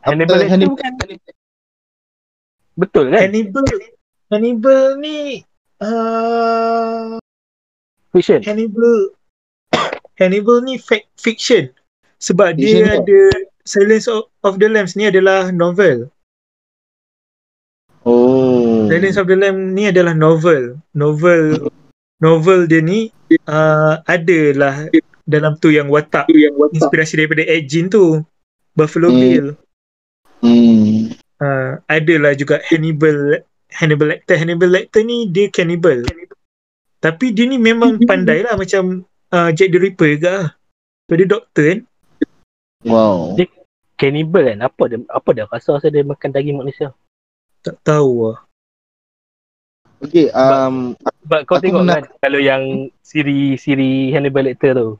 Hannibal Lecter Hannibal- bukan betul kan? Hannibal. Hannibal ni uh, Fiction. Hannibal Hannibal ni fact fiction sebab Fiction dia ke? ada Silence of, of the Lambs ni adalah novel. Oh. Silence of the Lambs ni adalah novel. Novel novel dia ni uh, adalah dalam tu yang watak inspirasi daripada Ed Gein tu. Buffalo Hmm. Bill. Hmm. Uh, adalah juga Hannibal Hannibal Lecter. Hannibal Lecter ni dia cannibal. Tapi dia ni memang pandai lah macam uh, Jack the Ripper juga lah. So dia doktor kan. Wow. Dia- Cannibal kan? Apa dia apa dia rasa saya dia makan daging manusia? Tak tahu lah. Okay, um, Sebab kau tengok pernah- kan kalau yang siri-siri Hannibal Lecter tu.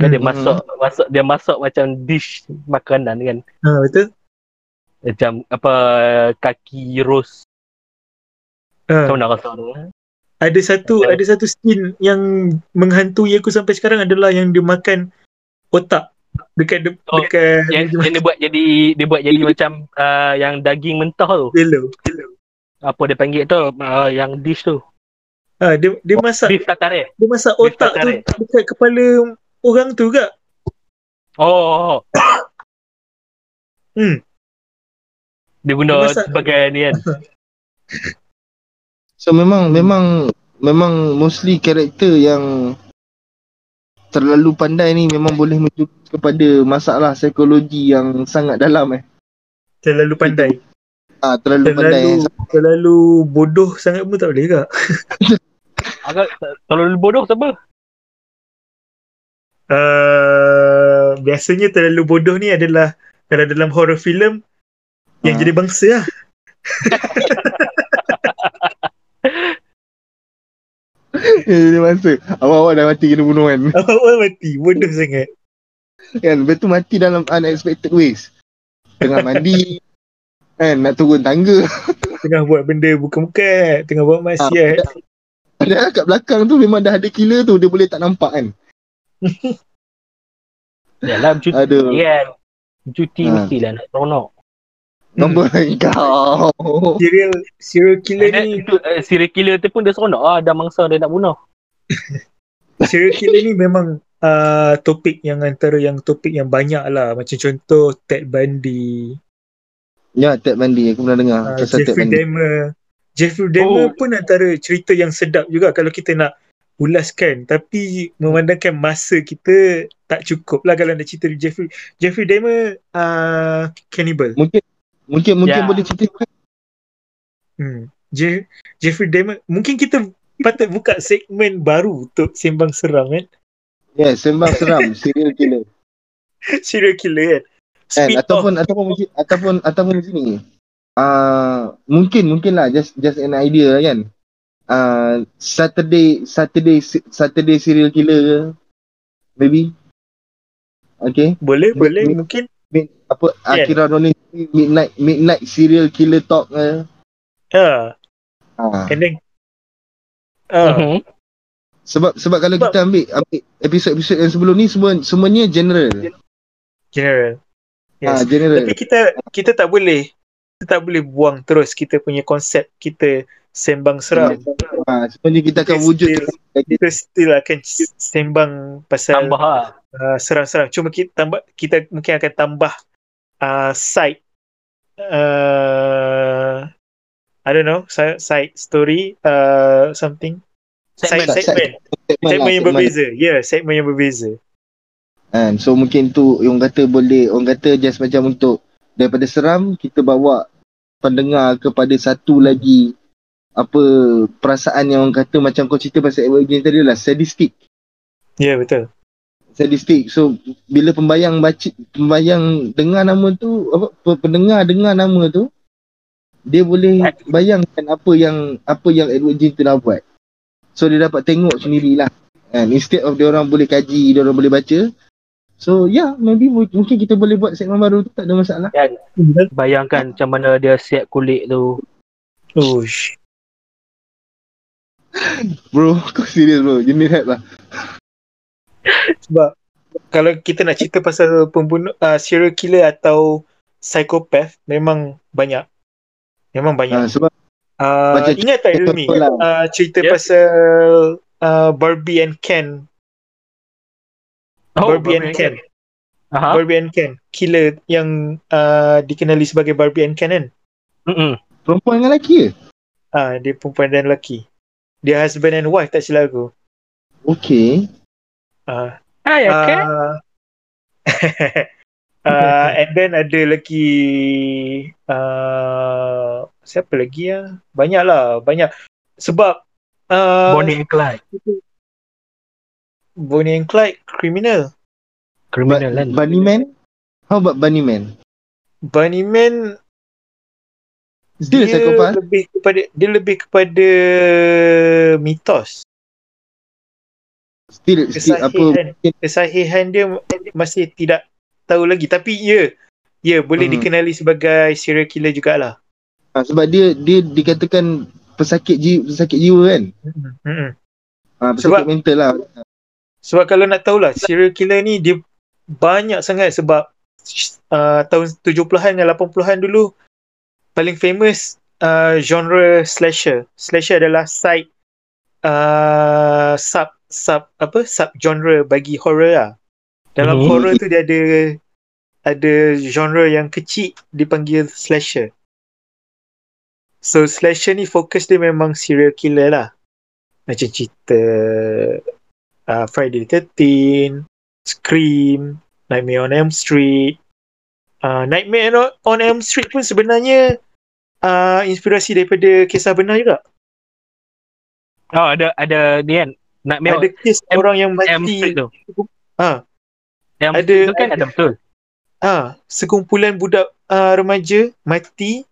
Kan dia Hmm. masak masak dia masak macam dish makanan kan. Ha, betul? Macam apa kaki roast. Ha. Kau nak rasa tu? Ada satu ada satu scene yang menghantui aku sampai sekarang adalah yang dia makan otak dekat de- Oh, dekat Yang, yang dia buat jadi dia buat jadi macam uh, yang daging mentah tu. Hello. Apa dia panggil tu? Uh, yang dish tu. Ha, dia dia masak Beef tartare. dia masak otak tu dekat kepala orang tu ke? Oh, oh, oh. Hmm. Dia guna Dia masak- sebagai ni kan. so memang memang memang mostly karakter yang terlalu pandai ni memang boleh menunjuk kepada masalah psikologi yang sangat dalam eh. Terlalu pandai. Ah, terlalu, pandai. Terlalu terlalu bodoh sangat pun tak boleh ke? Agak terlalu bodoh siapa? Uh, biasanya terlalu bodoh ni adalah kalau dalam horror film yang Ha. jadi bangsa lah. Jadi masa awak-awak dah mati kena bunuh kan. Awal mati, bodoh sangat. Kan betul mati dalam unexpected ways. Tengah mandi kan nak turun tangga. Tengah buat benda bukan-bukan, tengah buat maksiat. Padahal kat belakang tu memang dah ada killer tu dia boleh tak nampak kan. Yalah cuti Aduh. kan. Cuti Ha. mestilah nak seronok. Nombor kau. Serial serial killer Dan ni itu uh, serial killer tu pun dia seronok lah. Ada mangsa dia nak bunuh. serial killer ni memang uh, topik yang antara yang topik yang banyak lah macam contoh Ted Bundy, Ya, Ted Bundy aku pernah dengar uh, pasal Ted Jeffrey Bundy. Dahmer. Jeffrey Dahmer Oh. pun antara cerita yang sedap juga kalau kita nak ulaskan tapi memandangkan masa kita tak cukup lah kalau nak cerita Jeffrey Jeffrey Dahmer uh, cannibal. Mungkin mungkin mungkin Ya. boleh cerita Hmm. Je- Jeffrey Dahmer mungkin kita patut buka segmen baru untuk sembang seram kan. Ya, sembang seram serial killer. serial killer kan. Kan Speed ataupun ataupun mungkin ataupun ataupun begini. Ah uh, mungkin mungkin lah just just an idea lah kan. Ah uh, Saturday Saturday Saturday serial killer ke? Maybe. Okay. boleh boleh mungkin Mid, apa Kan? Akira Ronin midnight midnight serial killer talk ke? ha Ah. and then ah Mhm. Sebab sebab kalau Sebab- kita ambil ambil episod-episod yang sebelum ni semua semuanya general. general. Yes. general. Tapi kita kita tak boleh kita tak boleh buang terus kita punya konsep kita sembang seram. Ah semuanya kita akan Kita wujud still- Kita still akan sembang pasal Tambah lah. uh, seram-seram. Cuma kita tambah kita mungkin akan tambah uh, side uh, I don't know side, side story uh, something Segmen. side segmen segmen, segmen lah, yang segmen. berbeza. Ya, yeah, segmen yang berbeza. Kan? So mungkin tu orang kata boleh orang kata just macam untuk daripada seram kita bawa pendengar kepada satu lagi apa perasaan yang orang kata macam kau cerita pasal Edward James tadi lah sadistic Ya, yeah, betul. sadistic so bila pembayang baca pembayang dengar nama tu apa pe- pendengar dengar nama tu dia boleh bayangkan apa yang apa yang Edward James telah buat so dia dapat tengok sendirilah kan instead of dia orang boleh kaji dia orang boleh baca so ya yeah, maybe mu- mungkin kita boleh buat segmen baru tu tak ada masalah Bayangkan macam mana dia siap kulit tu. Ush. Bro kau serius bro jenis hype lah Sebab kalau kita nak cerita pasal pembunuh uh, serial killer atau psikopat memang banyak. Memang banyak. sebab Uh, macam ingat tak Ilmi lah. uh, cerita Ya. pasal uh, Barbie and Ken. Oh, Barbie and Ken. Aha. Barbie and Ken. Killer yang uh, dikenali sebagai Barbie and Ken kan. Mm-mm. Perempuan dengan lelaki ke? Ah, dia perempuan dan lelaki. Dia husband and wife tak silap aku. Okay. Ah, Hai, okay. uh, uh, and then ada lagi uh, siapa lagi ya? Banyak lah, banyak. Sebab uh, Bonnie and Clyde. Bonnie and Clyde criminal. Criminal kan? Bunny Man? How about Bunny Man? Bunny Man Still dia psychopath? lebih kepada dia lebih kepada mitos. Still, still apa? Kesahihan, kesahihan dia masih tidak tahu lagi tapi ya ya boleh Hmm. dikenali sebagai serial killer jugalah. Ha, sebab dia dia dikatakan pesakit jiwa, pesakit jiwa kan? Hmm. Ha, pesakit Sebab- mental lah. Sebab kalau nak tahulah serial killer ni dia banyak sangat sebab uh, tahun 70-an dan 80-an dulu paling famous uh, genre slasher. Slasher adalah side uh, sub sub apa sub genre bagi horror lah. Dalam Hmm. horror tu dia ada ada genre yang kecil dipanggil slasher. So slasher ni fokus dia memang serial killer lah. Macam cerita uh, Friday the 13th, Scream, Nightmare on Elm Street. Uh, Nightmare on- on Elm Street pun sebenarnya uh, inspirasi daripada kisah benar juga. Oh, ada ada ni kan. Nak Ada kes M- orang yang mati. Street tu. Ha, Yang Ada- itu kan ada betul. ha, sekumpulan budak uh, remaja mati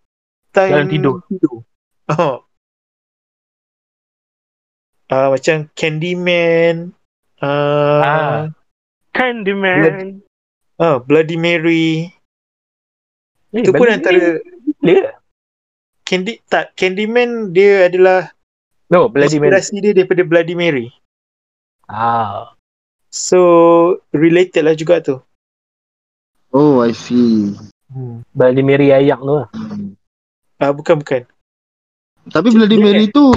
time Dalam tidur. tidur. Oh. Uh, macam Candyman, uh, Ah. Candyman. uh, Bloody Mary. Eh, Itu pun antara gila. Candy tak Candyman dia adalah No, Bloody Mary. inspirasi dia daripada Bloody Mary. Ah. So related lah juga tu. Oh, I see. Hmm. Bloody Mary ayak tu lah. Ah bukan bukan. Tapi Bloody Mary tu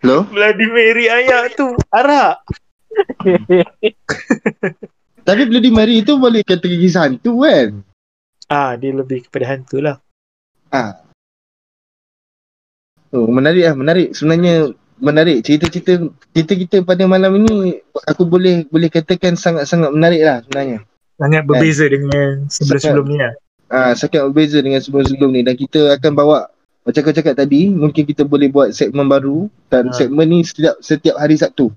Hello? Bloody Mary ayak tu arak. Tapi Bloody Mary tu boleh kisah hantu kan? Ah dia lebih kepada hantu lah. Oh, menarik lah, menarik. Sebenarnya menarik. Cerita-cerita cerita kita pada malam ini aku boleh boleh katakan sangat-sangat menarik lah sebenarnya. Sangat berbeza dengan sebelum-sebelum ni lah. Ah, sangat berbeza dengan sebelum-sebelum ni dan kita akan bawa macam kau cakap tadi, mungkin kita boleh buat segmen baru dan Ha. segmen ni setiap setiap hari Sabtu.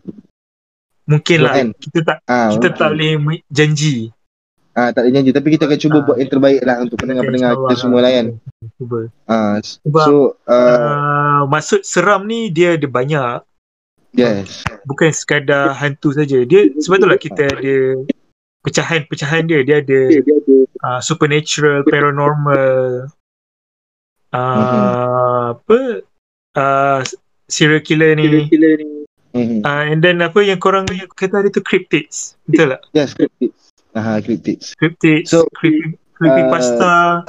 Mungkin lah. Kan? Kita tak Ah, kita tak boleh janji. ah, tak ada janji tapi kita akan cuba Ah. buat yang terbaik lah untuk pendengar-pendengar kita semua lah kan. Cuba. Sebab so uh, uh, maksud seram ni dia ada banyak. yes. Bukan sekadar hantu saja. Dia sebab itulah kita ada pecahan-pecahan dia. Dia ada uh, supernatural, paranormal, uh, apa uh, serial killer ni. Mhm. Uh, and then apa yang korang kata tadi tu cryptids. Betul tak? Yes, cryptids. Aha, cryptids. Cryptids, So, creepy, creepypasta.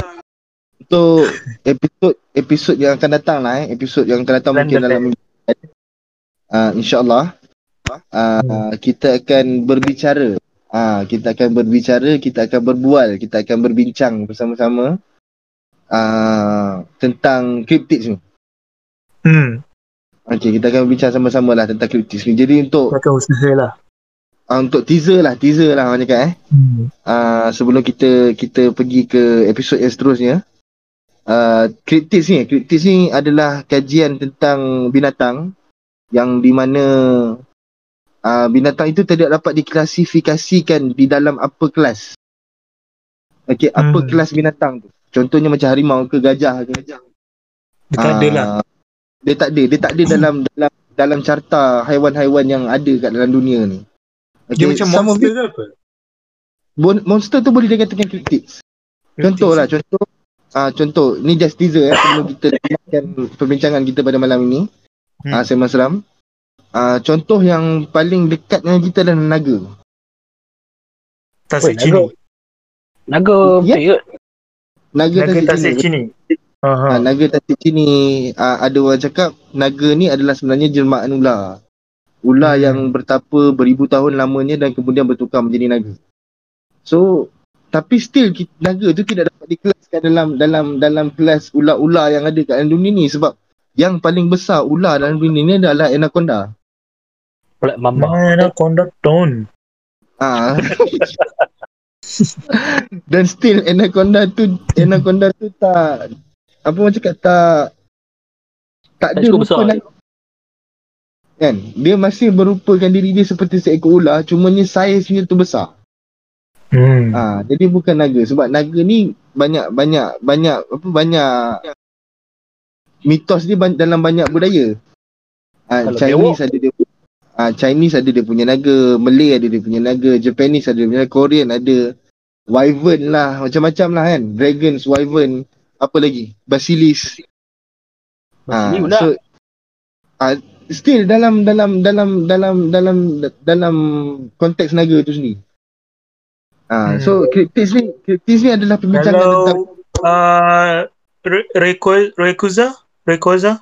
Untuk episod episod yang akan datang lah eh, episod yang akan datang mungkin dalam uh, insyaallah uh, kita akan berbicara Ah, kita akan berbicara, kita akan berbual, kita akan berbincang bersama-sama uh, tentang cryptids ni. Hmm, Okey, kita akan berbincang sama-sama lah tentang cryptids ni. Jadi untuk akan usaha lah. uh, untuk teaser lah, teaser lah orang cakap eh. Hmm. uh, sebelum kita kita pergi ke episod yang seterusnya uh, cryptids ni cryptids ni adalah kajian tentang binatang yang di mana uh, binatang itu tidak dapat diklasifikasikan di dalam apa kelas okey apa Hmm. kelas binatang tu contohnya macam harimau ke gajah ke Dia tak ada lah. Dia tak ada dia tak ada dalam dalam dalam carta haiwan-haiwan yang ada kat dalam dunia ni Dia Okey, macam some monster ke apa? Bon- monster tu boleh dikatakan cryptids Contoh lah, contoh ah contoh ni just teaser eh sebelum kita dengarkan perbincangan kita pada malam ini. Hmm. Ah saya Seram. Ah contoh yang paling dekat dengan kita adalah naga. Tasik Cini. Naga Ya. ke? Naga, Naga tasik. Cini. Ah, Aha. naga tasik sini ah, ada orang cakap naga ni adalah sebenarnya jelmaan ular. Ular Hmm. yang bertapa beribu tahun lamanya dan kemudian bertukar menjadi naga. So tapi still naga tu tidak dapat dikelaskan dalam dalam dalam kelas ular-ular yang ada kat dalam dunia ni sebab yang paling besar ular dalam dunia ni adalah anaconda. Black Mamba. Mana kondukton? Ah. Dan still anaconda tu anaconda tu tak apa orang cakap tak tak Tak ada rupa besar. naga. Kan? Dia masih merupakan diri dia seperti seekor ular cumanya saiznya tu besar. Hmm. Ah, jadi bukan naga sebab naga ni banyak banyak banyak apa banyak mitos dia ban- dalam banyak budaya. Ah, Kalau Chinese ada dia ah, Chinese ada dia punya naga, Malay ada dia punya naga, Japanese ada dia punya naga, Korean ada wyvern lah, macam-macam lah kan. Dragons, wyvern, apa lagi? Basilisk. Ah, Ini pula. so ah, still dalam dalam dalam dalam dalam dalam konteks naga tu sendiri. Ah, Hmm. so cryptids ni cryptids ni adalah perbincangan tentang Kalau uh, Re- Reko- Rekuza? Rekuza?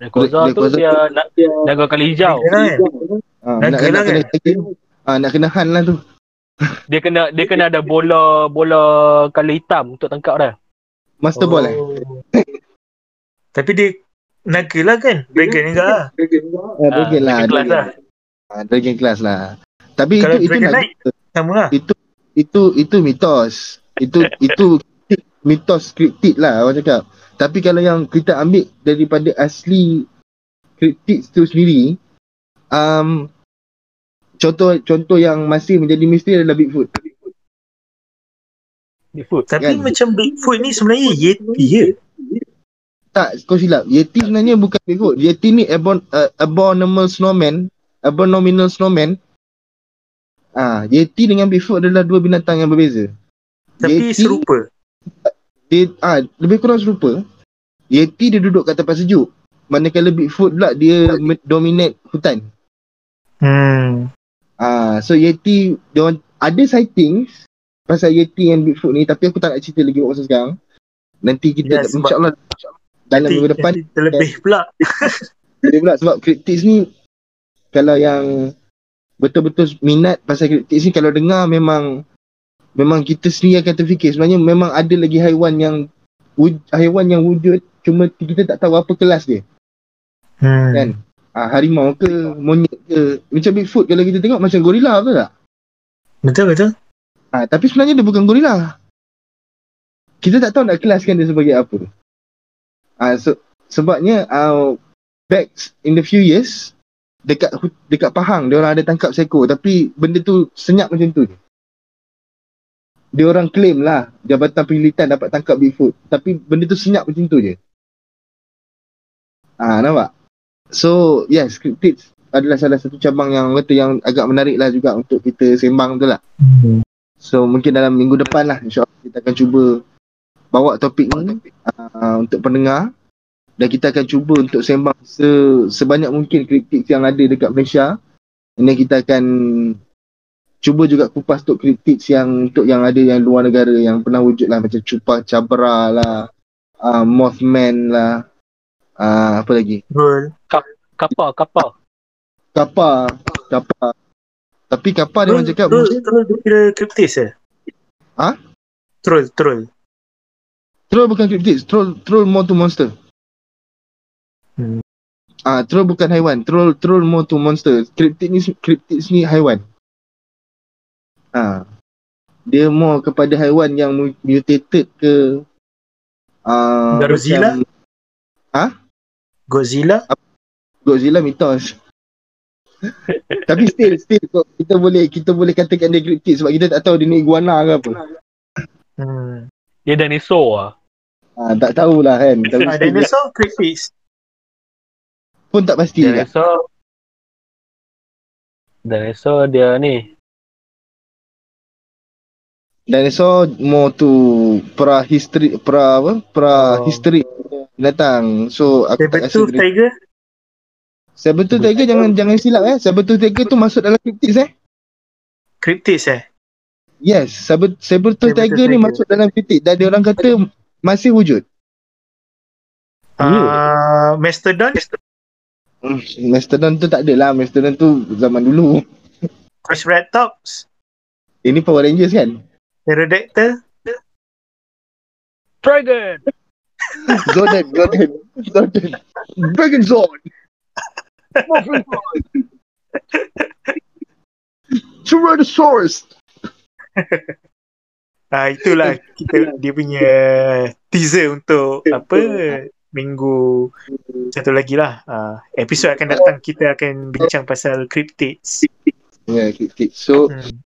Rekoza tu dia nak naga kali hijau. Kan? ah, naga nak, lah nak, kena, ah, nak kena han lah tu. Dia kena dia kena ada bola bola kali hitam untuk tangkap dah. Master ball eh. Oh. Tapi dia naga lah kan? Dragon juga lah. Ah, dragon lah. Dragon class dragon. lah. Ah, dragon class lah. Tapi Kalau itu itu Dragon nak Knight? Sama lah. itu itu mitos. Itu itu mitos cryptid lah orang cakap. Tapi kalau yang kita ambil daripada asli cryptid tu sendiri, um, contoh contoh yang masih menjadi misteri adalah Bigfoot. Bigfoot. Tapi Kan? macam Bigfoot ni sebenarnya Yeti je. Tak, kau silap. Yeti sebenarnya bukan Bigfoot. Yeti ni abon, uh, abominable snowman. Abominable snowman. Ah, Yeti dengan Bigfoot adalah dua binatang yang berbeza. Tapi Yeti, serupa. Dia, ah, lebih kurang serupa. Yeti dia duduk kat tempat sejuk. Manakala Bigfoot pula dia dominate hutan. Hmm. Ah, so Yeti dia ada sightings pasal Yeti and Bigfoot ni tapi aku tak nak cerita lagi masa sekarang. Nanti kita sebab- insya-Allah dalam Nanti- minggu depan Terlebih pula. dia pula sebab cryptids ni kalau yang betul-betul minat pasal cryptids ni kalau dengar memang memang kita sendiri akan terfikir sebenarnya memang ada lagi haiwan yang wujud, haiwan yang wujud cuma kita tak tahu apa kelas dia Hmm. kan ah, harimau ke monyet ke macam Bigfoot kalau kita tengok macam gorila betul tak Betul betul. Ah, tapi sebenarnya dia bukan gorila kita tak tahu nak kelaskan dia sebagai apa ah, so, sebabnya uh, back in the few years dekat dekat Pahang dia orang ada tangkap seko tapi benda tu senyap macam tu. Dia orang claim lah Jabatan Penglihatan dapat tangkap Bigfoot tapi benda tu senyap macam tu je. Ah nampak? So yes cryptids adalah salah satu cabang yang kata yang agak menarik lah juga untuk kita sembang tu lah. Hmm. So mungkin dalam minggu depan lah insyaAllah kita akan cuba bawa topik ni uh, untuk pendengar dan kita akan cuba untuk sembang se, sebanyak mungkin kritik yang ada dekat Malaysia. Ini kita akan cuba juga kupas untuk kritik yang untuk yang ada yang luar negara yang pernah wujud lah macam Cupa Cabra lah, uh, Mothman lah, uh, apa lagi? Kapal, kapal. Kappa, Kappa. Tapi Kappa dia orang cakap troll, dia kira cryptis eh? Ha? Troll, troll. Troll bukan cryptids, troll troll more to monster. Hmm. Ah, troll bukan haiwan, troll troll more to monster. Cryptid ni cryptids ni haiwan. Ah. Dia more kepada haiwan yang mu- mutated ke ah Godzilla? macam- Godzilla? Godzilla mitos. Tapi still still kok kita boleh kita boleh katakan dia cryptid sebab kita tak tahu dia ni iguana ke apa. Hmm. Dia dinosaur lah. Ah, tak tahulah kan. Tapi Ah, dinosaur cryptis. pun tak pasti juga. Dinosaur. Dinosaur dia ni. Dinosaur more to pra history pra apa? Pra Oh. history binatang. So aku tak rasa tiger? Saber-tooth tiger jangan jangan silap eh. Saber-tooth tiger tu masuk dalam cryptids eh. Cryptis eh? Yes, saber saber-tooth Saber-tooth tiger ni tiger. masuk dalam cryptid dan dia orang kata masih wujud. Uh, Mastodon? Hmm, Mastodon tu tak adalah. Mastodon tu zaman dulu. Triceratops? Ini Power Rangers kan? Pterodactyl. Dragon! Zordon, Zordon, Zordon. Dragon Zord. Tyrannosaurus. Ah itulah kita dia punya teaser untuk apa minggu satu lagi lah. Ah, episod akan datang kita akan bincang pasal cryptids. Ya, yeah, so Hmm.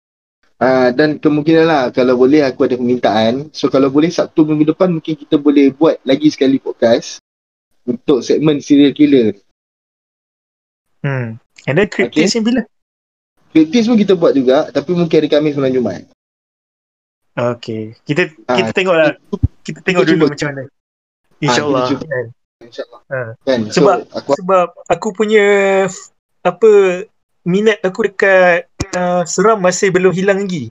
uh, dan kemungkinan lah kalau boleh aku ada permintaan. So kalau boleh Sabtu minggu depan mungkin kita boleh buat lagi sekali podcast untuk segmen serial killer. Hmm. And then cryptids yang bila? Cryptids pun kita buat juga tapi mungkin hari Khamis malam Jumaat. Okay. Kita Ah, kita tengok lah. Kita tengok kita dulu cuba. macam mana. InsyaAllah. kita cuba. kan. InsyaAllah. Ah. Kan? So, Sebab- aku Sebab aku punya apa minat aku dekat uh, seram masih belum hilang lagi.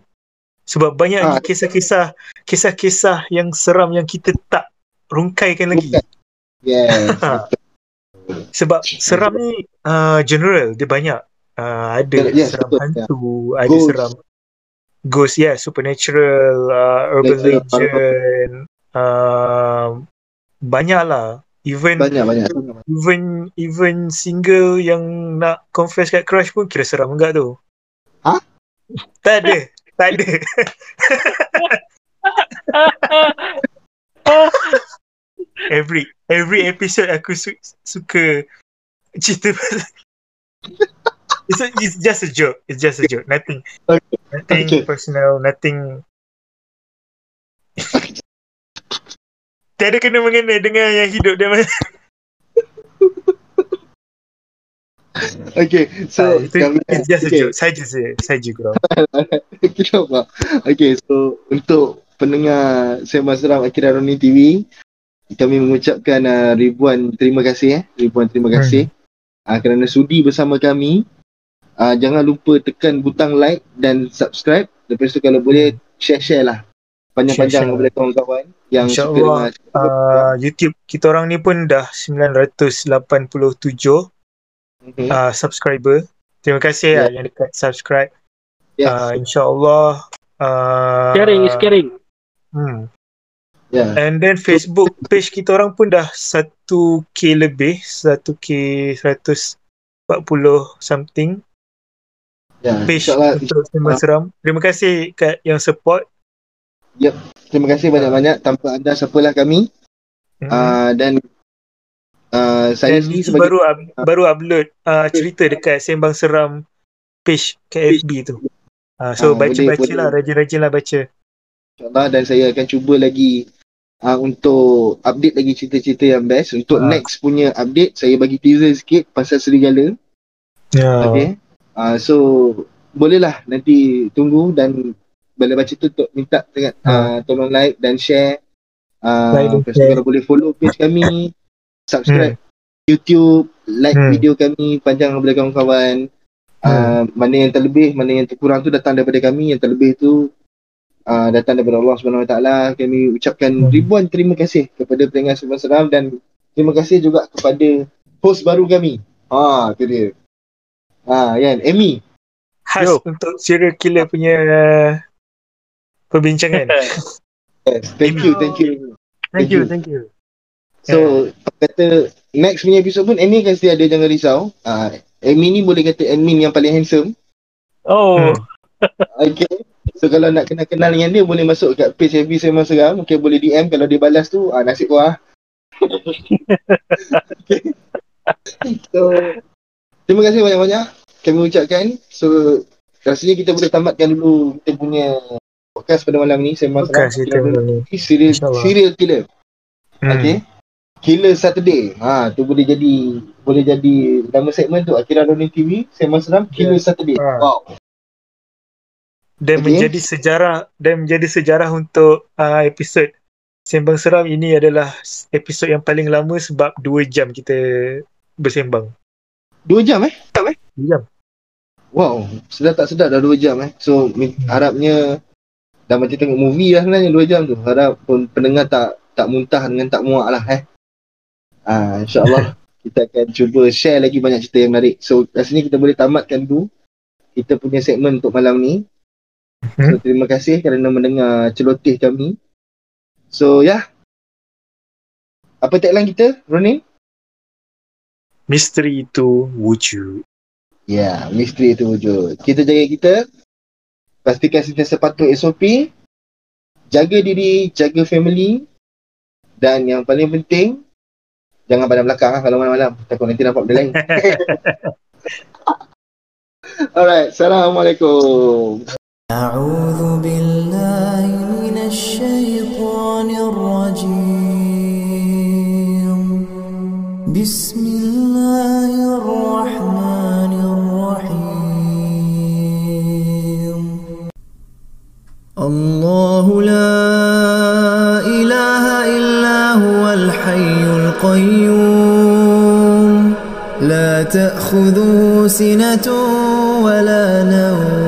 Sebab banyak Ah. lagi kisah-kisah kisah-kisah yang seram yang kita tak rungkaikan lagi. Bukan. yeah. Sebab seram ni uh, general, dia banyak. Uh, ada Yes, seram betul. hantu, ada Ghost. seram ghost, yeah, supernatural, uh, urban Natural, legend, uh, banyak lah. Even banyak banyak. even even single yang nak confess kat crush pun kira seram enggak tu. Hah? Tak ada. Tak ada. every every episode aku su- suka cerita pasal- it's, a, it's just a joke. It's just a joke. Nothing. Okay. Nothing Okay. personal. Nothing. Tiada kena mengena dengan yang hidup dia. Okay, so So, itu kami it's just a okay. joke. Saja saja. Saja kurang. Kita apa? Okay, so untuk pendengar Sembang Seram Akira Roni TV, kami mengucapkan uh, ribuan terima kasih eh, ribuan terima kasih uh, kerana sudi bersama kami. Uh, jangan lupa tekan butang like dan subscribe. Lepas tu kalau boleh share-share lah panjang-panjang kepada kawan-kawan yang InsyaAllah, dengan Uh, YouTube kita orang ni pun dah 987 Mhm. uh, subscriber. Terima kasih Ya. yeah. yang dekat subscribe. Yes. Uh, InsyaAllah. Uh, Caring is caring. Hmm. Yeah. And then Facebook page kita orang pun dah 1k lebih, 1k 140 something yeah. page InsyaAllah, untuk Sembang Ah. Seram. Terima kasih kat yang support. terima kasih banyak-banyak. Tanpa anda siapalah kami. Hmm. Uh, dan uh, saya Dan sebagai baru up, baru upload uh, cerita dekat Sembang Seram page KFB tu. Uh, so Ah, boleh- baca-baca boleh. lah, rajin-rajin lah baca. InsyaAllah dan saya akan cuba lagi uh, untuk update lagi cerita-cerita yang best. Untuk Ah. next punya update, saya bagi teaser sikit pasal Serigala. Ya. Okay. Uh, so, bolehlah nanti tunggu dan bila baca tu tok, minta dengan, uh, tolong like dan share. Uh, Like dan lepas tu share. kalau boleh follow page kami, subscribe YouTube, like Hmm. video kami, panjang kepada kawan-kawan. Uh, mana yang terlebih, mana yang terkurang tu datang daripada kami, yang terlebih tu uh, datang daripada Allah Subhanahu Wa Taala. Kami ucapkan Hmm. ribuan terima kasih kepada pendengar Sembang Seram dan terima kasih juga kepada host baru kami. Ha, tu dia. Ha, kan, Amy. Khas Yo. untuk serial killer punya uh, perbincangan. Yes, thank you, thank you. Thank you, thank you. So, kata next punya episode pun Amy akan sedia ada jangan risau. Ah, Amy ni boleh kata admin yang paling handsome. Oh, Hmm. Okay. So kalau nak kenal-kenal dengan dia boleh masuk kat page FB Sembang Seram. Mungkin boleh DM kalau dia balas tu ah, nasib kau ah. okay. So terima kasih banyak-banyak kami ucapkan. So rasanya kita boleh tamatkan dulu kita punya podcast pada malam ni Sembang Seram. Ni. Serial, serial killer. Hmm. Okay. Killer Saturday. Ha, tu boleh jadi boleh jadi nama segmen tu Akira Roni TV, Sembang Seram Killer Saturday. Ha. Wow. Dan Okay. menjadi sejarah dan menjadi sejarah untuk uh, episod Sembang Seram ini adalah episod yang paling lama sebab 2 jam kita bersembang. Dua jam eh? 2 jam. Wow, sedar tak sedar dah 2 jam eh. So harapnya dah macam tengok movie lah sebenarnya 2 jam tu. Harap pun pendengar tak tak muntah dengan tak muak lah eh. Ah, insyaAllah kita akan cuba share lagi banyak cerita yang menarik. So rasanya kita boleh tamatkan dulu kita punya segmen untuk malam ni. So terima kasih kerana mendengar celoteh kami. So ya. Yeah. Apa tagline kita, Ronin? Misteri itu wujud. Ya, misteri itu wujud. Kita jaga kita. Pastikan sentiasa patuh SOP. Jaga diri, jaga family. Dan yang paling penting, jangan pandang belakang lah kalau malam-malam. Takut nanti nampak benda lain. Alright, Assalamualaikum. أعوذ بالله من الشيطان الرجيم. بسم الله الرحمن الرحيم. الله لا إله إلا هو الحي القيوم. لا تأخذه سنة ولا نوم.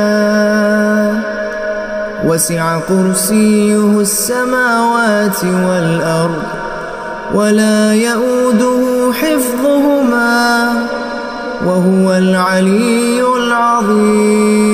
وسع كرسيه السماوات والأرض ولا يؤده حفظهما وهو العلي العظيم.